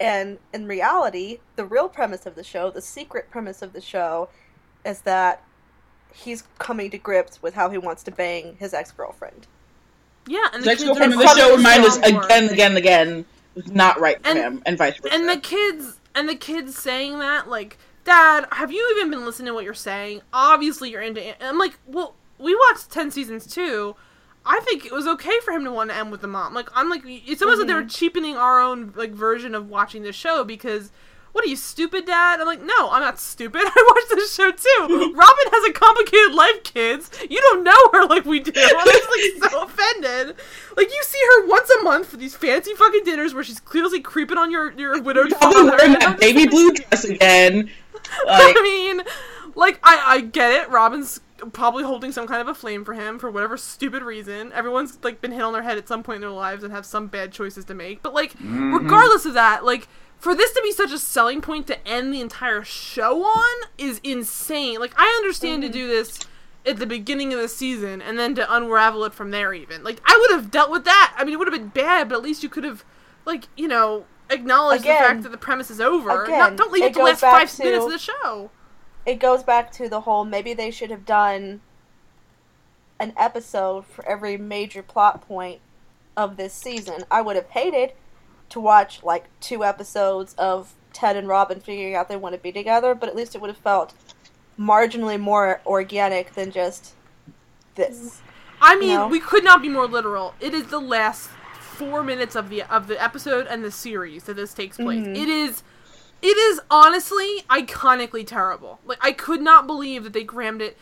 And in reality, the real premise of the show, the secret premise of the show, is that he's coming to grips with how he wants to bang his ex girlfriend. Yeah, and The the ex kids girlfriend of the show fucking reminded us so on board. again, again, and again was not right for And- him, and vice versa. And the kids and the kids saying that, like, Dad, have you even been listening to what you're saying? Obviously, you're into. it." I'm like, well, we watched ten seasons too. I think it was okay for him to want to end with the mom. Like, I'm like, it's almost like they were mm-hmm. cheapening our own like version of watching the show because. What are you stupid, Dad? I'm like, no, I'm not stupid. I watched this show too. Robin has a complicated life, kids. You don't know her like we do. I'm just like so offended. Like you see her once a month for these fancy fucking dinners where she's clearly creeping on your your widowed Probably father. wearing that baby blue dress again. Like, I mean, like I I get it. Robin's probably holding some kind of a flame for him for whatever stupid reason. Everyone's like been hit on their head at some point in their lives and have some bad choices to make. But like, mm-hmm. regardless of that, like for this to be such a selling point to end the entire show on is insane. Like I understand to mm-hmm. do this at the beginning of the season and then to unravel it from there even. Like I would have dealt with that. I mean it would have been bad, but at least you could have like, you know, acknowledged the fact that the premise is over. again, Not, don't leave it it the last five to- minutes of the show. It goes back to the whole maybe they should have done an episode for every major plot point of this season. I would have hated to watch like two episodes of Ted and Robin figuring out they want to be together, but at least it would have felt marginally more organic than just this. I mean, know? we could not be more literal. It is the last four minutes of the of the episode and the series that this takes place. Mhm. It is, it is honestly iconically terrible. Like I could not believe that they crammed it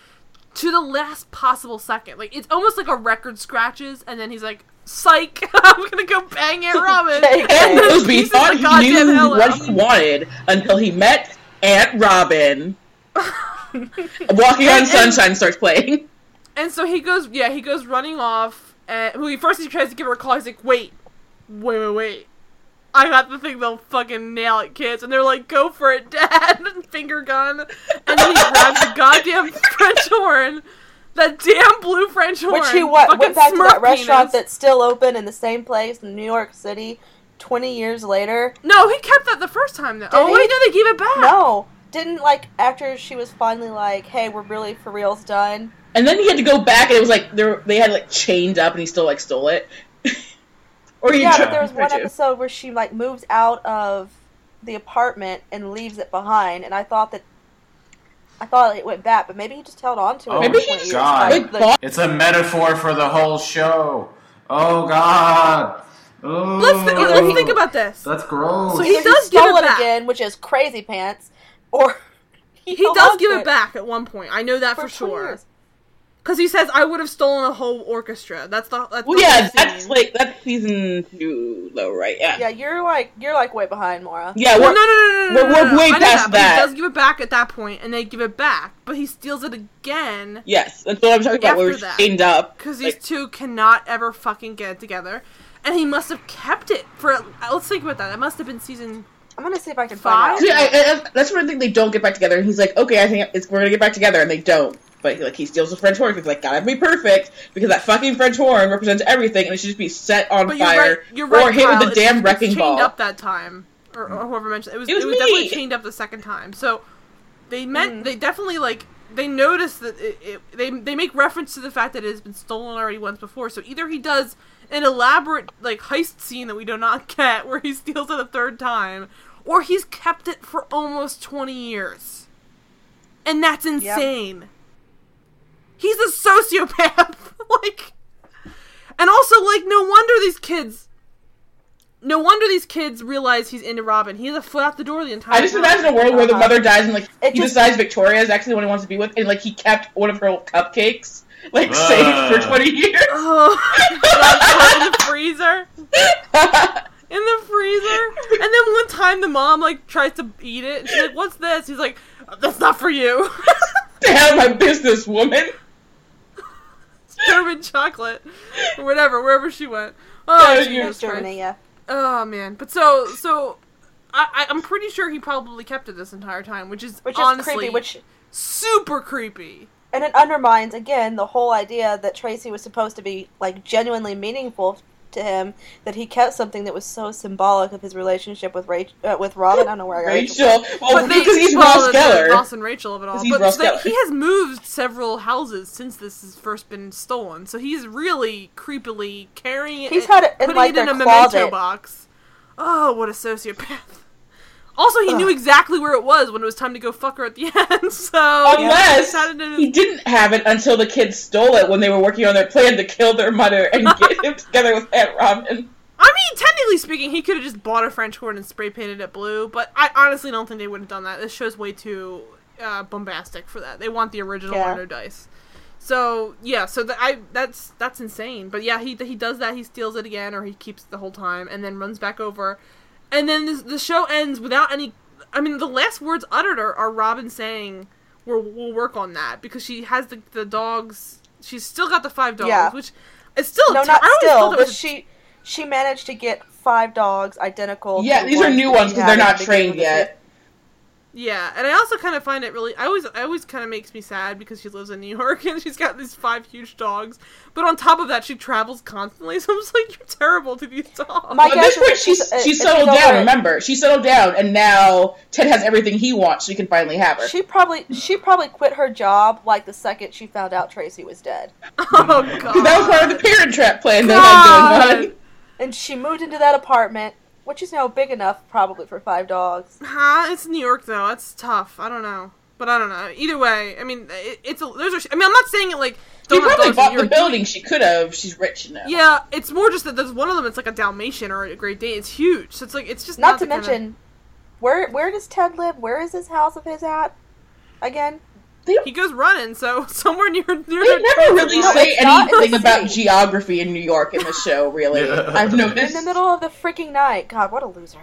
to the last possible second. Like it's almost like a record scratches, and then he's like, "Psych, I'm gonna go bang Aunt Robin." And pieces thought he knew what he wanted until he met Aunt Robin. Walking on And- and- Sunshine starts playing. And so he goes, yeah, he goes running off. And well, he first he tries to give her a call. He's like, wait, wait, wait, wait. I got the thing they'll fucking nail it, kids. And they're like, go for it, dad. Finger gun. And then he grabs the goddamn French horn. That damn blue French horn. Which he what, Fucking went back to that restaurant penis. that's still open in the same place in New York City 20 years later. No, he kept that the first time, though. oh, he? wait, no, they gave it back. No, didn't like after she was finally like, "Hey, we're really for reals done." And then he had to go back, and it was like they were, they had like chained up, and he still like stole it. Or he Yeah, but there was to. one episode where she like moves out of the apartment and leaves it behind, and I thought that I thought it went back, but maybe he just held on to it. Oh, Maybe he 20 years, God. like, Like, the- bought- It's a metaphor for the whole show. Oh God. Oh, Let's, th- let's think about this. That's gross. So he either does give stole it it back. again, which is crazy pants, or He held does give to it back at one point. I know that for, 20 sure. years. Because he says, I would have stolen a whole orchestra. That's the. That's Well, the yeah, that's scene. like that's season two, though, right? Yeah. Yeah, you're like you're like way behind, Mora. Yeah, Well, we're, no, no, no, no, no, we're- no, we're no, way I past that, but that. He does give it back at that point, and they give it back, but he steals it again yes, that's what I'm talking about. After We're that. chained up. because these two cannot ever fucking get it together, and he must have kept it for. Let's think about that. That must have been season. I'm gonna see if I can Five? find See. I, I, that's where I think they don't get back together. And he's like, okay, I think it's, we're gonna get back together, and they don't. But like he steals the French horn. He's like, gotta be perfect because that fucking French horn represents everything, and it should just be set on But you're fire right. You're right. or hit Kyle, with the it's- damn it's wrecking chained ball. up that time, or, or whoever mentioned it. was. It was definitely chained up the second time. So they meant mm. they definitely like they noticed that it, it, they they make reference to the fact that it has been stolen already once before. So either he does an elaborate like heist scene that we do not get, where he steals it a third time, or he's kept it for almost twenty years, and that's insane. He's a sociopath. like, and also like no wonder these kids no wonder these kids realize he's into Robin. He has a foot out the door the entire I just time. imagine a world where the mother dies and like It he just- decides Victoria is actually the one he wants to be with, and like he kept one of her cupcakes like Ah. saved for twenty years. Oh, in the freezer. In the freezer. And then one time the mom like tries to eat it and she's like, What's this? He's like, That's not for you. Damn, hell my business, woman. German chocolate. Or whatever, wherever she went. Oh, Yeah, Jesus you're It's Christ. Germany, yeah. Oh man. But so so I, I I'm pretty sure he probably kept it this entire time, which is Which is honestly creepy, which super creepy. and it undermines again the whole idea that Tracy was supposed to be like genuinely meaningful to him. That he kept something that was so symbolic of his relationship with Rachel, uh, with Robin. I don't know where I got Rachel. Rachel. Well, But they- because he's well, Ross the- Geller. Ross and Rachel of it all. But Ross they- he has moved several houses since this has first been stolen, so he's really creepily carrying it. He's had it in, putting like, it in their a memento box. Oh, what a sociopath! Also, he knew exactly where it was when it was time to go fuck her at the end. So Unless he had it in his- he didn't have it until the kids stole it when they were working on their plan to kill their mother and get him together with Aunt Robin. I mean, technically speaking, he could have just bought a French horn and spray painted it blue, but I honestly don't think they would have done that. This show's way too uh, bombastic for that. They want the original Yeah. Order dice. So yeah, so that I that's that's insane. But yeah, he he does that. He steals it again, or he keeps it the whole time, and then runs back over, and then this, the show ends without any. I mean, the last words uttered are, are Robin saying, "We'll we'll work on that," because she has the the dogs. She's still got the five dogs, Yeah. which it's still No, ter- not I still. But was- she she managed to get five dogs identical. Yeah, the these are new ones because they're not trained of the yet. Yeah, and I also kind of find it really. I always, I always kind of makes me sad because she lives in New York and she's got these five huge dogs. But on top of that, she travels constantly. So I'm just like, you're terrible to these dogs. My At this point, she's she's- uh, she's if settled she's down. over Remember, she settled down, and now Ted has everything he wants. So he can finally have her. She probably she probably quit her job like the second she found out Tracy was dead, oh god. that was part of the Parent Trap plan they had going on. God. and she moved into that apartment, which is now big enough probably for five dogs. Huh? It's New York though. That's tough. I don't know, but I don't know. Either way, I mean, it, it's a. There's a. I mean, I'm not saying it like. She Don't have probably dogs bought the York. building. She could have. She's rich now. Yeah, it's more just that there's one of them. It's like a Dalmatian or a Great Dane. It's huge. So it's like it's just Not, not, to the kinda- mention, where where does Ted live? Where is his house of his at? Again, he goes running. So somewhere near near. They the never really No, say it's not in anything about geography in New York in the show. Really, Yeah. I've noticed. in the middle of the freaking night. God, what a loser.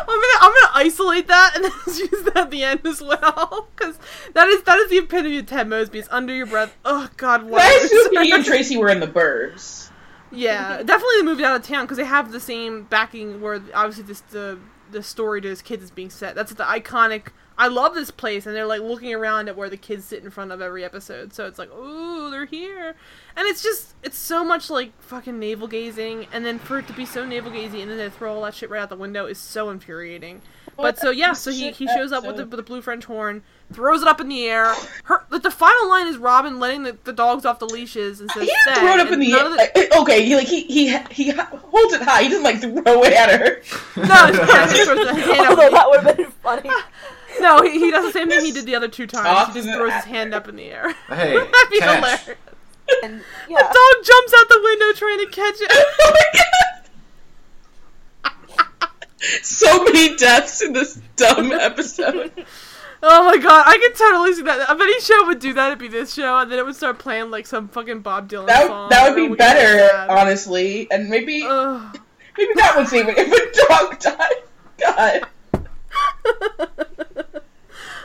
I'm gonna I'm gonna isolate that and then use that at the end as well because that is that is the epitome of Ted Mosby. It's under your breath. Oh God, what? I assume he and Tracy were in the burbs. yeah, definitely they moved out of town because they have the same backing where obviously this the the story to his kids is being set. That's the iconic. I love this place, and they're like looking around at where the kids sit in front of every episode. So it's like, ooh, they're here, and it's just it's so much like fucking navel gazing, and then for it to be so navel gazing, and then they throw all that shit right out the window is so infuriating. But so yeah, so he, he shows up with the, with the blue French horn, throws it up in the air. Her like the final line is Robin letting the, the dogs off the leashes and says, He didn't throw it up in the air. of uh, Okay, he like he he he holds it high. He doesn't like throw it at her. No, it's fine. He throws his hand up. Although that would have been funny. No, he, he does the same thing he did the other two times. Toss He just in the- throws his hand up in the air. Hey, That'd be catch. hilarious. And The dog jumps out the window trying to catch it. oh my god! so many deaths in this dumb episode. Oh my god, I can totally see that. If any show would do that, it'd be this show, and then it would start playing like some fucking Bob Dylan That song. would, that would be better, honestly, and maybe Ugh. maybe that would save it if a dog died. God.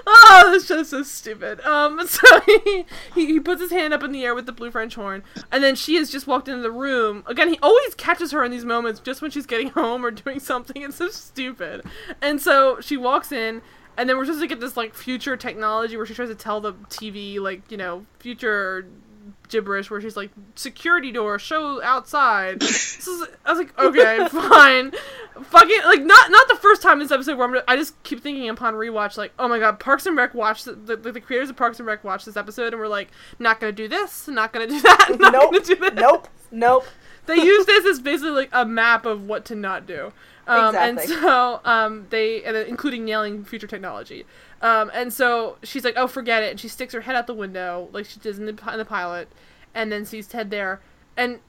Oh, this show's so stupid. Um, so he, he he puts his hand up in the air with the blue French horn, and then she has just walked into the room. Again, he always catches her in these moments just when she's getting home or doing something. It's so stupid. And so she walks in, and then we're supposed to get this like future technology where she tries to tell the TV like you know future gibberish where she's like security door show outside this is, i was like okay fine fucking like not not the first time this episode where I'm, i just keep thinking upon rewatch like oh my god parks and rec watched the, the, the creators of parks and rec watched this episode and we're like not gonna do this not gonna do that not nope, gonna do nope, nope. they use this as basically like a map of what to not do. Um, Exactly. And so um, they, and then including nailing future technology. Um, and so she's like, "Oh, forget it," and she sticks her head out the window like she does in the, in the pilot, and then sees Ted there. And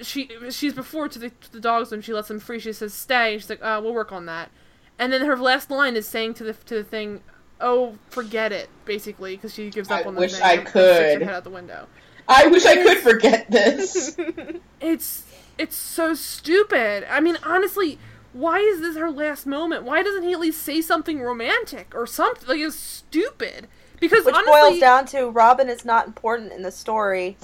she she's before to the to the dogs when she lets them free. She says stay. She's like, uh, we'll work on that. And then her last line is saying to the to the thing, "Oh, forget it," basically, because she gives up I on the wish thing I and sticks her head out the window. I wish I could forget this. It's it's so stupid. I mean, honestly, why is this her last moment? Why doesn't he at least say something romantic or something? Like it's stupid. Because Which honestly, boils down to Robin is not important in the story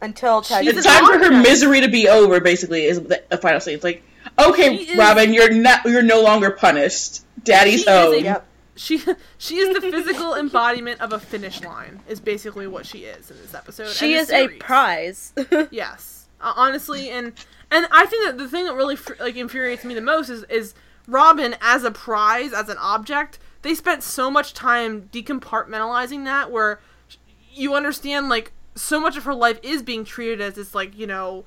until Ted. It's time for her misery to be over. Basically, is the the final scene. It's like, okay, She is- Robin, you're not, you're no longer punished. Daddy's She is a- home. Yep. she she is the physical embodiment of a finish line. Is basically what she is in this episode. She is this a prize. Yes, uh, honestly, and and I think that the thing that really like infuriates me the most is is Robin as a prize, as an object. They spent so much time decompartmentalizing that, where you understand like so much of her life is being treated as this like you know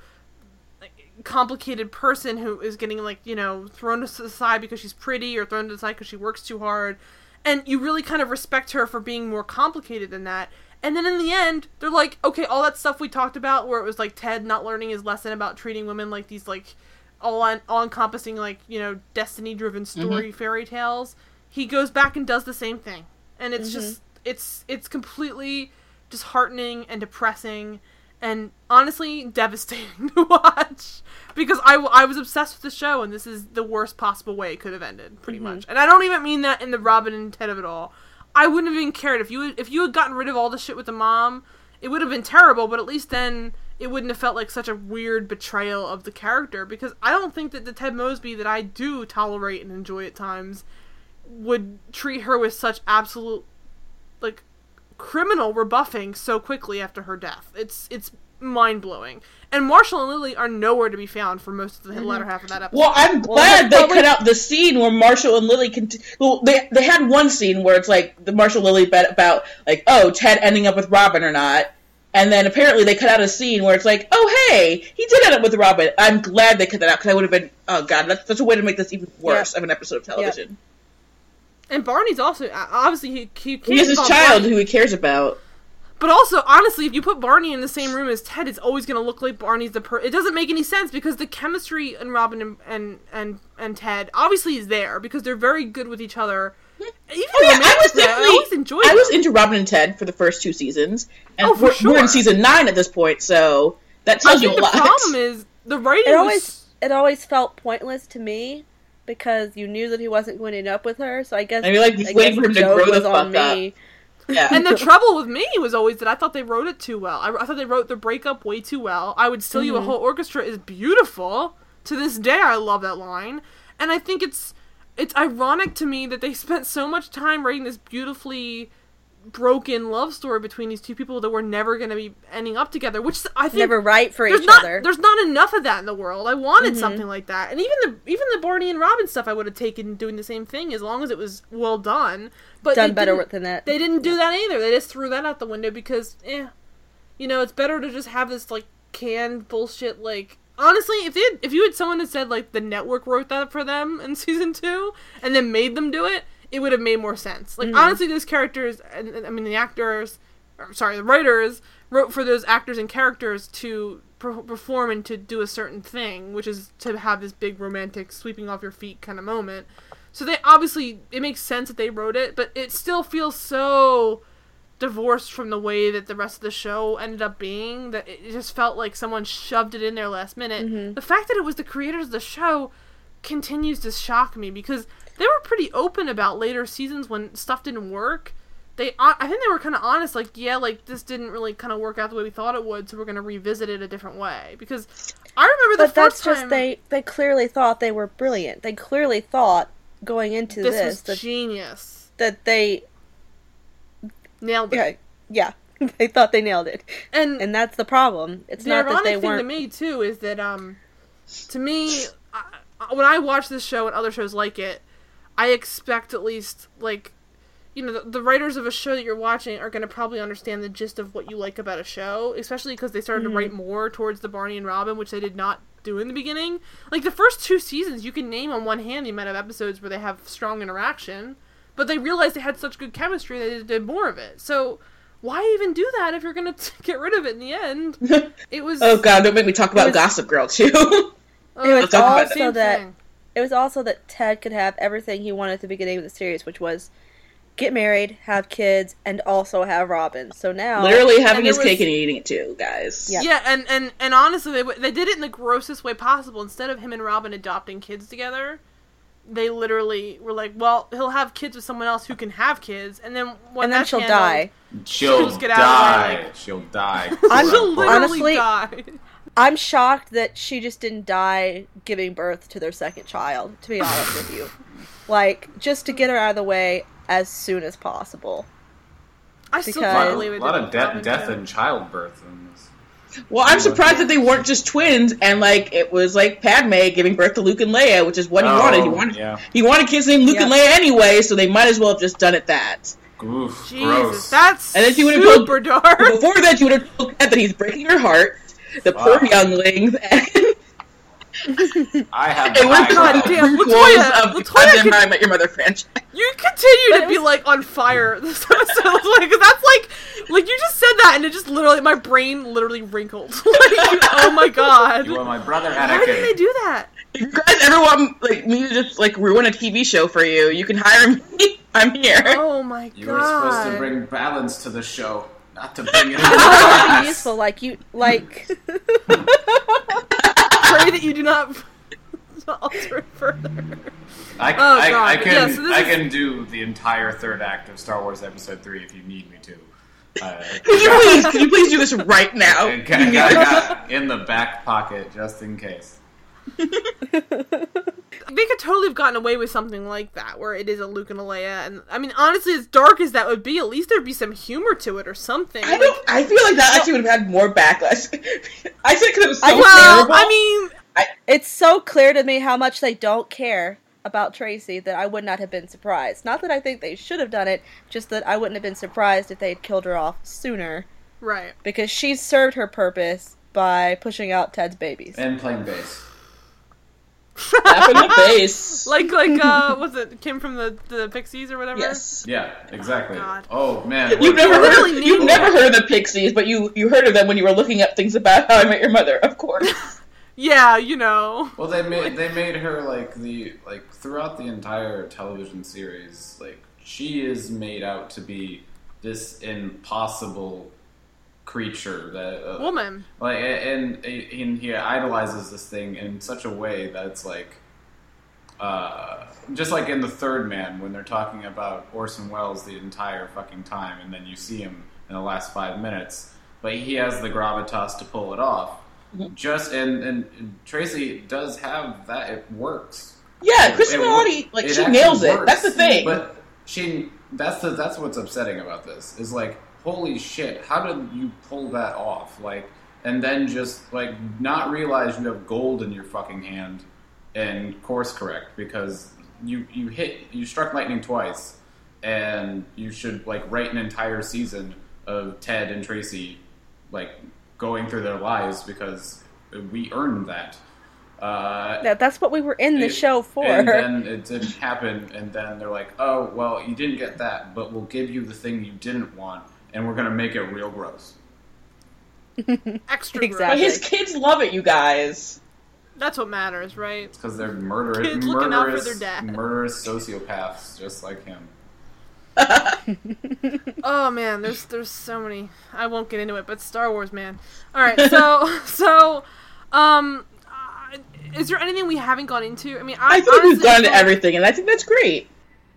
complicated person who is getting like you know thrown to the side because she's pretty or thrown to the side because she works too hard and you really kind of respect her for being more complicated than that and then in the end they're like okay all that stuff we talked about where it was like ted not learning his lesson about treating women like these like all on all encompassing like you know destiny driven mm-hmm. story fairy tales he goes back and does the same thing. And it's mm-hmm. just it's it's completely disheartening and depressing and honestly devastating to watch because I, w- I was obsessed with the show and this is the worst possible way it could have ended pretty mm-hmm. much. And i don't even mean that in the robin and ted of it all i wouldn't have even cared if you if you had gotten rid of all the shit with the mom it would have been terrible but at least then it wouldn't have felt like such a weird betrayal of the character because i don't think that the ted mosby that i do tolerate and enjoy at times would treat her with such absolute like criminal rebuffing so quickly after her death. It's it's mind blowing. And Marshall and Lily are nowhere to be found for most of the latter half of that episode. Well, I'm glad that's they probably- cut out the scene where Marshall and Lily can. Well, they they had one scene where it's like the Marshall Lily bet about like, oh, Ted ending up with Robin or not, and then apparently they cut out a scene where it's like, oh, hey, he did end up with Robin. I'm glad they cut that out because I would have been, oh god, that's such a way to make this even worse of an episode of television. and Barney's also uh, obviously he he, He has his child Barney- who he cares about. But also, honestly, if you put Barney in the same room as Ted, it's always going to look like Barney's the per. It doesn't make any sense because the chemistry in Robin and and and, and Ted obviously is there because they're very good with each other. Even Oh yeah, I was definitely. I always enjoyed. I was them. into Robin and Ted for the first two seasons, and Oh, for we're, we're in season nine at this point, so that I tells you think a the lot. problem is the writing it was always it always felt pointless to me because you knew that he wasn't going to end up with her. So I guess And you're like, just I waiting guess for him to grow the was on fuck up. me. Yeah. And the trouble with me was always that I thought they wrote it too well. I, I thought they wrote the breakup way too well. I would steal you a whole orchestra is beautiful. To this day, I love that line, and I think it's it's ironic to me that they spent so much time writing this beautifully broken love story between these two people that were never going to be ending up together. Which I think Never right for each not other. there's not enough of that in the world. I wanted Mhm. something like that, and even the even the Barney and Robin stuff, I would have taken doing the same thing as long as it was well done. But Done better than that. they didn't do that either. They just threw that out the window because, eh, you know, it's better to just have this like canned bullshit. Like honestly, if they had, if you had someone had said like the network wrote that for them in season two and then made them do it, it would have made more sense. Like honestly, those characters, and, I mean the actors, or, sorry, the writers wrote for those actors and characters to per- perform and to do a certain thing, which is to have this big romantic sweeping off your feet kind of moment. So they obviously it makes sense that they wrote it, but it still feels so divorced from the way that the rest of the show ended up being that it just felt like someone shoved it in there last minute. Mm-hmm. The fact that it was the creators of the show continues to shock me because they were pretty open about later seasons when stuff didn't work. They, I think they were kind of honest, like, yeah, like this didn't really kind of work out the way we thought it would, so we're gonna revisit it a different way. Because I remember the but that's first just they they clearly thought they were brilliant. They clearly thought going into this, this, was that, genius, that they nailed it. yeah yeah they thought they nailed it, And and that's the problem. It's the not that ironic they thing weren't. To me too is that um to me I- when i watch this show and other shows like it i expect at least like you know the, the writers of a show that you're watching are going to probably understand the gist of what you like about a show especially because they started Mm-hmm. to write more towards the barney and robin which they did not do in the beginning like the first two seasons you can name on one hand the amount of episodes where they have strong interaction but they realized they had such good chemistry that they did more of it so why even do that if you're gonna t- get rid of it in the end? It was. oh god, don't make me talk about was- Gossip Girl too. oh, It was it's talk about the that. also that- It was also that Ted could have everything he wanted at the beginning of the series, which was get married, have kids, and also have Robin. So now, Literally having his was- cake and eating it too, guys. Yeah. Yeah, and, and, and honestly, they, they did it in the grossest way possible. Instead of him and Robin adopting kids together, they literally were like, well, he'll have kids with someone else who can have kids, and then when and then she'll handled- die. She'll Just get out of die. like- She'll die. I'm- She'll literally Honestly- die. I'm shocked that she just didn't die giving birth to their second child. To be honest with you, like just to get her out of the way as soon as possible. I still Because- can't a lot, believe it. lot of de- death too. and childbirth in this. Well, I'm surprised that they weren't just twins and like it was like Padme giving birth to Luke and Leia, which is what he Oh, wanted. He wanted yeah. he wanted kids named Luke and Yeah. Leia anyway, so they might as well have just done it that. Oof, Jesus, gross. that's And then she would've told- super dark. Before that, you would have told Ted that he's breaking her heart, the poor Wow. youngling, and I have it was high God God ground. damn, prequels Latoya- of Latoya Goddamn could- How I Met Your Mother franchise. You continue But to be was- like on fire this episode, like 'cause that's like, like you just said that, and it just literally, my brain literally wrinkled. like, oh my god, You are my brother, why did they do that? If you guys ever want like me to just like ruin a TV show for you, you can hire me. I'm here. Oh my god! You god! were supposed to bring balance to the show, not to bring it into It would be darkness. useful, like you, like Pray that you do not alter it further. I, Oh, I, God. I can Yeah, so this I is- can do the entire third act of Star Wars Episode Three if you need me to. Uh, Could you please, could you please do this right now? I I got- I got in the back pocket just in case. They could totally have gotten away with something like that, where it is a Luke and a Leia, and I mean, honestly, as dark as that would be, at least there'd be some humor to it or something. I Like, don't. I feel like that actually would have had more backlash. I said because it was so I- well, terrible. I mean, it's so clear to me how much they don't care about Tracy that I would not have been surprised. Not that I think they should have done it, just that I wouldn't have been surprised if they had killed her off sooner right. because she served her purpose by pushing out Ted's babies. And playing bass. Slap in the face. Like, like, uh, was it Kim from the the Pixies or whatever? yes. Yeah, exactly. God. Oh man, You've what- never heard. literally Of, you've never heard of the Pixies, but you you heard of them when you were looking up things about How I Met Your Mother, of course. Yeah, you know. Well, they made they made her like the like throughout the entire television series, like she is made out to be this impossible creature that uh, Woman. like and, and he idolizes this thing in such a way that it's like uh, just like in the third man when they're talking about Orson Welles the entire fucking time and then you see him in the last five minutes but he has the gravitas to pull it off just and, and, and Tracy does have that it works Yeah, Cristin It- like it she nails it. works. That's the thing. But she that's the that's what's upsetting about this is like holy shit, how did you pull that off? Like and then just like not realize you have gold in your fucking hand and course correct because you you hit you struck lightning twice and you should like write an entire season of Ted and Tracy like going through their lives because we earned that. Uh, That, that's what we were in the it- show for. And then it didn't happen, and then they're like, "Oh, well, you didn't get that, but we'll give you the thing you didn't want, and we're gonna make it real gross." Extra but his kids love it, you guys. That's what matters, right? It's Because they're murderous, Kids looking out for murderous, their dad. murderous sociopaths, just like him. Oh man, there's there's so many. I won't get into it, but Star Wars, man. All right, so so, um, uh, is there anything we haven't gone into? I mean, I, I feel like we've honestly gone into everything, and I think that's great.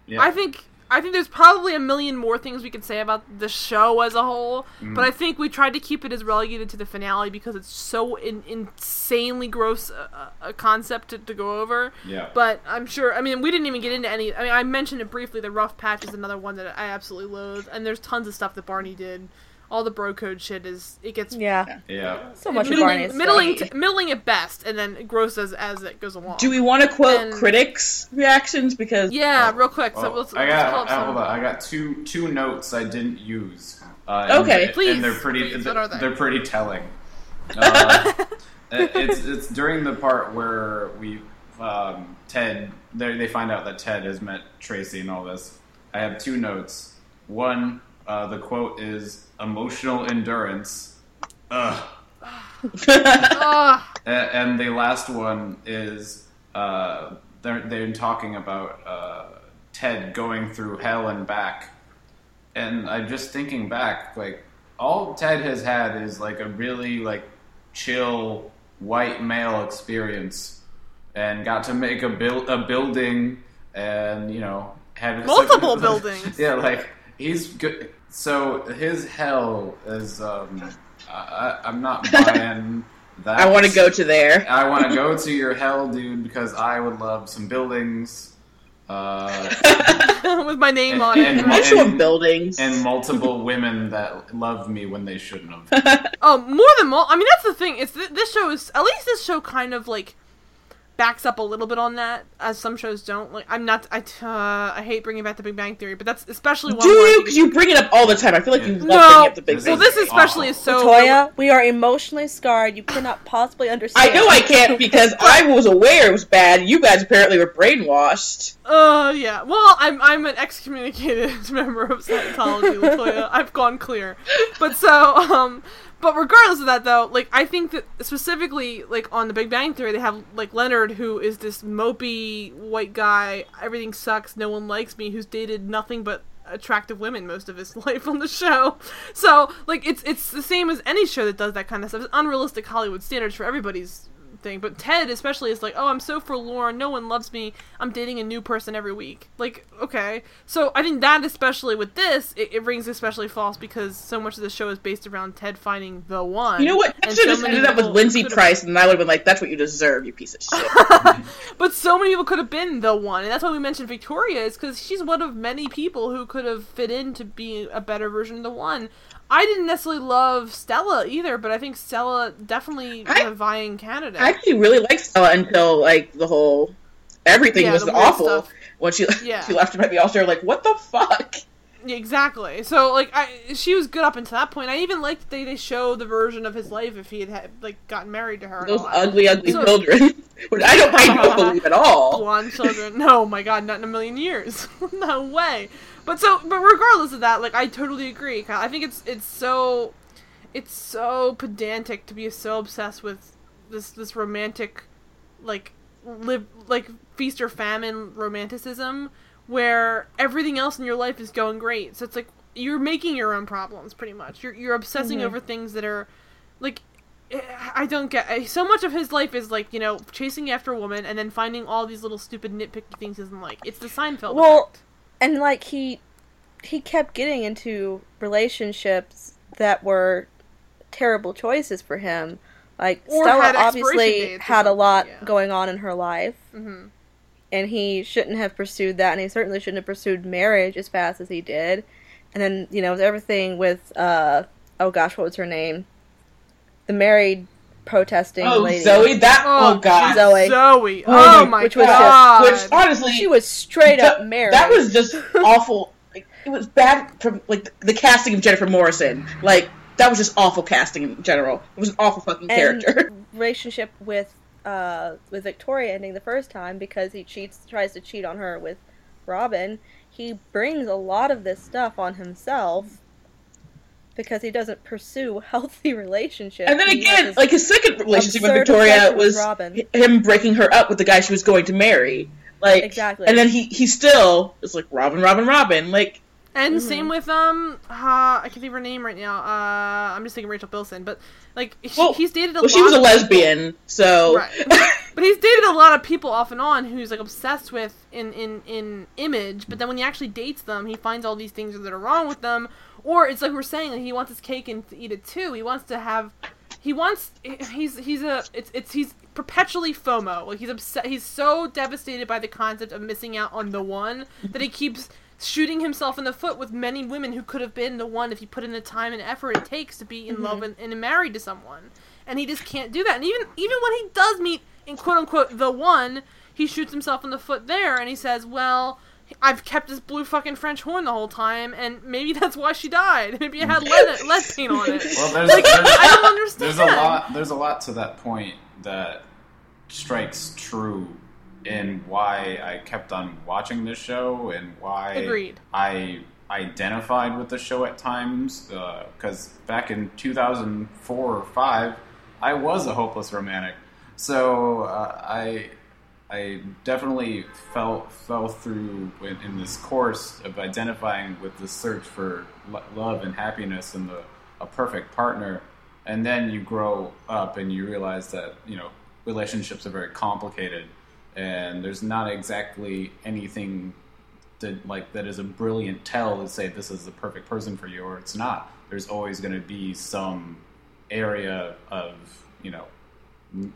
Yeah. I think I think there's probably a million more things we could say about the show as a whole, Mm. but I think we tried to keep it as relegated to the finale because it's so in, insanely gross a, a concept to, to go over. yeah. But I'm sure. I mean, we didn't even get into any. I mean, I mentioned it briefly. The rough patch is another one that I absolutely loathe, and there's tons of stuff that Barney did. All the bro code shit is it gets yeah, yeah. so much of middling, Barney's middling, stuff. t- middling at best, and then gross as as it goes along. Do we want to quote And- critics' reactions? Because Yeah, real quick. So Well, let's, I let's got pull up I, some. hold on. I got two two notes I didn't use. Uh, Okay. they- Please, and they're pretty. please, what are they? They're pretty telling. Uh, it's it's during the part where we um, Ted they they find out that Ted has met Tracy and all this. I have two notes. One, Uh, the quote is emotional endurance. Ugh. And the last one is uh, they're they're talking about uh, Ted going through hell and back, and I'm just thinking back, like all Ted has had is like a really like chill white male experience, and got to make a build a building, and you know had Multiple buildings. yeah, like he's good. So his hell is um, I, I, I'm not buying that. I want to go to there. I want to go to your hell, dude, because I would love some buildings, uh, With my name And- on it. and- I just want buildings. and multiple women that loved me when they shouldn't have. Oh, more than mul- I mean, that's the thing. It's th- this show is at least this show kind of like backs up a little bit on that, as some shows don't. Like, I'm not. I uh, I hate bringing back the Big Bang Theory, but that's especially one. Do where I you? Because you bring it up all the time. I feel like you Yeah. love No. bringing up the big This well, this especially is so. Toya, we are emotionally scarred. You cannot possibly understand. I know I can't because I was aware it was bad. You guys apparently were brainwashed. Uh, yeah. Well, I'm I'm an excommunicated member of Scientology, Latoya. I've gone clear. But so, um, but regardless of that, though, like I think that specifically, like on The Big Bang Theory, they have like Leonard, who is this mopey white guy. Everything sucks. No one likes me. Who's dated nothing but attractive women most of his life on the show. So, like, it's it's the same as any show that does that kind of stuff. It's unrealistic Hollywood standards for everybody's thing. But Ted especially is like, oh, I'm so forlorn. No one loves me. I'm dating a new person every week. Like, okay. So I think that especially with this, it, it rings especially false because so much of the show is based around Ted finding the one. You know what? I should so have just ended up with Lindsay Price, and I would have been like, "That's what you deserve, you piece of shit." But so many people could have been the one, and that's why we mentioned Victoria is because she's one of many people who could have fit in to be a better version of the one. I didn't necessarily love Stella either, but I think Stella definitely I- a vying candidate. I actually really liked Stella until like the whole everything Yeah, was awful. stuff. When she Yeah. she left him at the altar, like, what the fuck? Exactly. So like I she was good up until that point. I even liked that they, they show the version of his life if he had, had like gotten married to her. Those ugly, ugly So- children. Which I don't, I don't believe at all. blonde children. No, my god, not in a million years. no way. But so, but regardless of that, like I totally agree. Kyle. I think it's it's so it's so pedantic to be so obsessed with this this romantic like live like feast or famine romanticism where everything else in your life is going great. So it's like you're making your own problems pretty much. You're you're obsessing over things that are like eh, I don't get eh, so much of his life is like you know chasing after a woman and then finding all these little stupid nitpicky things he doesn't like. It's the Seinfeld Well, effect. And like he he kept getting into relationships that were terrible choices for him. Like Or Stella had obviously had a lot yeah. going on in her life, hmm and he shouldn't have pursued that, and he certainly shouldn't have pursued marriage as fast as he did. And then you know everything with uh oh gosh, what was her name? The married protesting Oh, lady. Zoe, that oh, god, Zoe. Zoe. Oh Oh, my my Which was just- god. which honestly, She was straight up married. that was just awful. Like, it was bad from like the casting of Jennifer Morrison. Like that was just awful casting in general. It was an awful fucking and character. relationship with uh with Victoria ending the first time because he cheats tries to cheat on her with Robin. He brings a lot of this stuff on himself because he doesn't pursue healthy relationships. And then again, this like his second relationship with Victoria obsession with was Robin. him breaking her up with the guy she was going to marry. Like Exactly. And then he he still is like Robin, Robin, Robin. Like And Mm-hmm. same with um, uh, I can't think of her name right now. Uh, I'm just thinking Rachel Bilson, but like he, well, he's dated a well, lot. she was a of people- lesbian, so Right. but he's dated a lot of people off and on who's like obsessed with in in in image. But then when he actually dates them, he finds all these things that are wrong with them. Or it's like we're saying, like, he wants his cake and to eat it too. He wants to have. He wants. He's he's a. It's it's he's perpetually FOMO. Like he's upset. He's so devastated by the concept of missing out on the one that he keeps shooting himself in the foot with many women who could have been the one if he put in the time and effort it takes to be in love mm-hmm. and, and married to someone and he just can't do that and even even when he does meet in quote unquote the one he shoots himself in the foot there and he says well I've kept this blue fucking French horn the whole time, and maybe that's why she died. Maybe it had lead, lead paint on it. Well, there's, Like, there's, I don't understand. there's a lot. There's a lot to that point that strikes true in why I kept on watching this show and why Agreed. I identified with the show at times because back in 2004 or five, I was a hopeless romantic. So uh, I I definitely fell fell through in, in, this course of identifying with the search for lo- love and happiness and the a perfect partner, and then you grow up and you realize that you know relationships are very complicated, and there's not exactly anything that like that is a brilliant tell to say this is the perfect person for you or it's not. There's always going to be some area of you know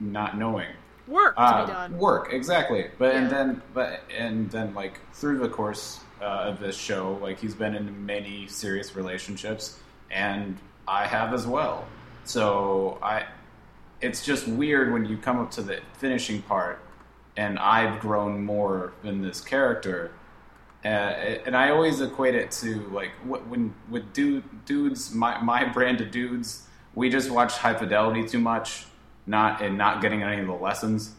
not knowing work to uh, be done. Work exactly, but yeah. and then but and then like through the course uh, of this show, like he's been in many serious relationships, and I have as well. So I, it's just weird when you come up to the finishing part, and I've grown more than this character. Uh, and I always equate it to like when with dude, dudes, my my brand of dudes, we just watch High Fidelity too much, not and not getting any of the lessons.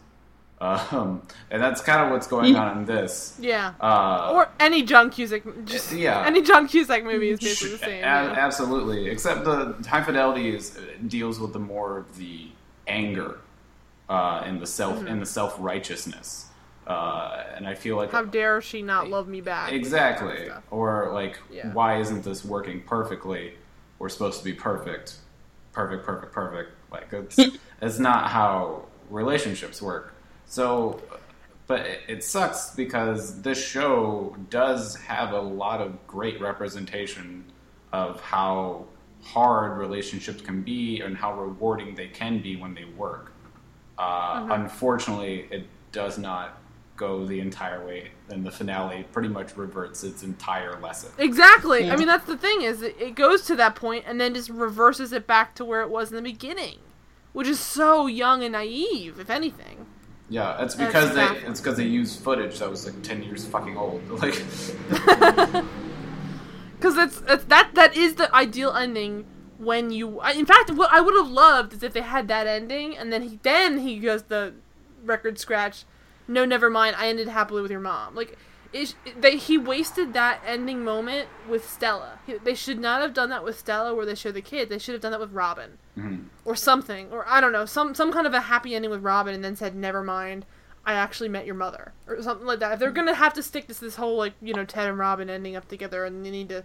Um, and that's kind of what's going on in this. Yeah. Uh, or any John Cusack. Just, yeah. Any John Cusack movie is basically the same. A- yeah. Absolutely. Except the High Fidelity is deals with the more of the anger uh, and the self mm-hmm. and the self righteousness. Uh, and I feel like how dare she not love me back? Exactly. Kind of or like, yeah. why isn't this working perfectly? We're supposed to be perfect, perfect, perfect, perfect. Like it's it's not how relationships work. So, but it, sucks because this show does have a lot of great representation of how hard relationships can be and how rewarding they can be when they work. Uh, mm-hmm. Unfortunately, it does not go the entire way, and the finale pretty much reverts its entire lesson. Exactly. Yeah. I mean, that's the thing is it goes to that point and then just reverses it back to where it was in the beginning, which is so young and naive, if anything. Yeah, it's because they it's because they used footage that was like ten years fucking old. Like, because it's, it's that that is the ideal ending when you. In fact, what I would have loved is if they had that ending and then he then he goes the record scratch. No, never mind. I ended happily with your mom. Like it, they he wasted that ending moment with Stella. He, they should not have done that with Stella, where they show the kid. They should have done that with Robin, mm-hmm. or something, or I don't know, some some kind of a happy ending with Robin, and then said, "Never mind, I actually met your mother," or something like that. If they're gonna have to stick to this whole like you know Ted and Robin ending up together, and they need to,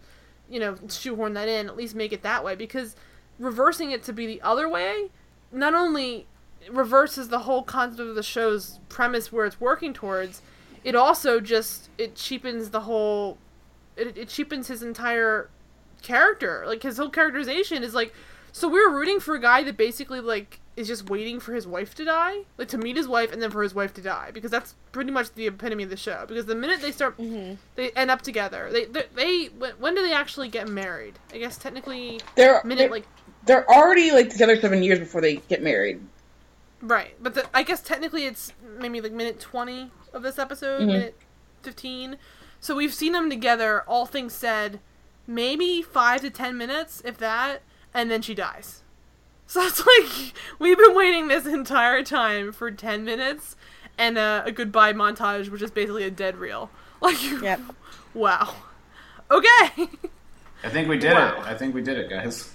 you know, shoehorn that in, at least make it that way, because reversing it to be the other way, not only reverses the whole concept of the show's premise where it's working towards it also just it cheapens the whole it, it cheapens his entire character. Like his whole characterization is like so we are rooting for a guy that basically like is just waiting for his wife to die? Like to meet his wife and then for his wife to die. Because that's pretty much the epitome of the show. Because the minute they start mm-hmm. they end up together they, they they when do they actually get married? I guess technically they're minute they're, like they're already like together seven years before they get married right but the, i guess technically it's maybe like minute 20 of this episode, mm-hmm. minute 15. So we've seen them together, all things said, maybe five to ten minutes, if that, and then she dies. So it's like we've been waiting this entire time for ten minutes and a, a goodbye montage, which is basically a dead reel. Like, yep. wow. Okay. I think we did wow. it. I think we did it, guys.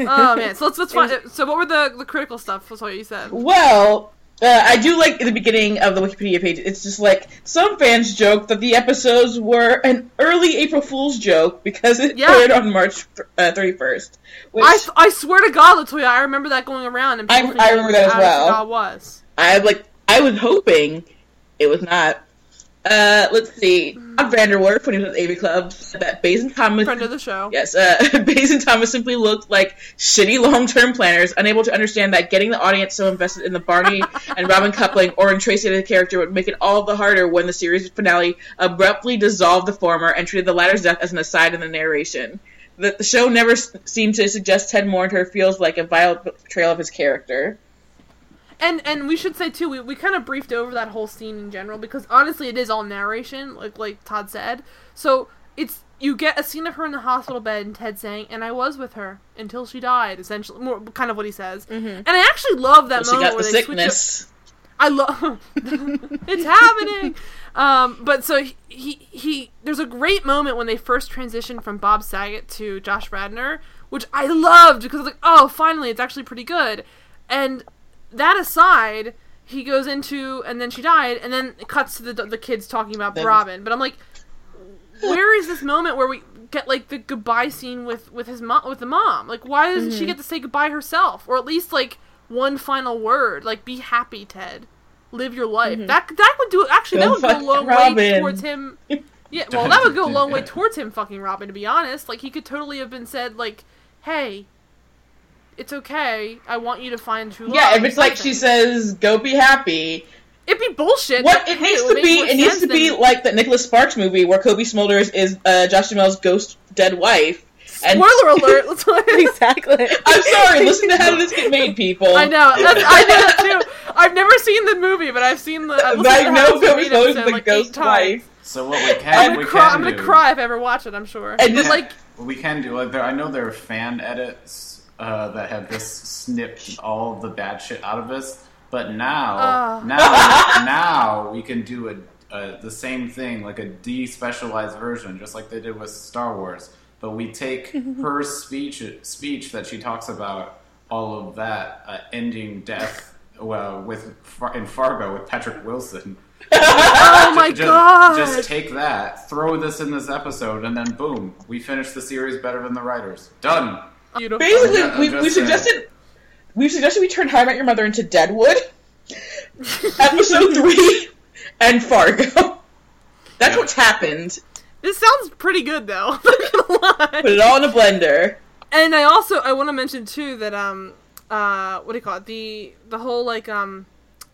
Oh man, so let's let's find. So what were the the critical stuff? Was what you said. Well, uh, I do like the beginning of the Wikipedia page. It's just like some fans joke that the episodes were an early April Fool's joke because it yeah. aired on March thirty first. Uh, I, I swear to God, Latoya, I remember that going around. And I, I remember that as well. I was. I like. I was hoping it was not. Uh, let's see. Todd VanDerWerff, when he was at AV Club, said that Bays and Thomas. Friend of the show. Yes, uh, Bays and Thomas simply looked like shitty long term planners, unable to understand that getting the audience so invested in the Barney and Robin coupling or in Tracy the character would make it all the harder when the series finale abruptly dissolved the former and treated the latter's death as an aside in the narration. The, the show never s- seemed to suggest Ted Mournter feels like a vile portrayal of his character. And and we should say too, we, we kind of briefed over that whole scene in general because honestly, it is all narration, like like Todd said. So it's you get a scene of her in the hospital bed and Ted saying, "And I was with her until she died." Essentially, more kind of what he says. Mm-hmm. And I actually love that well, moment where the they sickness. switch. Up, I love it's happening. Um, but so he, he he there's a great moment when they first transition from Bob Saget to Josh Radnor, which I loved because I was like, oh, finally, it's actually pretty good. And that aside, he goes into and then she died, and then it cuts to the the kids talking about Then- Robin. But I'm like, where is this moment where we get like the goodbye scene with with his mom with the mom? Like, why doesn't Mm-hmm. she get to say goodbye herself, or at least like one final word? Like, be happy, Ted. Live your life. That that would do actually. Mm-hmm. Don't that would go a fuck long way towards him. Yeah, well, that would go a long way towards him fucking Robin. To be honest, like he could totally have been said like, "Hey, it's okay. I want you to find true love." Yeah, if it's like she says, "Go be happy," it'd be bullshit. what it needs to be, it needs sense to be like the Nicholas Sparks movie where Cobie Smulders is uh, Josh Duhamel's ghost dead wife. And Spoiler alert! Let's exactly. I'm sorry. Listen to how this get made, people. I know. That's, I know that too. I've never seen the movie, but I've seen the. I've I know Cobie Made Smulders is the like, ghost eight times. wife. So what we can I'm we gonna cry. can I'm gonna do, cry if I ever watch it. I'm sure. And just- like, we can do like there I know there are fan edits uh, that have just snipped all the bad shit out of us. but now Ah. now now we can do a, a the same thing like a despecialized version, just like they did with Star Wars. But we take her speech speech that she talks about all of that uh, ending death well, with in Fargo with Patrick Wilson. oh my just, god! Just take that, throw this in this episode, and then boom, we finish the series better than the writers. Done. Beautiful. Basically, I'm we, just we saying. suggested we suggested we turn How I Met Your Mother into Deadwood, episode three, and Fargo. That's Yeah. what's happened. This sounds pretty good though. Not gonna lie. Put it all in a blender. And I also I want to mention too that um uh what do you call it the the whole like um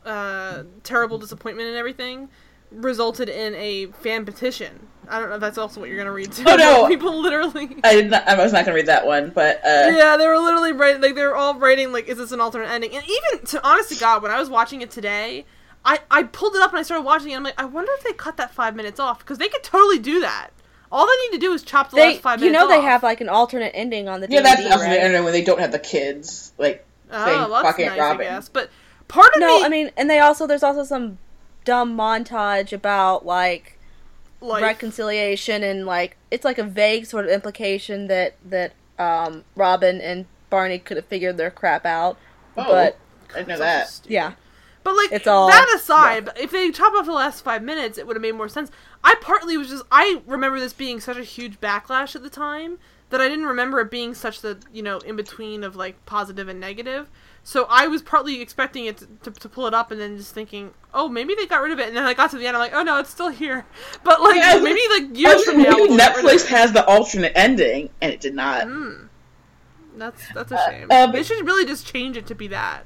uh terrible disappointment and everything resulted in a fan petition. I don't know if that's also what you're gonna read too. Oh, no. People literally. I did not. I was not going to read that one, but uh, Yeah, they were literally writing like they were all writing like, "Is this an alternate ending?" And even to honest to God, when I was watching it today, I I pulled it up and I started watching it. and I'm like, I wonder if they cut that five minutes off because they could totally do that. All they need to do is chop the They, last five you minutes. know, they off. have like an alternate ending on the yeah, DVD, that's also the right? internet when they don't have the kids. Like, Oh, saying, well, that's "Fuck Aunt nice, Robin." I guess. But part of No, me, I mean, and they also there's also some dumb montage about like like, reconciliation and like it's like a vague sort of implication that that um Robin and Barney could have figured their crap out. Oh, But I know that. stupid. yeah, But like It's all that aside, if they chop off the last five minutes, it would have made more sense. I partly was just I remember this being such a huge backlash at the time that I didn't remember it being such the you know in between of like positive and negative. So I was partly expecting it to, to, to pull it up and then just thinking, oh, maybe they got rid of it. And then I got to the end, I'm like, oh no, it's still here. But like Yeah, maybe like- years from now, maybe we'll get rid of Netflix has the alternate ending, and it did not. Mm. That's that's a Uh, shame. uh, they should really just change it to be that.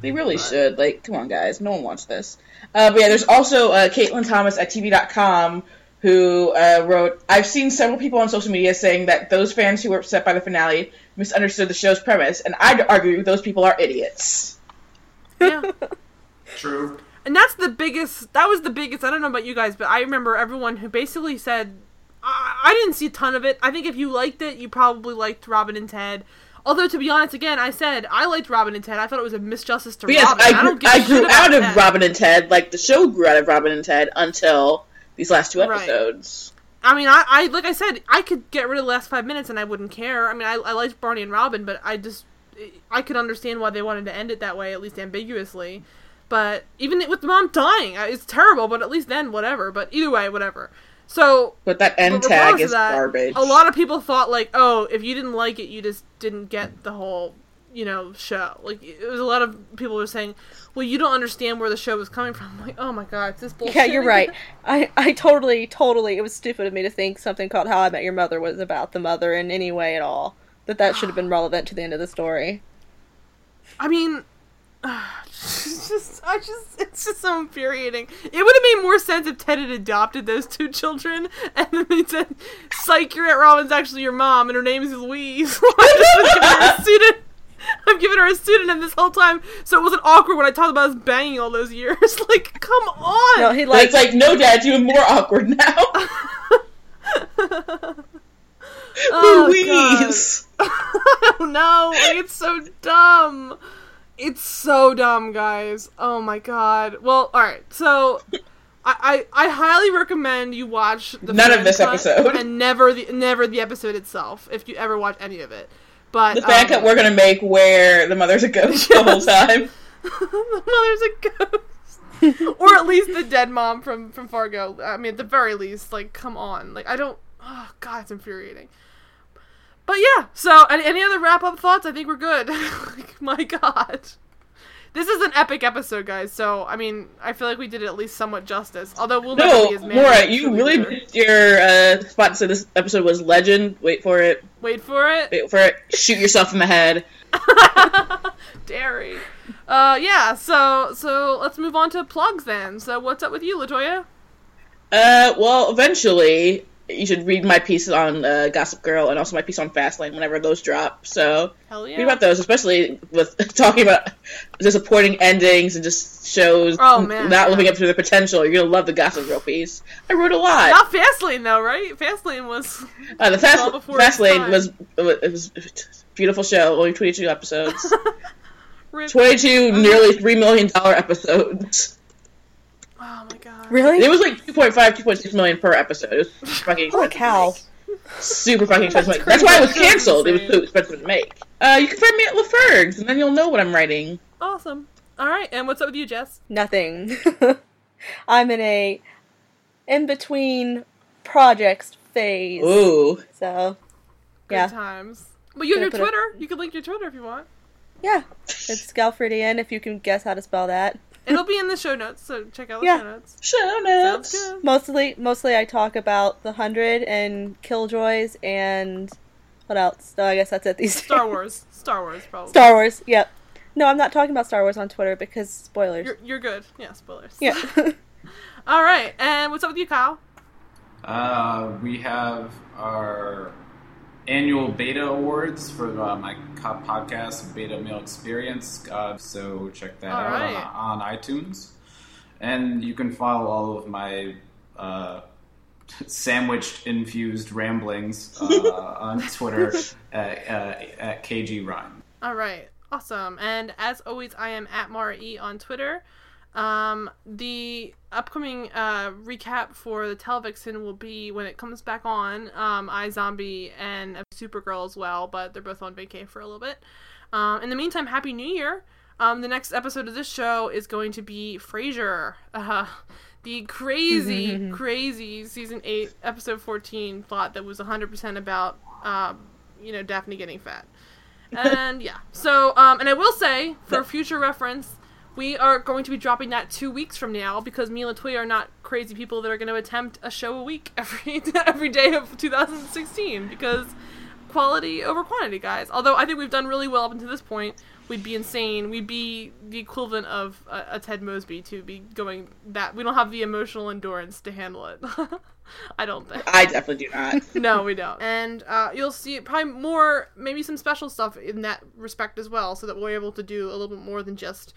They really should. Like, come on, guys. No one wants this. Uh, but yeah, there's also uh, Caitlin Thomas at TV.com who uh, wrote I've seen several people on social media saying that those fans who were upset by the finale misunderstood the show's premise, and I'd argue those people are idiots. Yeah. True. And that's the biggest. That was the biggest. I don't know about you guys, but I remember everyone who basically said, I, I didn't see a ton of it. I think if you liked it, you probably liked Robin and Ted. Although to be honest, again, I said I liked Robin and Ted. I thought it was a misjustice to But yes, Robin. I don't grew, give a I shit grew out of Ted. Robin and Ted, like the show grew out of Robin and Ted until these last two Right. episodes. I mean, I, I like I said, I could get rid of the last five minutes and I wouldn't care. I mean, I, I liked Barney and Robin, but I just I could understand why they wanted to end it that way, at least ambiguously. But even with the mom dying, uh, it's terrible. But at least then, whatever. But either way, whatever. So But that end But tag is that, garbage. A lot of people thought like, oh, if you didn't like it, you just didn't get the whole, you know, show. Like it was a lot of people were saying, well, you don't understand where the show was coming from. I'm like, oh my god, it's this bullshit. yeah, you're right. I I totally totally it was stupid of me to think something called How I Met Your Mother was about the mother in any way at all. That that should have been relevant to the end of the story. I mean, it's just, I just, it's just so infuriating. It would have made more sense if Ted had adopted those two children, and then they said, "Psych, your Aunt Robin's actually your mom, and her name is Louise." I'm just giving her a student. I'm giving her a pseudonym this whole time, so it wasn't awkward when I talked about us banging all those years. like, come on. No, he But like it's like, no, Dad, it's even more awkward now. Oh, Louise. I don't know. Like, it's so dumb. It's so dumb, guys. Oh my god. Well, all right. So, I I, I highly recommend you watch the None of this episode. and never the never the episode itself. If you ever watch any of it, but The fan um, cut we're gonna make where the mother's a ghost the whole time. the mother's a ghost, or at least the dead mom from from Fargo. I mean, at the very least, like, come on. Like, I don't. Oh God, it's infuriating. But yeah. So, any, any other wrap up thoughts? I think we're good. like, my God. This is an epic episode, guys. So, I mean, I feel like we did at least somewhat justice. Although we'll No, be as mad. Maura, you really missed your uh, spot to say this episode was legend. Wait for it. wait for it. Wait for it. Shoot yourself in the head. Dairy. Uh, yeah. So, so let's move on to plugs then. So, what's up with you, Latoya? Uh, well, eventually you should read my piece on uh, Gossip Girl and also my piece on Fastlane whenever those drop. So yeah. read about those, especially with talking about disappointing endings and just shows Oh, man, not yeah. living up to their potential. You're gonna love the Gossip Girl piece. I wrote a lot. Not Fastlane though, right? Fastlane was Uh, the Fast before Fastlane was it was a beautiful show. Only 22 episodes. Rip. 22 nearly three million dollar episodes. Oh my. Really? It was like 2.5, 2.6 million per episode. It was fucking Holy cow. super fucking expensive. That's That's, why it was canceled. It was That's so expensive to make. Uh, you can find me at LaFerg's, and then you'll know what I'm writing. Awesome. All right, and what's up with you, Jess? Nothing. I'm in a in between projects phase. Ooh. So, Good yeah. times. Well, you have your Gonna put Twitter. You can link your Twitter if you want. Yeah. It's Galfridian, if you can guess how to spell that. It'll be in the show notes, so check out the Yeah. show notes. Show notes. Mostly, mostly I talk about the Hundred and Killjoys and what else? No, I guess that's it. These Star Wars. Star Wars, probably. Star Wars. Yep. No, I'm not talking about Star Wars on Twitter because spoilers. You're, you're good. Yeah, spoilers. yeah. All right, and what's up with you, Kyle? Uh, we have our annual beta awards for uh, my podcast, Beta Meal Experience. Uh, so check that All out right. on, on iTunes, and you can follow all of my uh, sandwiched infused ramblings uh, on Twitter at, uh, at KG Rhyme. All right, awesome. And as always, I am at Mara E on Twitter. Um, the upcoming uh, recap for the Televixen will be when it comes back on. Um, iZombie and Supergirl as well, but they're both on vacay for a little bit. Um, in the meantime, Happy New Year. Um, the next episode of this show is going to be Frasier. Uh, the crazy, crazy season 8, episode 14 plot that was 100% about, um, you know, Daphne getting fat. And yeah. So, um, and I will say, for future reference, we are going to be dropping that two weeks from now because me and Latoya are not crazy people that are going to attempt a show a week every every day of 2016 because quality over quantity, guys. Although I think we've done really well up until this point. We'd be insane. We'd be the equivalent of a, a Ted Mosby to be going that. We don't have the emotional endurance to handle it. I don't think. I definitely do not. No, we don't. And uh, you'll see probably more, maybe some special stuff in that respect as well, so that we're able to do a little bit more than just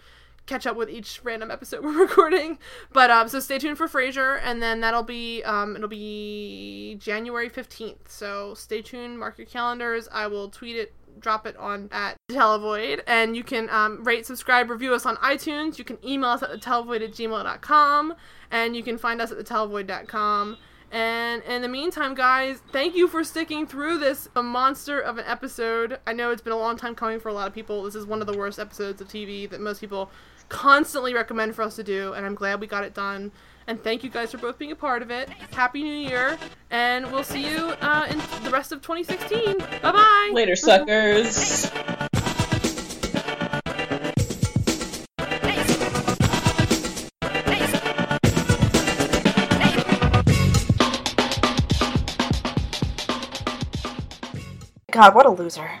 catch up with each random episode we're recording. But um, so stay tuned for Frasier, and then that'll be um, it'll be January fifteenth. So stay tuned, mark your calendars. I will tweet it. Drop it on at Televoid, and you can um, rate, subscribe, review us on iTunes. You can email us at thetelevoid at gmail.com, and you can find us at thetelevoid.com. And in the meantime, guys, thank you for sticking through this a monster of an episode. I know it's been a long time coming for a lot of people. This is one of the worst episodes of TV that most people constantly recommend for us to do, and I'm glad we got it done. And thank you guys for both being a part of it. Happy New Year, and we'll see you uh, in the rest of 2016. Bye bye. Later, suckers. God, what a loser.